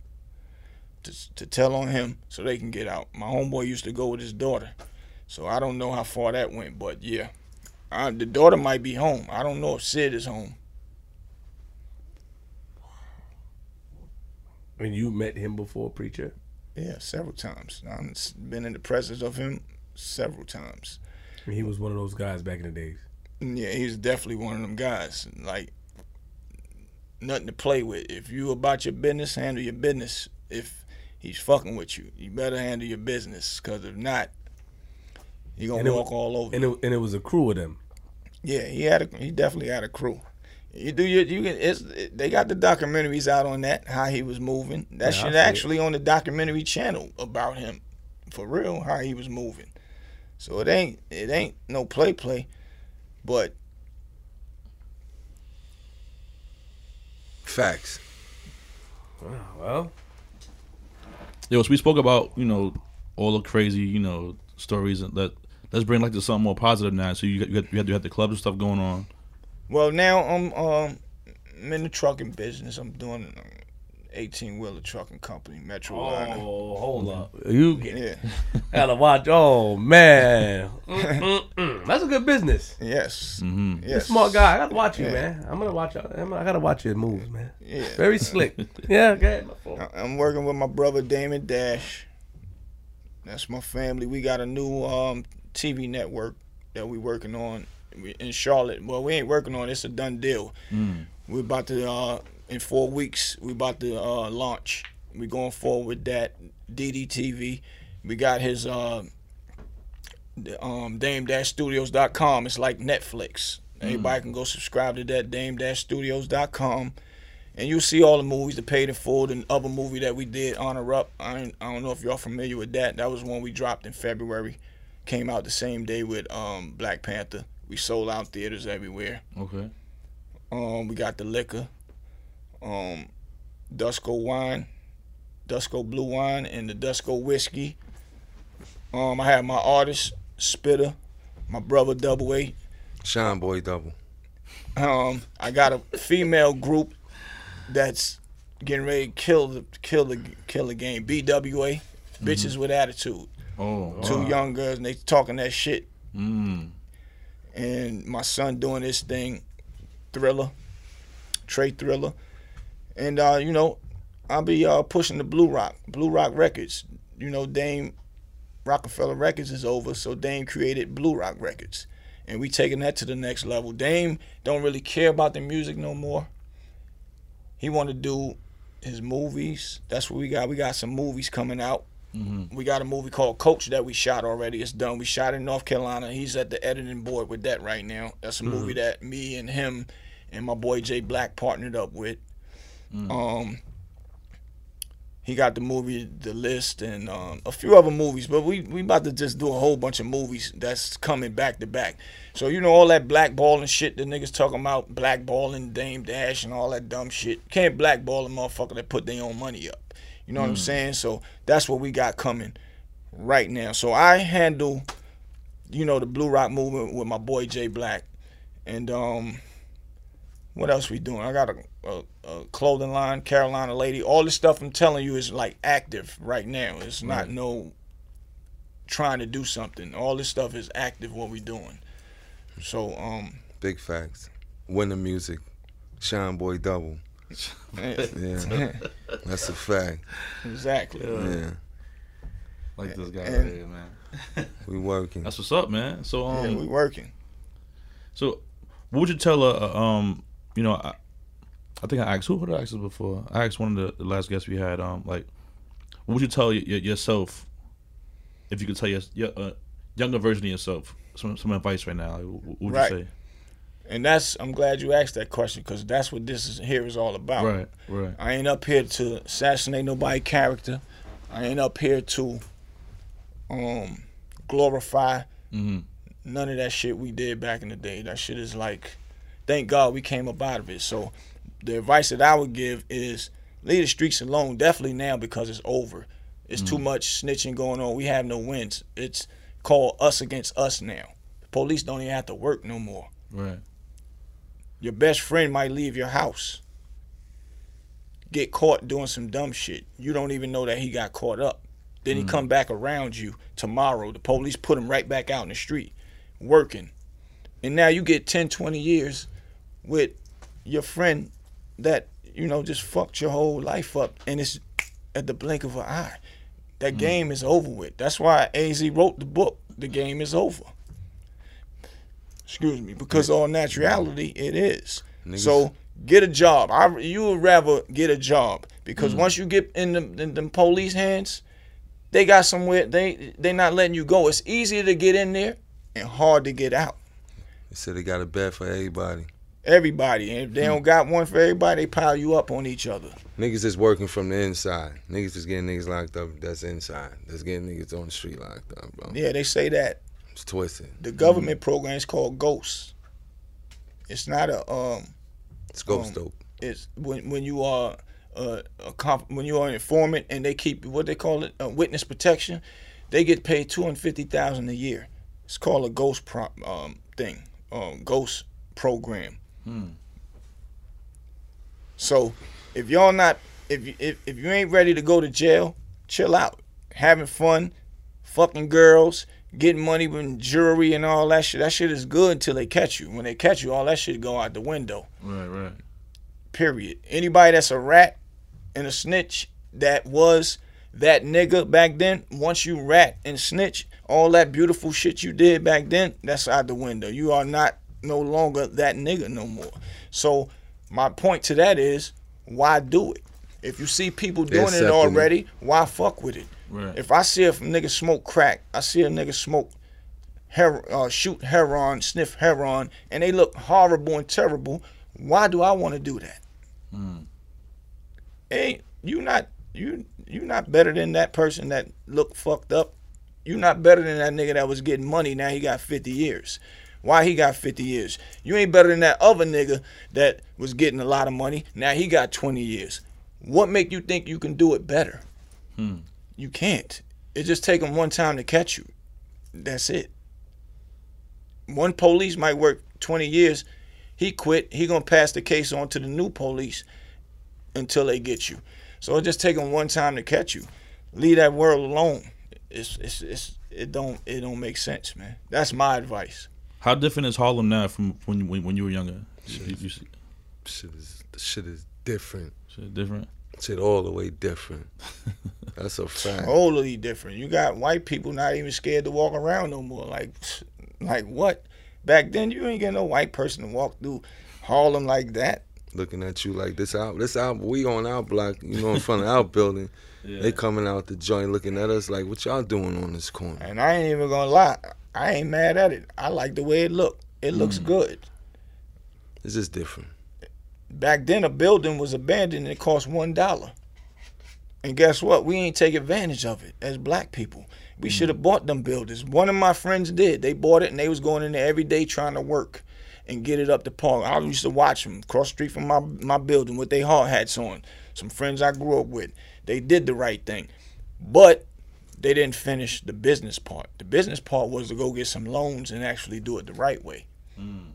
To, to tell on him so they can get out. My homeboy used to go with his daughter. So I don't know how far that went, but yeah. I, the daughter might be home. I don't know if Sid is home. And you met him before, preacher? Yeah, several times. I've been in the presence of him several times. And he was one of those guys back in the days. Yeah, he's definitely one of them guys. Like nothing to play with. If you about your business, handle your business. If he's fucking with you, you better handle your business. Cause if not, you gonna walk it, all over. And it, and it was a crew of them. Yeah, he had a he definitely had a crew. You do your you can it's they got the documentaries out on that how he was moving. That yeah, shit actually it. on the documentary channel about him, for real how he was moving. So it ain't it ain't no play play. But facts. Well, yo, so we spoke about you know all the crazy you know stories that let's bring like to something more positive now. So you got, you, got, you have you have the clubs and stuff going on. Well, now I'm um I'm in the trucking business. I'm doing 18 wheeler trucking company, Metro oh, Liner. Oh, hold up. You yeah. *laughs* gotta watch. Oh, man. *laughs* That's a good business. Yes. Mm-hmm. yes. Smart guy. I gotta watch you, yeah. man. I'm gonna watch. I'm, I gotta watch your moves, man. Yeah. Very slick. yeah, okay. I'm working with my brother Damon Dash. That's my family. We got a new um, TV network that we working on in Charlotte. Well, we ain't working on it. It's a done deal. Mm. We're about to uh, in four weeks we about to uh, launch. We going forward with that DDTV. We got his uh, um, dame-studios.com. It's like Netflix. Anybody mm. can go subscribe to that dame-studios.com. And you'll see all the movies, the paid in full, the other movie that we did, Honor Up. I, I don't know if y'all familiar with that. That was one we dropped in February. Came out the same day with um, Black Panther. We sold out theaters everywhere. Okay. Um, we got the liquor um, Dusko wine, Dusko blue wine, and the Dusko whiskey. Um, I have my artist Spitter, my brother Double A, Shine Boy Double. Um, I got a female group that's getting ready to kill the kill the kill the game. BWA, mm-hmm. bitches with attitude. Oh, two wow. young girls and they talking that shit. Mm. And my son doing this thing, Thriller, Trey Thriller and uh, you know, I'll be uh, pushing the Blue Rock, Blue Rock Records. You know, Dame Roc-A-Fella Records is over, so Dame created Blue Rock Records. And we taking that to the next level. Dame don't really care about the music no more. He want to do his movies. That's what we got. We got some movies coming out. Mm-hmm. We got a movie called Coach that we shot already. It's done. We shot in North Carolina. He's at the editing board with that right now. That's a mm-hmm. movie that me and him and my boy Jay Black partnered up with. Mm-hmm. Um, he got the movie The List and um, a few other movies, but we we about to just do a whole bunch of movies that's coming back to back. So you know all that blackballing shit the niggas talking about, blackballing Dame Dash and all that dumb shit. Can't blackball a motherfucker that put their own money up. You know mm. what I'm mm. saying? So that's what we got coming right now. So I handle, you know, the Blue Rock movement with my boy Jay Black, and um, what else we doing? I got a, a, a, clothing line, Carolina lady. All this stuff I'm telling you is like active right now. It's not right. no trying to do something. All this stuff is active. What we doing? So um, big facts. Win the music, Shine Boy double. *laughs* yeah, that's a fact. Exactly. Yeah. yeah. Like this guy and, right here, man. *laughs* we working. That's what's up, man. So um, yeah, we working. So, what would you tell a, um you know, I, think I asked who would I asked this before. I asked one of the, the, last guests we had. Um, like, what would you tell y- yourself if you could tell your, your uh, younger version of yourself some some advice right now? Like, what would right. you say? And that's I'm glad you asked that question because that's what this is here is all about. Right, right. I ain't up here to assassinate nobody character. I ain't up here to um glorify mm-hmm. none of that shit we did back in the day. That shit is like thank God we came up out of it. So the advice that I would give is leave the streets alone. Definitely now because it's over. It's mm too much snitching going on. We have no wins. It's called us against us now. The police don't even have to work no more. Right. Your best friend might leave your house, get caught doing some dumb shit. You don't even know that he got caught up. Then mm he come back around you tomorrow. The police put him right back out in the street, working. And now you get 10, 20 years with your friend that you know just fucked your whole life up, and it's at the blink of an eye. That mm. game is over with. That's why Az wrote the book. The game is over. Excuse me, because all naturality it is. Niggas. So get a job. I you would rather get a job because mm. once you get in the in the police hands, they got somewhere they they not letting you go. It's easier to get in there and hard to get out. They said they got a bed for everybody everybody. And if they don't got one for everybody, they pile you up on each other. Niggas is working from the inside. Niggas is getting niggas locked up. That's inside. That's getting niggas on the street locked up, bro. Yeah, they say that. It's twisted. The government mm-hmm. program is called Ghost. It's not a um. It's Ghost um, dope. It's when when you are uh, a comp- when you are an informant and they keep what they call it uh, witness protection, they get paid two hundred fifty thousand a year. It's called a ghost pro- um, thing, um, ghost program. Hmm. So if y'all not if you if, if you ain't ready to go to jail, chill out. Having fun, fucking girls, getting money with jewelry and all that shit. That shit is good until they catch you. When they catch you, all that shit go out the window. Right, right. Period. Anybody that's a rat and a snitch that was that nigga back then, once you rat and snitch, all that beautiful shit you did back then, that's out the window. You are not no longer that nigga no more. So my point to that is, why do it? If you see people doing it already, why fuck with it? Right. If I see a nigga smoke crack, I see a nigga smoke her, uh, shoot heroin, sniff heroin, and they look horrible and terrible. Why do I want to do that? Mm. Hey, you not you you not better than that person that looked fucked up. You not better than that nigga that was getting money. Now he got fifty years. Why he got 50 years? You ain't better than that other nigga that was getting a lot of money. Now he got 20 years. What make you think you can do it better? Hmm. You can't. It just take them one time to catch you. That's it. One police might work 20 years. He quit. He gonna pass the case on to the new police until they get you. So it just take them one time to catch you. Leave that world alone. It's, it's, it's, it don't it don't make sense, man. That's my advice. How different is Harlem now from when when, when you were younger? Shit, you, shit is shit is different. Shit different. Shit, all the way different. *laughs* That's a fact. Totally different. You got white people not even scared to walk around no more. Like, like what? Back then, you ain't get no white person to walk through Harlem like that. Looking at you like this out, this out, we on our block, you know, in front of our building. *laughs* Yeah. They coming out the joint looking at us like, what y'all doing on this corner? And I ain't even gonna lie, I ain't mad at it. I like the way it look. It looks mm. good. It's just different. Back then, a building was abandoned and it cost one dollar. And guess what? We ain't take advantage of it as black people. We mm. should have bought them buildings. One of my friends did. They bought it and they was going in there every day trying to work and get it up to par. I used to watch them cross the street from my my building with their hard hats on. Some friends I grew up with. They did the right thing. But they didn't finish the business part. The business part was to go get some loans and actually do it the right way. Mm.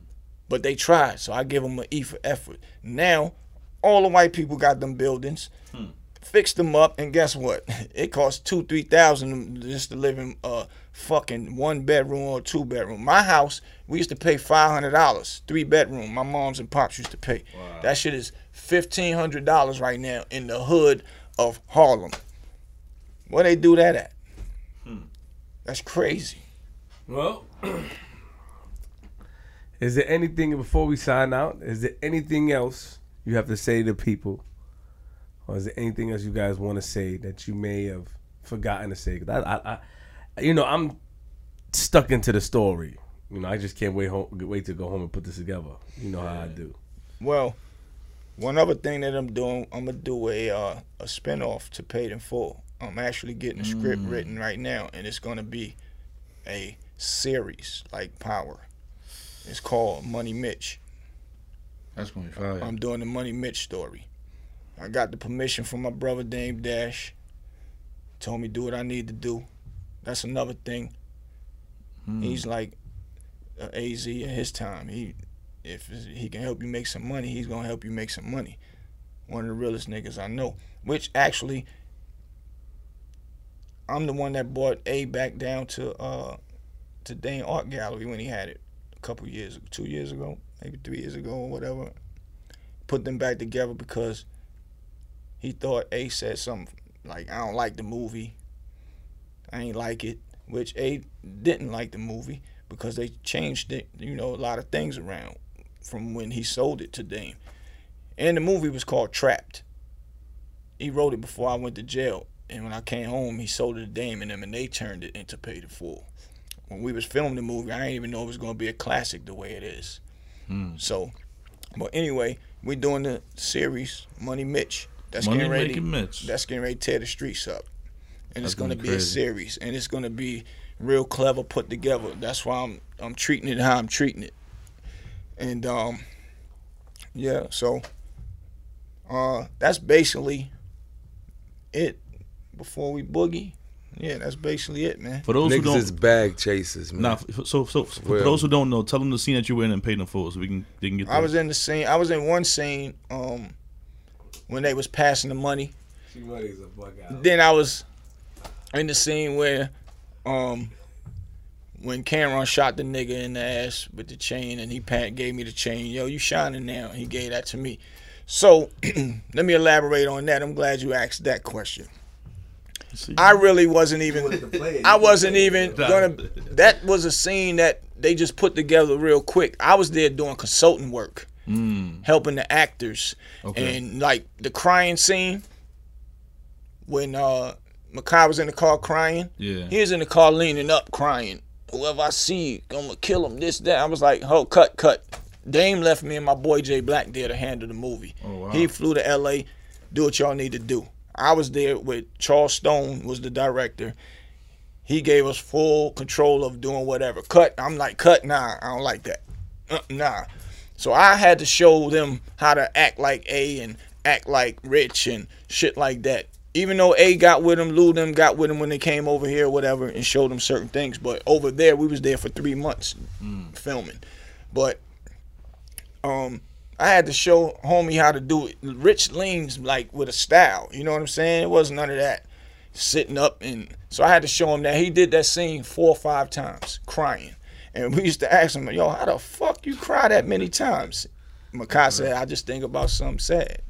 But they tried, so I give them an E for effort. Now, all the white people got them buildings, hmm. fixed them up, and guess what? *laughs* It costs two, three thousand just to live in a fucking one bedroom or two bedroom. My house, we used to pay five hundred dollars, three bedroom. My moms and pops used to pay. Wow. That shit is fifteen hundred dollars right now in the hood of Harlem. Where they do that at? That's crazy. Well. *clears throat* Is there anything before we sign out? Is there anything else you have to say to people, or is there anything else you guys want to say that you may have forgotten to say? I, I, I, you know, I'm stuck into the story. You know, I just can't wait home, wait to go home and put this together. You know how I do. Well, one other thing that I'm doing, I'm gonna do a uh, a spinoff to Paid in Full. I'm actually getting a script mm. written right now, and it's gonna be a series like Power. It's called Money Mitch. That's gonna be fire. I'm doing the Money Mitch story. I got the permission from my brother Dame Dash. Told me do what I need to do. That's another thing. Hmm. He's like uh, AZ in his time. He if he can help you make some money, he's gonna help you make some money. One of the realest niggas I know. Which actually, I'm the one that brought A back down to uh to Dane Art Gallery when he had it a couple years, two years ago, maybe three years ago or whatever. Put them back together because he thought A said something like, I don't like the movie. I ain't like it. Which A didn't like the movie because they changed it, you know, a lot of things around from when he sold it to Dame. And the movie was called Trapped. He wrote it before I went to jail. And when I came home, he sold it to Dame and them, and they turned it into Paid in Full when we was filming the movie, I didn't even know it was gonna be a classic the way it is. Mm. So, but anyway, we're doing the series Money Mitch. That's Money getting ready. Mitch. That's getting ready to tear the streets up, and that's it's gonna be crazy. a series, and it's gonna be real clever put together. That's why I'm I'm treating it how I'm treating it, and um, yeah. So, uh, that's basically it. Before we boogie, yeah, that's basically it, man. For those Niggas who don't, is bag chasers, man. Nah, so so, for well, those who don't know, tell them the scene that you were in and Paid in Full, so we can they can get. I was in the scene. I was in one scene um, when they was passing the money. Then I was in the scene where um, when Cam'ron shot the nigga in the ass with the chain and he gave me the chain. Yo, you shining now. He gave that to me. So *clears throat* let me elaborate on that. I'm glad you asked that question. I really wasn't even. I wasn't even gonna. That was a scene that they just put together real quick. I was there doing consulting work, mm. helping the actors, okay. and like the crying scene when uh Mekhi was in the car crying. Yeah, he was in the car leaning up crying. Whoever I see, I'm gonna kill him. This that. I was like, oh, cut, cut. Dame left me and my boy Jay Black there to handle the movie. Oh, wow. He flew to L.A. Do what y'all need to do. I was there with Charles Stone was the director. He gave us full control of doing whatever. Cut. I'm like, cut. Nah, I don't like that. Uh, nah. So I had to show them how to act like A and act like Rich and shit like that. Even though A got with him, Lou them got with him when they came over here, whatever, and showed them certain things. But over there, we was there for three months mm. filming. But um, I had to show homie how to do it. Rich leans like with a style. You know what I'm saying? It wasn't none of that sitting up and so I had to show him that he did that scene four or five times crying. And we used to ask him, yo, how the fuck you cry that many times? Mekhi said, I just think about something sad.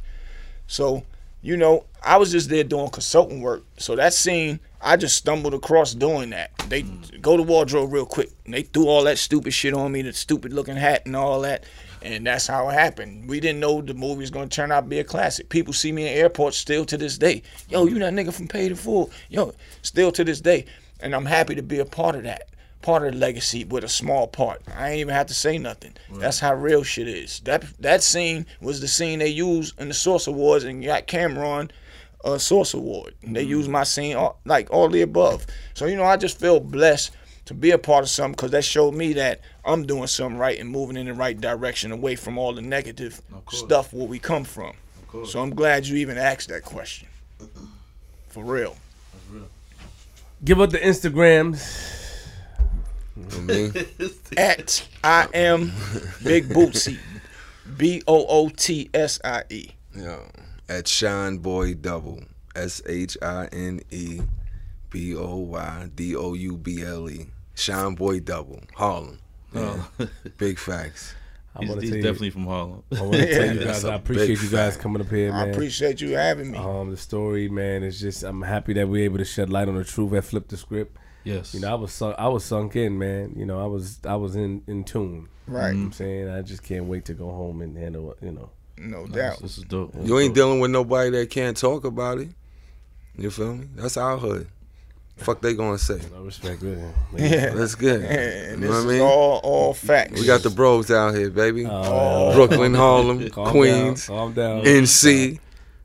So you know, I was just there doing consulting work. So that scene, I just stumbled across doing that. They mm. go to wardrobe real quick. And they threw all that stupid shit on me, the stupid looking hat and all that. And that's how it happened. We didn't know the movie was gonna turn out to be a classic. People see me in airports still to this day. Yo, you that nigga from Paid in Full. Yo, still to this day. And I'm happy to be a part of that part of the legacy with a small part. I ain't even have to say nothing. Right. That's how real shit is. That that scene was the scene they used in the Source Awards and got Cam'ron a Source Award. And they mm-hmm. used my scene all, like all the above. So you know, I just feel blessed to be a part of something because that showed me that I'm doing something right and moving in the right direction away from all the negative stuff where we come from. So I'm glad you even asked that question. For real. real. Give up the Instagrams me? *laughs* At I am Big Bootsie. B O O T S I E. Yeah. At Shine Boy Double. S H I N E B O Y D O U B L E. Shine Boy Double. Harlem. Oh. Big facts. I'm *laughs* he's, he's definitely from Harlem. I want to tell *laughs* you guys, I appreciate you guys coming up here, man. I appreciate you having me. Um, the story, man, is just I'm happy that we're able to shed light on the truth and flip the script. Yes. You know, I was sunk, I was sunk in, man. You know, I was I was in in tune. Right. You know I'm saying I just can't wait to go home and handle you know. No doubt. This is dope. You ain't dealing with nobody that can't talk about it. You feel me? That's our hood. Fuck they gonna say. No respect, really. *laughs* Yeah, that's good. Yeah, you know what I mean? All all facts. We got the bros out here, baby. Oh, oh. Brooklyn, Harlem, *laughs* calm Queens, down, calm down. NC.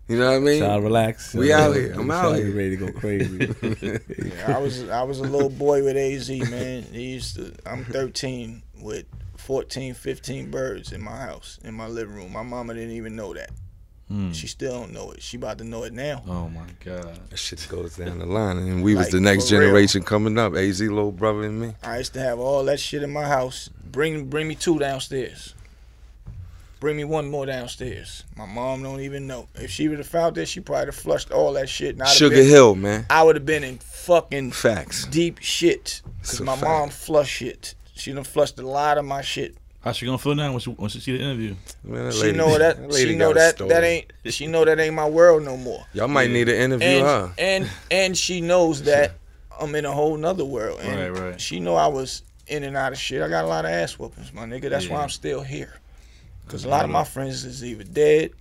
You know what I mean? Child, relax. We out here. I'm out here. Ready to go crazy. *laughs* yeah, I was I was a little boy with AZ, man. He used to. I'm 13 with 14, 15 birds in my house, in my living room. My mama didn't even know that. Hmm. She still don't know it. She about to know it now. Oh my god, that shit goes down the line, and we like, was the next generation real. coming up. Az little brother and me. I used to have all that shit in my house. Bring bring me two downstairs. Bring me one more downstairs. My mom don't even know. If she would have found this, she probably have flushed all that shit. And Sugar been, Hill, man. I would have been in fucking facts, deep shit. Cause my fact. mom flushed shit. She done flushed a lot of my shit. How's she gonna feel now when she when she see the interview? Man, she know that, that she know that that ain't she know that ain't my world no more. Y'all might yeah. need an interview, and, huh? And and she knows that I'm in a whole nother world. And right, right. She know I was in and out of shit. I got a lot of ass whoopings, my nigga. That's yeah. why I'm still here. Because a lot of my friends is either dead,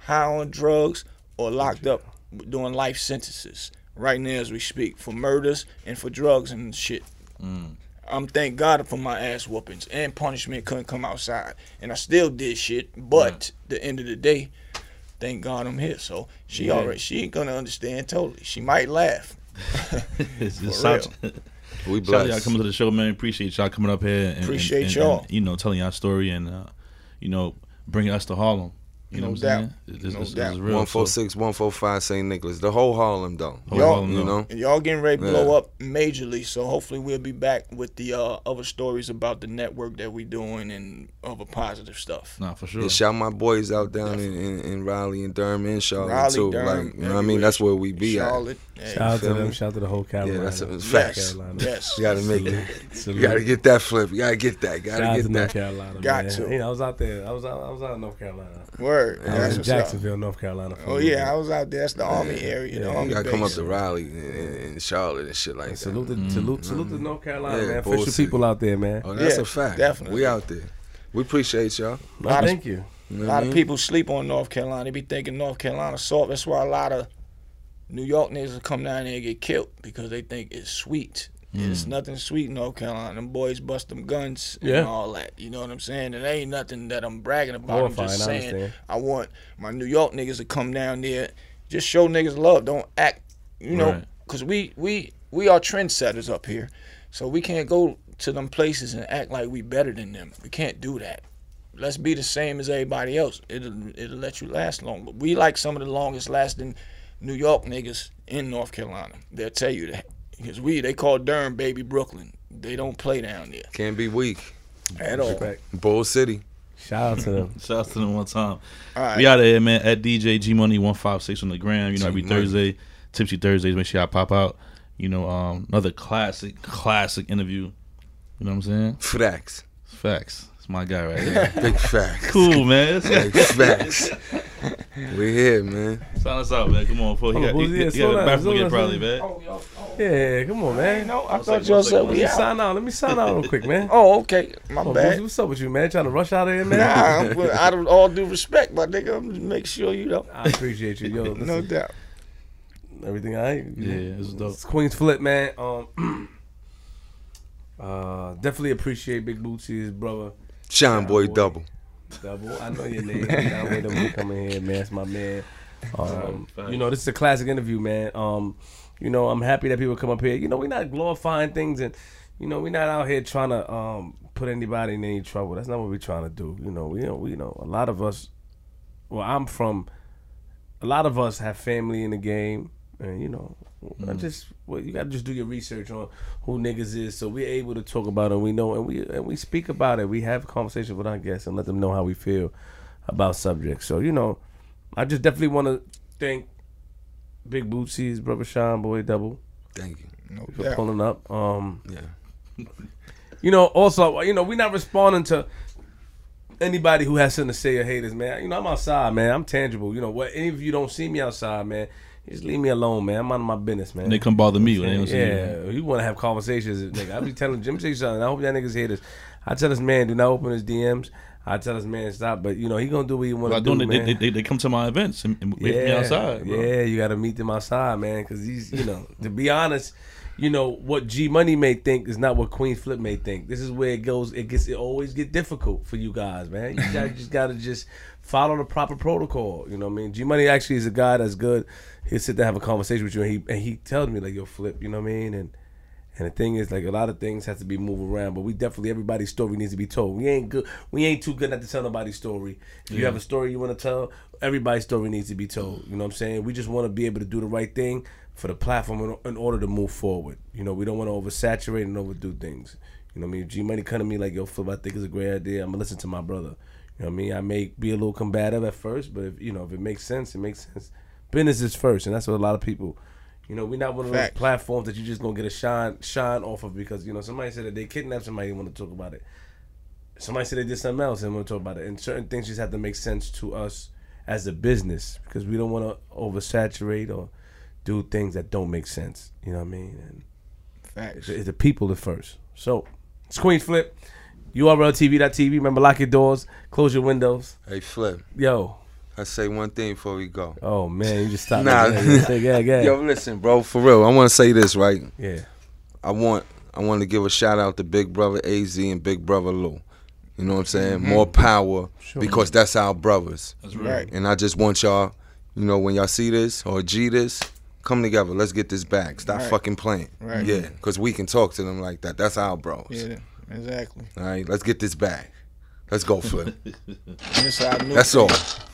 high on drugs, or locked up doing life sentences right now as we speak for murders and for drugs and shit. Mm. I'm thank God for my ass whoopings and punishment couldn't come outside, and I still did shit. But the end of the day, thank God I'm here. So she yeah. already she ain't gonna understand totally. She might laugh. *laughs* it's, it's we blessed. y'all coming to the show, man. Appreciate y'all coming up here. And, Appreciate and, y'all. And, you know, telling y'all story and. Uh, you know, bringing us to Harlem. You know no what I'm saying? This, no this, doubt. This real, 146, 145 St. Nicholas. The whole Harlem, though. Whole y'all, Harlem, you know? Y'all getting ready to blow yeah. up majorly, so hopefully we'll be back with the uh, other stories about the network that we're doing and other positive stuff. Nah, for sure. And shout my boys out down in, in, in, Raleigh and Durham and Charlotte, Raleigh, too. Durham, like, you know what I mean? That's where we be Charlotte, at. Shout out to them. Shout out to the whole Carolina. Yeah, that's a fact. Yes. yes. You got to make it. You got to get that flip. You got to get that. Got to get that. North Carolina, Got to. You know, I was out there. I was out, I was out in North Carolina. Word. I was in Jacksonville, North Carolina. Oh yeah, I was out there. That's the Army area. The Army you gotta come up to Raleigh and, Charlotte and shit like that. Salute, to, mm-hmm. salute, salute to mm-hmm. North Carolina, man. Official people out there, man. Oh, that's a fact. Definitely, we out there. We appreciate y'all. thank you. a lot of people sleep on North Carolina. They be thinking North Carolina soft. That's why a lot of New York niggas come down there and get killed because they think it's sweet. Mm. It's nothing sweet in North Carolina. Them boys bust them guns and all that. You know what I'm saying? And ain't nothing that I'm bragging about. I'm just saying I, I, want my New York niggas to come down there, just show niggas love. Don't act, you know, because right. we we we are trendsetters up here, so we can't go to them places and act like we better than them. We can't do that. Let's be the same as everybody else. It'll it'll let you last long. But we like some of the longest lasting New York niggas in North Carolina. They'll tell you that. Because we, they call Durham baby Brooklyn. They don't play down there. Can't be weak. At all. Bull City. Shout out to them. *laughs* Shout out to them one time. All right. We out of here, man. At DJ G Money one five six on the gram. You know, every Thursday, Tipsy Thursdays. Make sure I pop out. You know, um, another classic, classic interview. You know what I'm saying? Facts. Facts. It's my guy right *laughs* here. Big facts. Cool, man. Big facts. *laughs* *laughs* We here, man. Sign us out, man. Come on, He got, he, he, he got a bathroom again, probably, man. Oh, oh. Yeah, come on, man. No, I thought y'all said we out. Sign out. Let me sign out real quick, man. oh, okay. My oh, bad. What's up with you, man? Trying to rush out of here, man? Nah, I'm, out of all due respect, my nigga, I'm just make sure you know. I appreciate you, yo. *laughs* no doubt. Everything all right? Yeah, it's dope. It's Queen's Flip, man. Um, *clears throat* uh, definitely appreciate Big Bootsie's brother. Shine Boy, Boy Double. Double. I know your name. Shine Boy Double coming here, man. It's my man. Um, you know, this is a classic interview, man. Um, you know, I'm happy that people come up here. You know, we're not glorifying things and you know, we're not out here trying to um, put anybody in any trouble. That's not what we're trying to do. You know, we you know, we you know a lot of us well, I'm from a lot of us have family in the game and you know, mm-hmm. I just well, you got to just do your research on who niggas is, so we're able to talk about it. And we know, and we and we speak about it. We have conversations with our guests and let them know how we feel about subjects. So you know, I just definitely want to thank Big Bootsie's brother Sean Boy Double. Thank you no for doubt. pulling up. Um, yeah. you know, also, you know, we're not responding to anybody who has something to say or haters, man. You know, I'm outside, man. I'm tangible. You know, what? Any of you don't see me outside, man. Just leave me alone, man. I'm on my business, man. And they come bother me when they don't see yeah, you. you want to have conversations, nigga. I be telling Jim say something. I hope that niggas hear this. I tell this man, do not open his DMs. I tell this man stop, but you know he gonna do what he want to do. They, man. They, they, they, come to my events and, and wait yeah, me outside. Bro. Yeah, you got to meet them outside, man. Because he's, you know, to be honest, you know what G Money may think is not what Queen Flip may think. This is where it goes. It gets it always get difficult for you guys, man. You *laughs* guys just got to just follow the proper protocol. You know what I mean? G Money actually is a guy that's good. He'll sit there have a conversation with you, and he and he tells me like, "Yo, Flip," you know what I mean? And and the thing is, like a lot of things have to be moved around, but we definitely everybody's story needs to be told. We ain't good. We ain't too good not to tell nobody's story. If yeah. you have a story you want to tell, everybody's story needs to be told. You know what I'm saying? We just want to be able to do the right thing for the platform in, in order to move forward. You know, we don't want to oversaturate and overdo things. You know what I mean? G Money come to me like, yo, Flip, I think it's a great idea. I'm gonna listen to my brother. You know what I mean? I may be a little combative at first, but if you know if it makes sense, it makes sense. Business is first, and that's what a lot of people. You know, we're not one of Facts. those platforms that you just gonna get a shine shine off of because you know somebody said that they kidnapped somebody and want to talk about it. Somebody said they did something else and want to talk about it. And certain things just have to make sense to us as a business because we don't want to oversaturate or do things that don't make sense. You know what I mean? And Facts. It's, the people at first. So it's Queen Flip. URLTV.tv. Remember, lock your doors, close your windows. Hey, Flip. Yo. I say one thing before we go. Oh man, you just stop. nah, yeah, yeah, yeah. *laughs* Yo, listen, bro, for real. I want to say this right. Yeah. I want I want to give a shout out to Big Brother AZ and Big Brother Lou. You know what I'm saying? Mm-hmm. More power sure. because that's our brothers. That's right. And I just want y'all, you know, when y'all see this or G this, come together. Let's get this back. Stop right. fucking playing. Right. Yeah, because we can talk to them like that. That's our bros. Yeah, exactly. All right, let's get this back. Let's go, Flip. *laughs* That's all.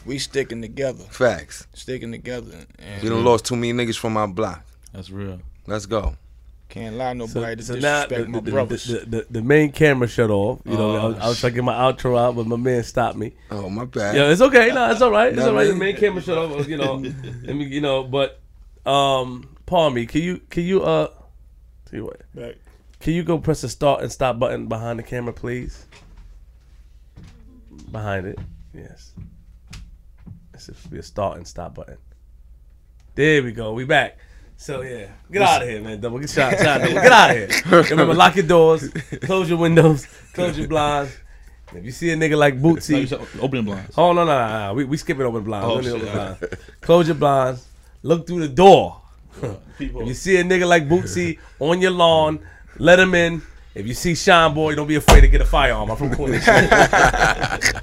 We sticking together. Facts. Sticking together. And we done lost too many niggas from our block. That's real. Let's go. Can't lie nobody so, to so disrespect the, my the, brothers. The, the, the, main camera shut off. You know, I, was, I was trying to get my outro out, but my man stopped me. Oh my bad. Yeah, it's okay. No, it's all right. It's all right. The main camera shut off. You know, *laughs* I mean, you know, but um, Palmy, can you can you uh, see what? Back. Can you go press the start and stop button behind the camera, please? Behind it, yes. This should be a start and stop button. There we go. We back. So yeah, get out of here, man. Double get shot, shot double. Get out of here. *laughs* Remember, lock your doors, close your windows, close your blinds. If you see a nigga like Bootsie, open blinds. Oh no, no, no, no. We we skipping open blinds. Oh, open blinds. Close your blinds. Look through the door. if you see a nigga like Bootsie *laughs* on your lawn, let him in. If you see Shine Boy, don't be afraid to get a firearm. I'm from Queens. *laughs* *laughs*